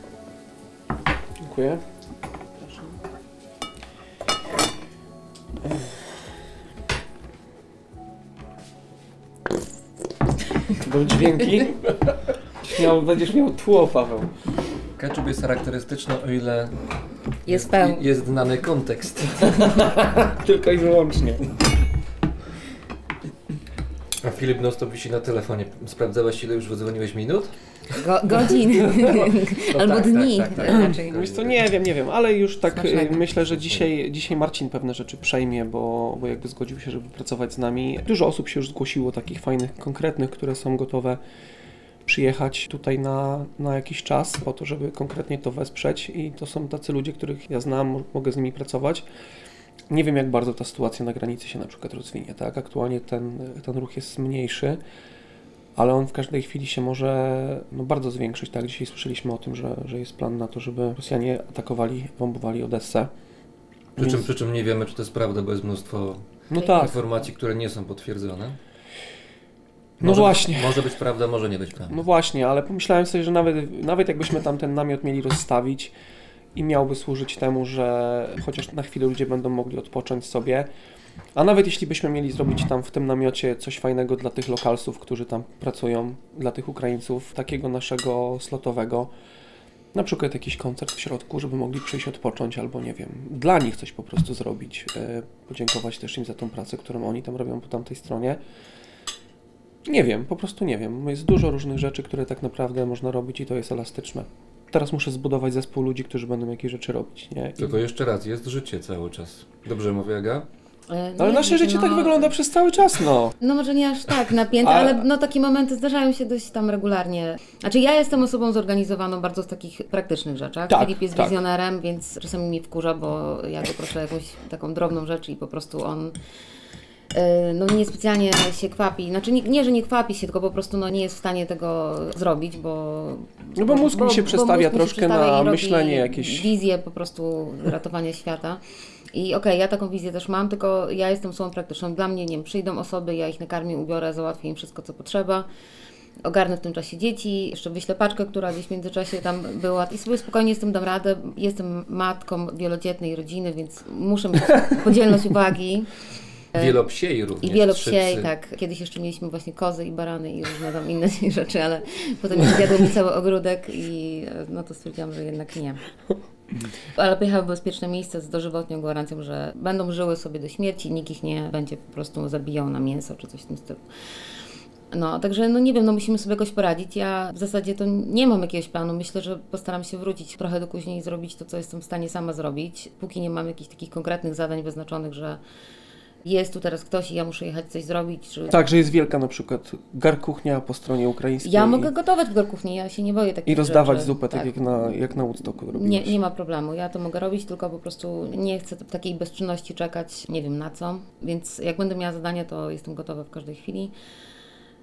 Dziękuję. [LAUGHS] Będą dźwięki. Miał, będziesz miał tło, Paweł. Ketchup jest charakterystyczny, o ile Jest pełny. jest znany kontekst. [LAUGHS] Tylko i wyłącznie. A Filip non stop wisi na telefonie. Sprawdzałeś ile już wydzwoniłeś minut? Go, godzin [LAUGHS] No [LAUGHS] albo tak, dni tak, tak, tak. raczej. Wiesz co, nie wiem, nie wiem, ale już tak Smacznego. y, myślę, że dzisiaj, dzisiaj Marcin pewne rzeczy przejmie, bo, bo jakby zgodził się, żeby pracować z nami. Dużo osób się już zgłosiło, takich fajnych, konkretnych, które są gotowe przyjechać tutaj na, na jakiś czas po to, żeby konkretnie to wesprzeć i to są tacy ludzie, których ja znam, mo- mogę z nimi pracować. Nie wiem, jak bardzo ta sytuacja na granicy się na przykład rozwinie, tak? Aktualnie ten, ten ruch jest mniejszy, ale on w każdej chwili się może no, bardzo zwiększyć. Tak, dzisiaj słyszeliśmy o tym, że, że jest plan na to, żeby Rosjanie atakowali, bombowali Odessę. Przy czym, przy czym nie wiemy, czy to jest prawda, bo jest mnóstwo No tak. informacji, które nie są potwierdzone. No Może właśnie. Może być prawda, może nie być prawda. No właśnie, ale pomyślałem sobie, że nawet, nawet jakbyśmy tam ten namiot mieli rozstawić i miałby służyć temu, że chociaż na chwilę ludzie będą mogli odpocząć sobie, a nawet jeśli byśmy mieli zrobić tam w tym namiocie coś fajnego dla tych lokalsów, którzy tam pracują, dla tych Ukraińców, takiego naszego slotowego, na przykład jakiś koncert w środku, żeby mogli przyjść odpocząć, albo nie wiem, dla nich coś po prostu zrobić, e, podziękować też im za tą pracę, którą oni tam robią po tamtej stronie. Nie wiem, po prostu nie wiem. Jest dużo różnych rzeczy, które tak naprawdę można robić i to jest elastyczne. Teraz muszę zbudować zespół ludzi, którzy będą jakieś rzeczy robić, nie? I... Tylko jeszcze raz, jest życie cały czas. Dobrze mówię, Aga? E, Ale nie, nasze życie no- tak wygląda przez cały czas, no. No może nie aż tak napięte, Ale- ale no takie momenty zdarzają się dość tam regularnie. Znaczy ja jestem osobą zorganizowaną bardzo w takich praktycznych rzeczach. Tak, Filip jest tak. wizjonerem, więc czasami mnie wkurza, bo ja go proszę o jakąś taką drobną rzecz i po prostu on no niespecjalnie się kwapi. Znaczy nie, nie, że nie kwapi się, tylko po prostu no, nie jest w stanie tego zrobić, bo... No bo mózg mi się przestawia mi się troszkę przestawia na myślenie jakieś- Wizję po prostu ratowania świata. I okej, ja taką wizję też mam, tylko ja jestem osobą praktyczną. Dla mnie, nie wiem, przyjdą osoby, ja ich nakarmię, ubiorę, załatwię im wszystko, co potrzeba. Ogarnę w tym czasie dzieci, jeszcze wyślę paczkę, która gdzieś w międzyczasie tam była i sobie spokojnie z tym dam radę. Jestem matką wielodzietnej rodziny, więc muszę mieć [LAUGHS] podzielność uwagi. Wielopsiej również. I wielopsiej, tak. Kiedyś jeszcze mieliśmy właśnie kozy i barany i różne tam inne [LAUGHS] rzeczy, ale potem zjadło mi cały ogródek i e, no to stwierdziłam, że jednak nie. Ale pojechały w bezpieczne miejsce z dożywotnią gwarancją, że będą żyły sobie do śmierci, nikt ich nie będzie po prostu zabijał na mięso czy coś w tym stylu. No, także no nie wiem, no musimy sobie jakoś poradzić. Ja w zasadzie to nie mam jakiegoś planu. Myślę, że postaram się wrócić trochę do kuźni i zrobić to, co jestem w stanie sama zrobić. Póki nie mam jakichś takich konkretnych zadań wyznaczonych, że jest tu teraz ktoś i ja muszę jechać coś zrobić. Czy... Tak, że jest wielka na przykład garkuchnia po stronie ukraińskiej. Ja mogę gotować w garkuchni, ja się nie boję takich I rozdawać rzeczy. zupę, tak, jak na, jak na Woodstocku robiłeś. Nie, nie ma problemu. Ja to mogę robić, tylko po prostu nie chcę takiej bezczynności czekać, nie wiem na co. Więc jak będę miała zadanie, to jestem gotowa w każdej chwili.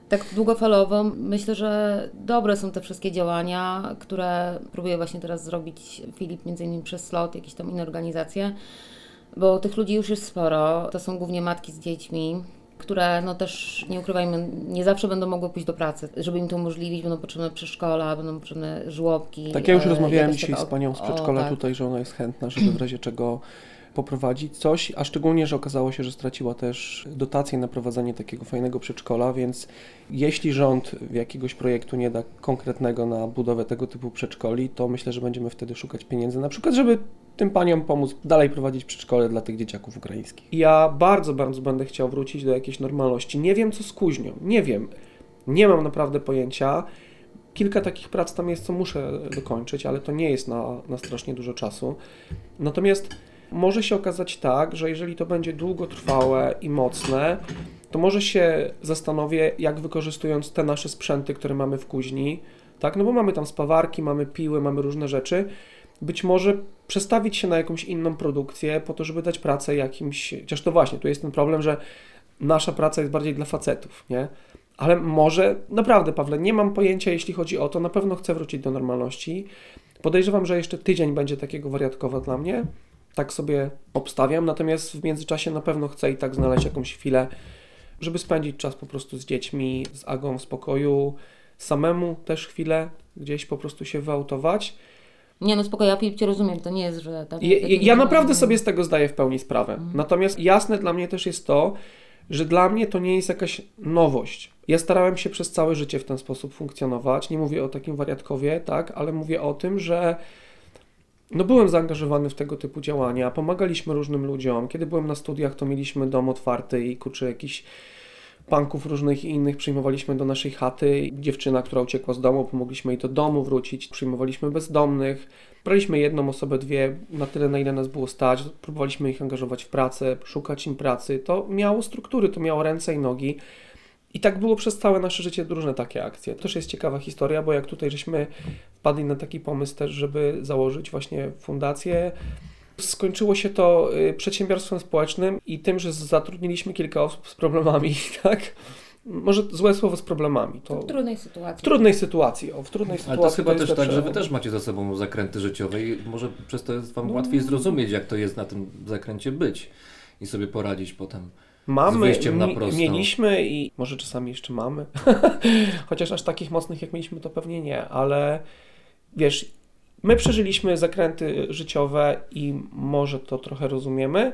Tak długofalowo myślę, że dobre są te wszystkie działania, które próbuje właśnie teraz zrobić Filip, między innymi przez slot, jakieś tam inne organizacje, bo tych ludzi już jest sporo. To są głównie matki z dziećmi, które no też, nie ukrywajmy, nie zawsze będą mogły pójść do pracy. Żeby im to umożliwić, będą potrzebne przedszkola, będą potrzebne żłobki. Tak, ja już e, rozmawiałem dzisiaj z panią z o, przedszkola tak. tutaj, że ona jest chętna, żeby w razie czego poprowadzić coś, a szczególnie, że okazało się, że straciła też dotację na prowadzenie takiego fajnego przedszkola, więc jeśli rząd jakiegoś projektu nie da konkretnego na budowę tego typu przedszkoli, to myślę, że będziemy wtedy szukać pieniędzy, na przykład, żeby tym paniom pomóc dalej prowadzić przedszkole dla tych dzieciaków ukraińskich. Ja bardzo, bardzo będę chciał wrócić do jakiejś normalności. Nie wiem, co z kuźnią, nie wiem. Nie mam naprawdę pojęcia. Kilka takich prac tam jest, co muszę dokończyć, ale to nie jest na, na strasznie dużo czasu. Natomiast może się okazać tak, że jeżeli to będzie długotrwałe i mocne, to może się zastanowię, jak wykorzystując te nasze sprzęty, które mamy w kuźni, tak, no bo mamy tam spawarki, mamy piły, mamy różne rzeczy, być może przestawić się na jakąś inną produkcję po to, żeby dać pracę jakimś, chociaż to właśnie, tu jest ten problem, że nasza praca jest bardziej dla facetów, nie? Ale może, naprawdę Pawle, nie mam pojęcia, jeśli chodzi o to, na pewno chcę wrócić do normalności. Podejrzewam, że jeszcze tydzień będzie takiego wariatkowa dla mnie. Tak sobie obstawiam, natomiast w międzyczasie na pewno chcę i tak znaleźć jakąś chwilę, żeby spędzić czas po prostu z dziećmi, z Agą w spokoju, samemu też chwilę gdzieś po prostu się wyautować. Nie no spokojnie, ja Filip Cię rozumiem, to nie jest, że... Tam, Ja, ja, ja naprawdę sobie z tego zdaję w pełni sprawę. Natomiast jasne dla mnie też jest to, że dla mnie to nie jest jakaś nowość. Ja starałem się przez całe życie w ten sposób funkcjonować. Nie mówię o takim wariatkowie, tak, ale mówię o tym, że no byłem zaangażowany w tego typu działania, pomagaliśmy różnym ludziom. Kiedy byłem na studiach, to mieliśmy dom otwarty i kurczę jakiś punków różnych i innych przyjmowaliśmy do naszej chaty. Dziewczyna, która uciekła z domu, pomogliśmy jej do domu wrócić. Przyjmowaliśmy bezdomnych. Braliśmy jedną osobę, dwie, na tyle, na ile nas było stać. Próbowaliśmy ich angażować w pracę, szukać im pracy. To miało struktury, to miało ręce i nogi. I tak było przez całe nasze życie różne takie akcje. To też jest ciekawa historia, bo jak tutaj żeśmy wpadli na taki pomysł też, żeby założyć właśnie fundację, Skończyło się to y, przedsiębiorstwem społecznym i tym, że zatrudniliśmy kilka osób z problemami, [LAUGHS] tak? Może złe słowo z problemami. To W trudnej sytuacji. w trudnej sytuacji. O, w trudnej Ale sytuacji. to jest chyba jest też tak, że wy też macie za sobą zakręty życiowe i może przez to jest wam łatwiej zrozumieć, jak to jest na tym zakręcie być i sobie poradzić potem z Mamy, wyjściem na prostą. mieliśmy i może czasami jeszcze mamy, [LAUGHS] chociaż aż takich mocnych jak mieliśmy to pewnie nie, ale wiesz, my przeżyliśmy zakręty życiowe i może to trochę rozumiemy,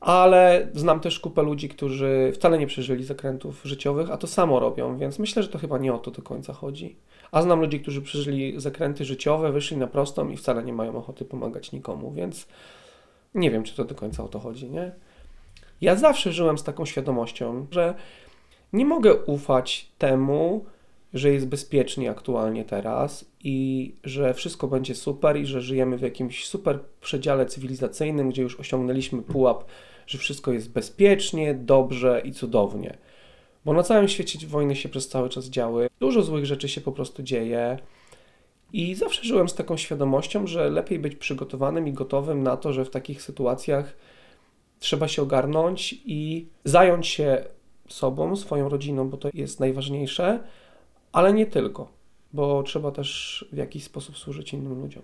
ale znam też kupę ludzi, którzy wcale nie przeżyli zakrętów życiowych, a to samo robią, więc myślę, że to chyba nie o to do końca chodzi. A znam ludzi, którzy przeżyli zakręty życiowe, wyszli na prostą i wcale nie mają ochoty pomagać nikomu, więc nie wiem, czy to do końca o to chodzi, nie? Ja zawsze żyłem z taką świadomością, że nie mogę ufać temu, że jest bezpiecznie aktualnie teraz i że wszystko będzie super i że żyjemy w jakimś super przedziale cywilizacyjnym, gdzie już osiągnęliśmy pułap, że wszystko jest bezpiecznie, dobrze i cudownie. Bo na całym świecie wojny się przez cały czas działy, dużo złych rzeczy się po prostu dzieje. I zawsze żyłem z taką świadomością, że lepiej być przygotowanym i gotowym na to, że w takich sytuacjach trzeba się ogarnąć i zająć się sobą, swoją rodziną, bo to jest najważniejsze, ale nie tylko, bo trzeba też w jakiś sposób służyć innym ludziom.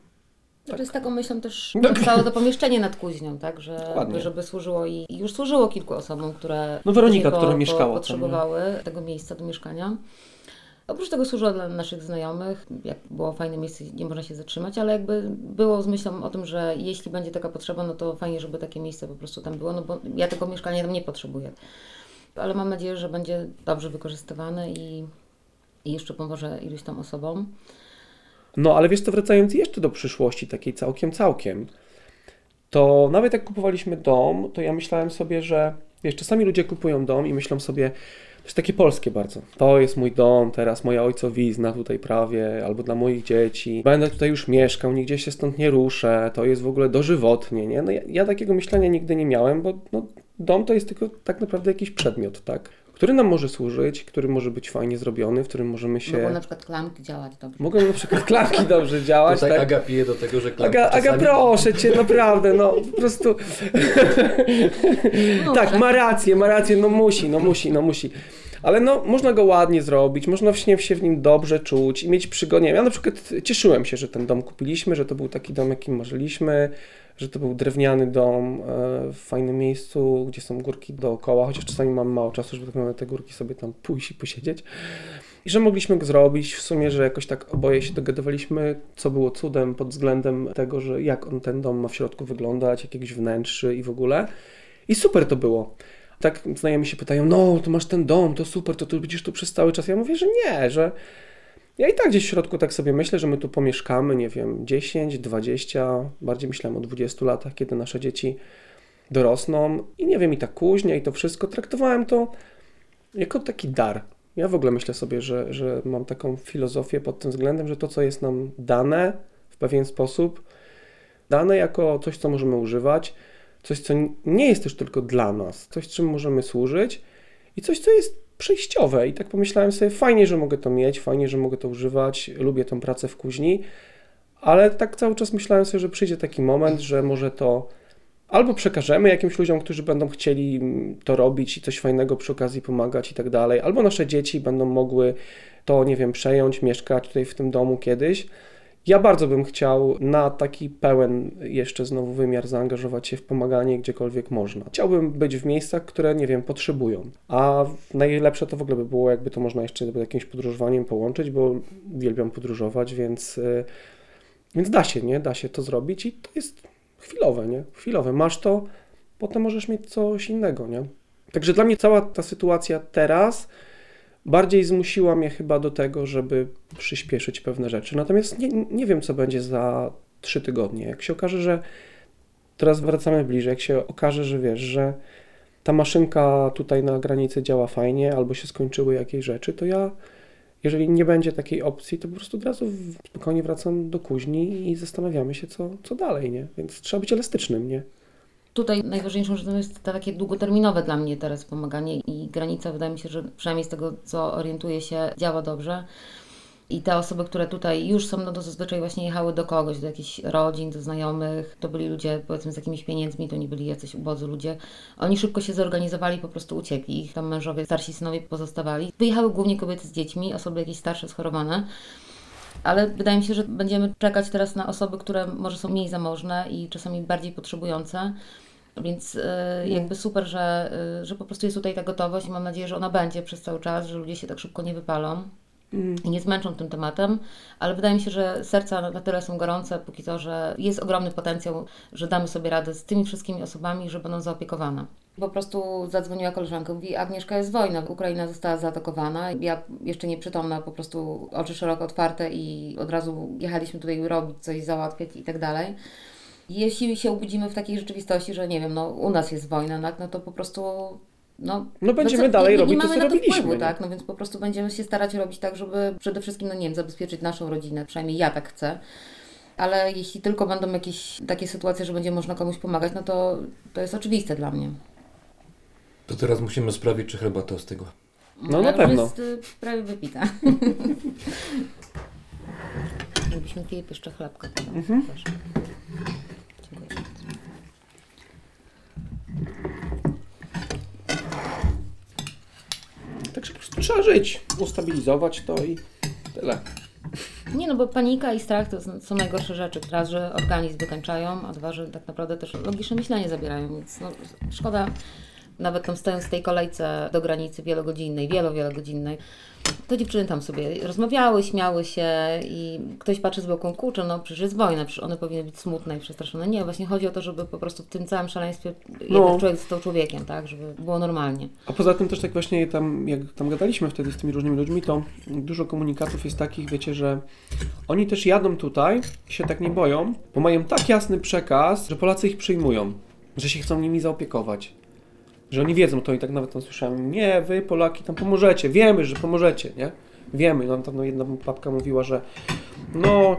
Znaczy z taką myślą też [LAUGHS] powstało to pomieszczenie nad kuźnią, tak, że Dokładnie. żeby służyło i już służyło kilku osobom, które No Weronika, która mieszkała tam, potrzebowały tego miejsca do mieszkania. Oprócz tego służyło dla naszych znajomych, jak było fajne miejsce, nie można się zatrzymać, ale jakby było z myślą o tym, że jeśli będzie taka potrzeba, no to fajnie, żeby takie miejsce po prostu tam było, no bo ja tego mieszkania tam nie potrzebuję. Ale mam nadzieję, że będzie dobrze wykorzystywane i, i jeszcze pomoże iluś tam osobom. No ale wiesz co, wracając jeszcze do przyszłości, takiej całkiem, całkiem, to nawet jak kupowaliśmy dom, to ja myślałem sobie, że wiesz, czasami ludzie kupują dom i myślą sobie, to jest takie polskie bardzo. To jest mój dom, teraz moja ojcowizna tutaj prawie, albo dla moich dzieci. Będę tutaj już mieszkał, nigdzie się stąd nie ruszę, to jest w ogóle dożywotnie, nie? No ja, ja takiego myślenia nigdy nie miałem, bo no, dom to jest tylko tak naprawdę jakiś przedmiot, tak? Który nam może służyć, który może być fajnie zrobiony, w którym możemy się... Mogą na przykład klamki działać dobrze. Mogą na przykład klamki [LAUGHS] dobrze działać. Tutaj tak? Aga pije do tego, że klamki Aga, Aga czasami- proszę cię, naprawdę, no po prostu. [LAUGHS] tak, ma rację, ma rację, no musi, no musi, no musi. Ale no, można go ładnie zrobić, można w śnie się w nim dobrze czuć i mieć przygodnie. Ja na przykład cieszyłem się, że ten dom kupiliśmy, że to był taki dom, jakim marzyliśmy, że to był drewniany dom e, w fajnym miejscu, gdzie są górki dookoła, chociaż czasami mam mało czasu, żeby tak na te górki sobie tam pójść i posiedzieć. I że mogliśmy go zrobić, w sumie, że jakoś tak oboje się dogadywaliśmy, co było cudem pod względem tego, że jak on ten dom ma w środku wyglądać, jakiegoś wnętrzy i w ogóle. I super to było. Tak znajomi się pytają, no to masz ten dom, to super, to tu będziesz tu przez cały czas. Ja mówię, że nie, że ja i tak gdzieś w środku tak sobie myślę, że my tu pomieszkamy, nie wiem, 10, 20, bardziej myślałem o 20 latach, kiedy nasze dzieci dorosną i nie wiem, i ta kuźnia i to wszystko, traktowałem to jako taki dar. Ja w ogóle myślę sobie, że, że mam taką filozofię pod tym względem, że to, co jest nam dane w pewien sposób, dane jako coś, co możemy używać, coś, co nie jest też tylko dla nas, coś, czym możemy służyć i coś, co jest przejściowe. I tak pomyślałem sobie, fajnie, że mogę to mieć, fajnie, że mogę to używać, lubię tą pracę w kuźni, ale tak cały czas myślałem sobie, że przyjdzie taki moment, że może to albo przekażemy jakimś ludziom, którzy będą chcieli mm, to robić i coś fajnego przy okazji pomagać i tak dalej, albo nasze dzieci będą mogły to, nie wiem, przejąć, mieszkać tutaj w tym domu kiedyś. Ja bardzo bym chciał na taki pełen jeszcze znowu wymiar zaangażować się w pomaganie gdziekolwiek można. Chciałbym być w miejscach, które, nie wiem, potrzebują. A najlepsze to w ogóle by było, jakby to można jeszcze jakimś podróżowaniem połączyć, bo uwielbiam podróżować, więc, y, więc da się, nie? Da się to zrobić i to jest chwilowe, nie? Chwilowe. Masz to, potem możesz mieć coś innego, nie? Także dla mnie cała ta sytuacja teraz bardziej zmusiła mnie chyba do tego, żeby przyspieszyć pewne rzeczy. Natomiast nie, nie wiem, co będzie za trzy tygodnie. Jak się okaże, że teraz wracamy bliżej, jak się okaże, że wiesz, że ta maszynka tutaj na granicy działa fajnie, albo się skończyły jakieś rzeczy, to ja, jeżeli nie będzie takiej opcji, to po prostu od razu spokojnie wracam do kuźni i zastanawiamy się, co, co dalej, nie? Więc trzeba być elastycznym, nie? Tutaj najważniejszą rzeczą jest to takie długoterminowe dla mnie teraz pomaganie i granica wydaje mi się, że przynajmniej z tego co orientuję się działa dobrze. I te osoby, które tutaj już są, no to zazwyczaj właśnie jechały do kogoś, do jakichś rodzin, do znajomych. To byli ludzie powiedzmy z jakimiś pieniędzmi, to nie byli jacyś ubodzy ludzie. Oni szybko się zorganizowali, po prostu uciekli. Ich tam mężowie, starsi synowie pozostawali. Wyjechały głównie kobiety z dziećmi, osoby jakieś starsze, schorowane. Ale wydaje mi się, że będziemy czekać teraz na osoby, które może są mniej zamożne i czasami bardziej potrzebujące. Więc e, jakby super, że, e, że po prostu jest tutaj ta gotowość i mam nadzieję, że ona będzie przez cały czas, że ludzie się tak szybko nie wypalą i nie zmęczą tym tematem, ale wydaje mi się, że serca na- na tyle są gorące póki to, że jest ogromny potencjał, że damy sobie radę z tymi wszystkimi osobami, że będą zaopiekowane. Po prostu zadzwoniła koleżanka, mówi Agnieszka jest wojna, Ukraina została zaatakowana, ja jeszcze nieprzytomna, po prostu oczy szeroko otwarte i od razu jechaliśmy tutaj robić coś, załatwiać i tak dalej. Jeśli się obudzimy w takiej rzeczywistości, że nie wiem, no u nas jest wojna, tak, no to po prostu no, No będziemy co- dalej nie, robić nie to, mamy co na to robiliśmy, wpływu, tak, no więc po prostu będziemy się starać robić tak, żeby przede wszystkim, no nie wiem, zabezpieczyć naszą rodzinę, przynajmniej ja tak chcę. Ale jeśli tylko będą jakieś takie sytuacje, że będzie można komuś pomagać, no to to jest oczywiste dla mnie. To teraz musimy sprawdzić, czy herbata ostygła. No, na Ja już pewno. jest y, prawie wypita. [LAUGHS] Gdybyśmy Filip jeszcze chlebka. Mhm. Proszę. Dziękuję bardzo. Także po prostu trzeba żyć, ustabilizować to i tyle. Nie no, bo panika i strach to są- najgorsze rzeczy. Raz, że organizm wykańczają, a dwa, że tak naprawdę też logiczne myślenie zabierają, więc no, szkoda Nawet tam stojąc w tej kolejce do granicy wielogodzinnej, wielo, wielogodzinnej, to dziewczyny tam sobie rozmawiały, śmiały się i ktoś patrzy z boku, kurczę, no przecież jest wojna, przecież one powinny być smutne i przestraszone. Nie, właśnie chodzi o to, żeby po prostu w tym całym szaleństwie No. jeden człowiek został człowiekiem, tak, żeby było normalnie. A poza tym też tak właśnie tam, jak tam gadaliśmy wtedy z tymi różnymi ludźmi, to dużo komunikatów jest takich, wiecie, że oni też jadą tutaj się tak nie boją, bo mają tak jasny przekaz, że Polacy ich przyjmują, że się chcą nimi zaopiekować. Że oni wiedzą to i tak nawet tam słyszałem, nie, wy Polaki tam pomożecie, wiemy, że pomożecie, nie? Wiemy, no tam no, jedna babka mówiła, że no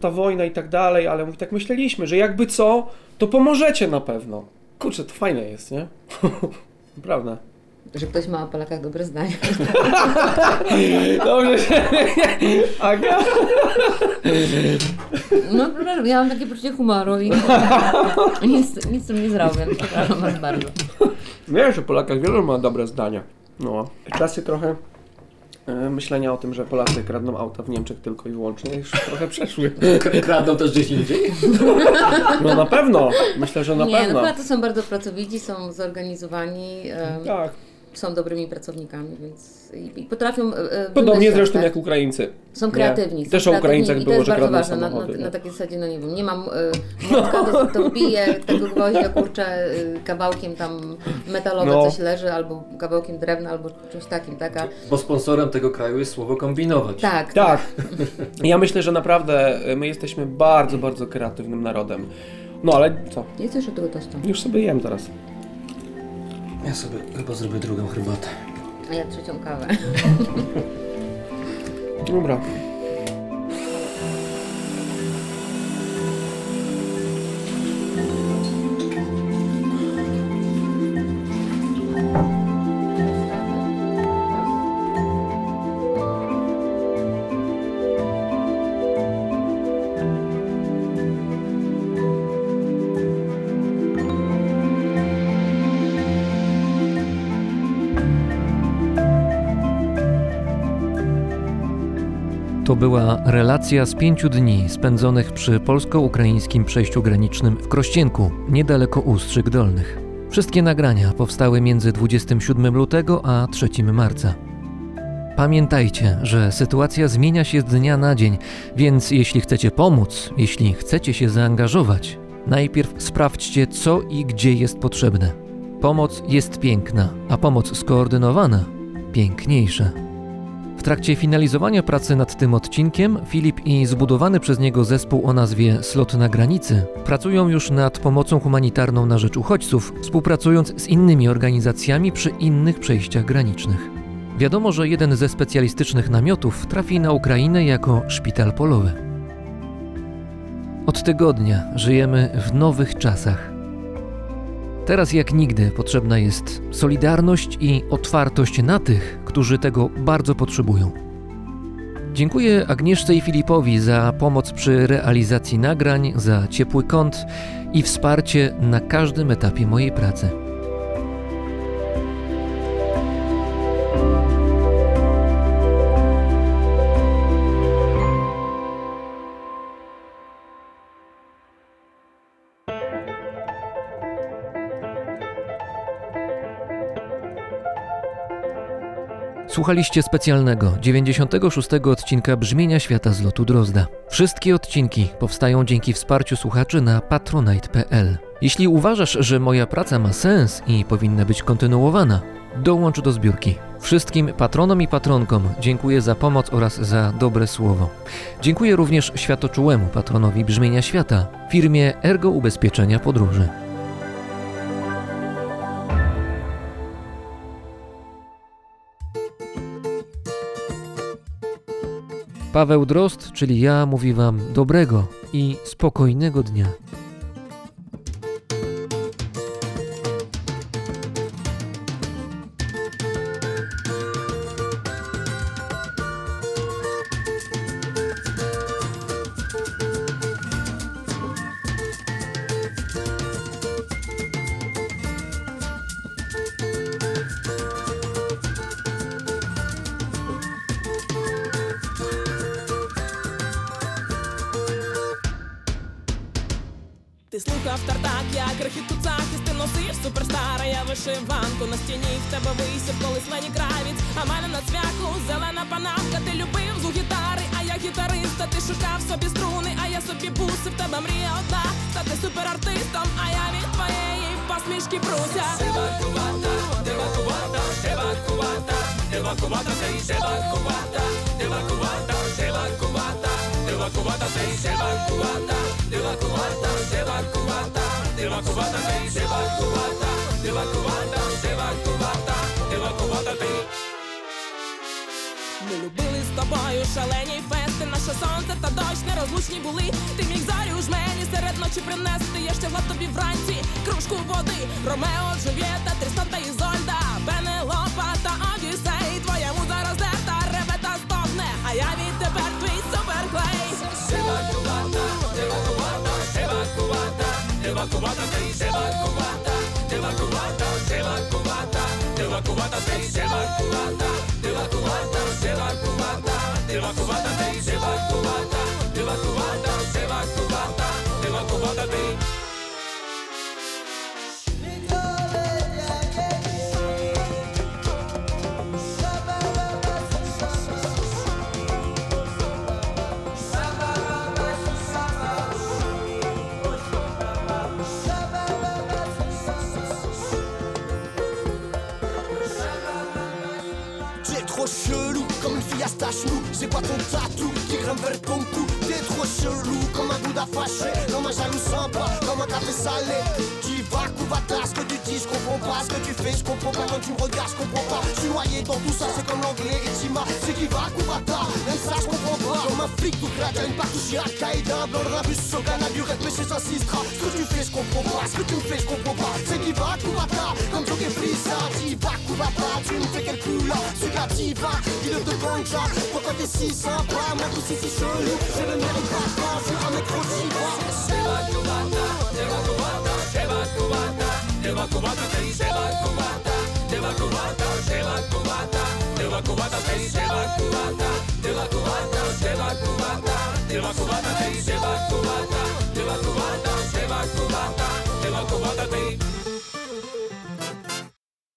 ta wojna i tak dalej, ale mówi, tak myśleliśmy, że jakby co, to pomożecie na pewno. Kurczę, to fajne jest, nie? [LAUGHS] Prawda. Że ktoś ma o Polakach dobre zdanie. [LAUGHS] Dobrze, że... Aga? No, przepraszam, ja mam takie poczucie humoru i [LAUGHS] nic, nic z tym nie zrobię. Przepraszam Was bardzo. Wiesz, że Polakach wielu ma dobre zdania. No. Czasy trochę e, myślenia o tym, że Polacy kradną auta w Niemczech tylko i wyłącznie już trochę przeszły. [LAUGHS] Kradną też gdzieś indziej? No na pewno. Myślę, że na nie, pewno. no Polacy są bardzo pracowici, są zorganizowani. Tak. Są dobrymi pracownikami, więc i, i potrafią. e, e, Podobnie zresztą tak? jak Ukraińcy. Są Nie. kreatywni. Są Też o Ukraińcach i to było, jest że bardzo kradną ważne. Na, samochody. na, na takiej zasadzie, no nie wiem, nie mam [LAUGHS] y, młotka, to, to wbiję tego gwoździa, kurczę, y, kawałkiem tam metalowe No. coś leży, albo kawałkiem drewna, albo czymś takim, tak? A, Bo sponsorem tego kraju jest słowo kombinować. tak, Tak. [LAUGHS] Ja myślę, że naprawdę my jesteśmy bardzo, bardzo kreatywnym narodem. No ale co? Nie chcesz tego tostu? Już sobie jem teraz. Ja sobie chyba zrobię drugą herbatę. A ja trzecią kawę. Dobra. Była relacja z pięciu dni spędzonych przy polsko-ukraińskim przejściu granicznym w Krościenku, niedaleko Ustrzyk Dolnych. Wszystkie nagrania powstały między 27 lutego a 3 marca. Pamiętajcie, że sytuacja zmienia się z dnia na dzień, więc jeśli chcecie pomóc, jeśli chcecie się zaangażować, najpierw sprawdźcie, co i gdzie jest potrzebne. Pomoc jest piękna, a pomoc skoordynowana piękniejsza. Trakcie finalizowania pracy nad tym odcinkiem Filip i zbudowany przez niego zespół o nazwie Slot na granicy pracują już nad pomocą humanitarną na rzecz uchodźców, współpracując z innymi organizacjami przy innych przejściach granicznych. Wiadomo, że jeden ze specjalistycznych namiotów trafi na Ukrainę jako szpital polowy. Od tygodnia żyjemy w nowych czasach. Teraz jak nigdy potrzebna jest solidarność i otwartość na tych, którzy tego bardzo potrzebują. Dziękuję Agnieszce i Filipowi za pomoc przy realizacji nagrań, za ciepły kąt i wsparcie na każdym etapie mojej pracy. Słuchaliście specjalnego 96 odcinka Brzmienia Świata z lotu Drozda. Wszystkie odcinki powstają dzięki wsparciu słuchaczy na patronite.pl. Jeśli uważasz, że moja praca ma sens i powinna być kontynuowana, dołącz do zbiórki. Wszystkim patronom i patronkom dziękuję za pomoc oraz za dobre słowo. Dziękuję również światoczułemu patronowi Brzmienia Świata, firmie Ergo Ubezpieczenia Podróży. Paweł Drozd, czyli ja, mówi Wam dobrego i spokojnego dnia.